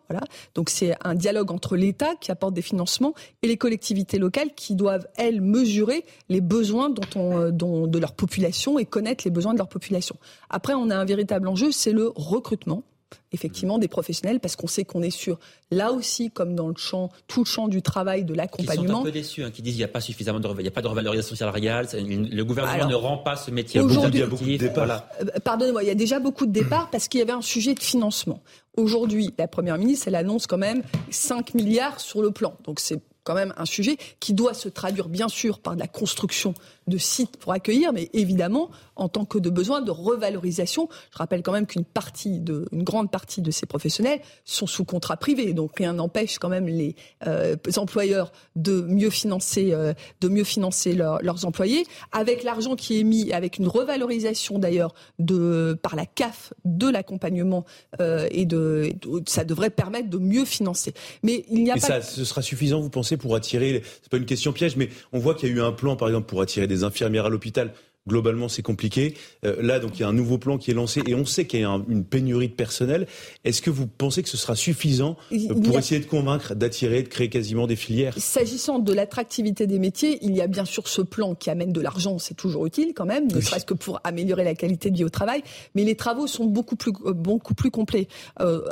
S26: Donc c'est un dialogue entre l'État qui apporte des financements et les collectivités locales qui doivent, elles, mesurer les besoins dont, de leur population et connaître les besoins de leur population. Après, on a un véritable enjeu, c'est le recrutement effectivement des professionnels parce qu'on sait qu'on est sur là aussi comme dans le champ tout le champ du travail de l'accompagnement qui
S1: sont un peu déçus hein, qui disent il n'y a pas suffisamment de il y a pas de revalorisation salariale le gouvernement ne rend pas ce métier
S26: aujourd'hui
S1: il y a beaucoup de départs.
S26: Euh, pardonnez-moi il y a déjà beaucoup de départs parce qu'il y avait un sujet de financement. Aujourd'hui la première ministre elle annonce quand même 5 milliards sur le plan. Donc c'est quand même un sujet qui doit se traduire bien sûr par la construction de sites pour accueillir, mais évidemment en tant que de besoin de revalorisation. Je rappelle quand même qu'une partie de, une grande partie de ces professionnels sont sous contrat privé, donc rien n'empêche quand même les euh, employeurs de mieux financer, euh, de mieux financer leurs employés avec l'argent qui est mis, avec une revalorisation d'ailleurs de par la CAF de l'accompagnement euh, et de, ça devrait permettre de mieux financer. Mais il n'y a pas.
S2: Ça, ce sera suffisant, vous pensez, pour attirer. C'est pas une question piège, mais on voit qu'il y a eu un plan, par exemple, pour attirer des infirmières à l'hôpital globalement c'est compliqué. Euh, là, donc il y a un nouveau plan qui est lancé et on sait qu'il y a une pénurie de personnel. Est-ce que vous pensez que ce sera suffisant euh, pour essayer de convaincre, d'attirer, de créer quasiment des filières?
S26: S'agissant de l'attractivité des métiers, il y a bien sûr ce plan qui amène de l'argent, c'est toujours utile quand même, ne serait-ce que pour améliorer la qualité de vie au travail. Mais les travaux sont beaucoup plus euh, beaucoup plus complets.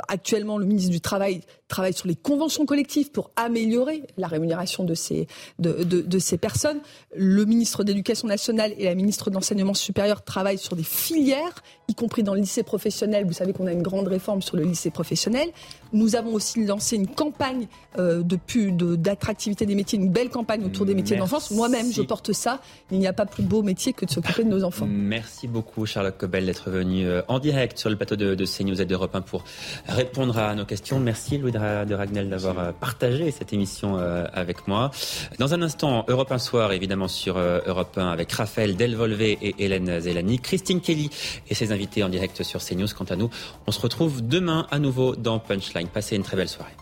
S26: actuellement, le ministre du Travail travaille sur les conventions collectives pour améliorer la rémunération de ces, de, de, de ces personnes. Le ministre de l'Éducation nationale et la ministre de l'Enseignement supérieur travaillent sur des filières, y compris dans le lycée professionnel. Vous savez qu'on a une grande réforme sur le lycée professionnel. Nous avons aussi lancé une campagne euh, de d'attractivité des métiers, une belle campagne autour des métiers d'enfance. Moi-même, je porte ça. Il n'y a pas plus beau métier que de s'occuper de nos enfants.
S1: Merci beaucoup, Charlotte Cobel, d'être venue euh, en direct sur le plateau de, de CNews et d'Europe 1 pour répondre à nos questions. Merci, Louis de Ragnel, d'avoir euh, partagé cette émission avec moi. Dans un instant, Europe 1 soir, évidemment, sur Europe 1 avec Raphaël Delvolvé et Hélène Zelani, Christine Kelly et ses invités en direct sur CNews. Quant à nous, on se retrouve demain à nouveau dans Punchline. Passez une très belle soirée.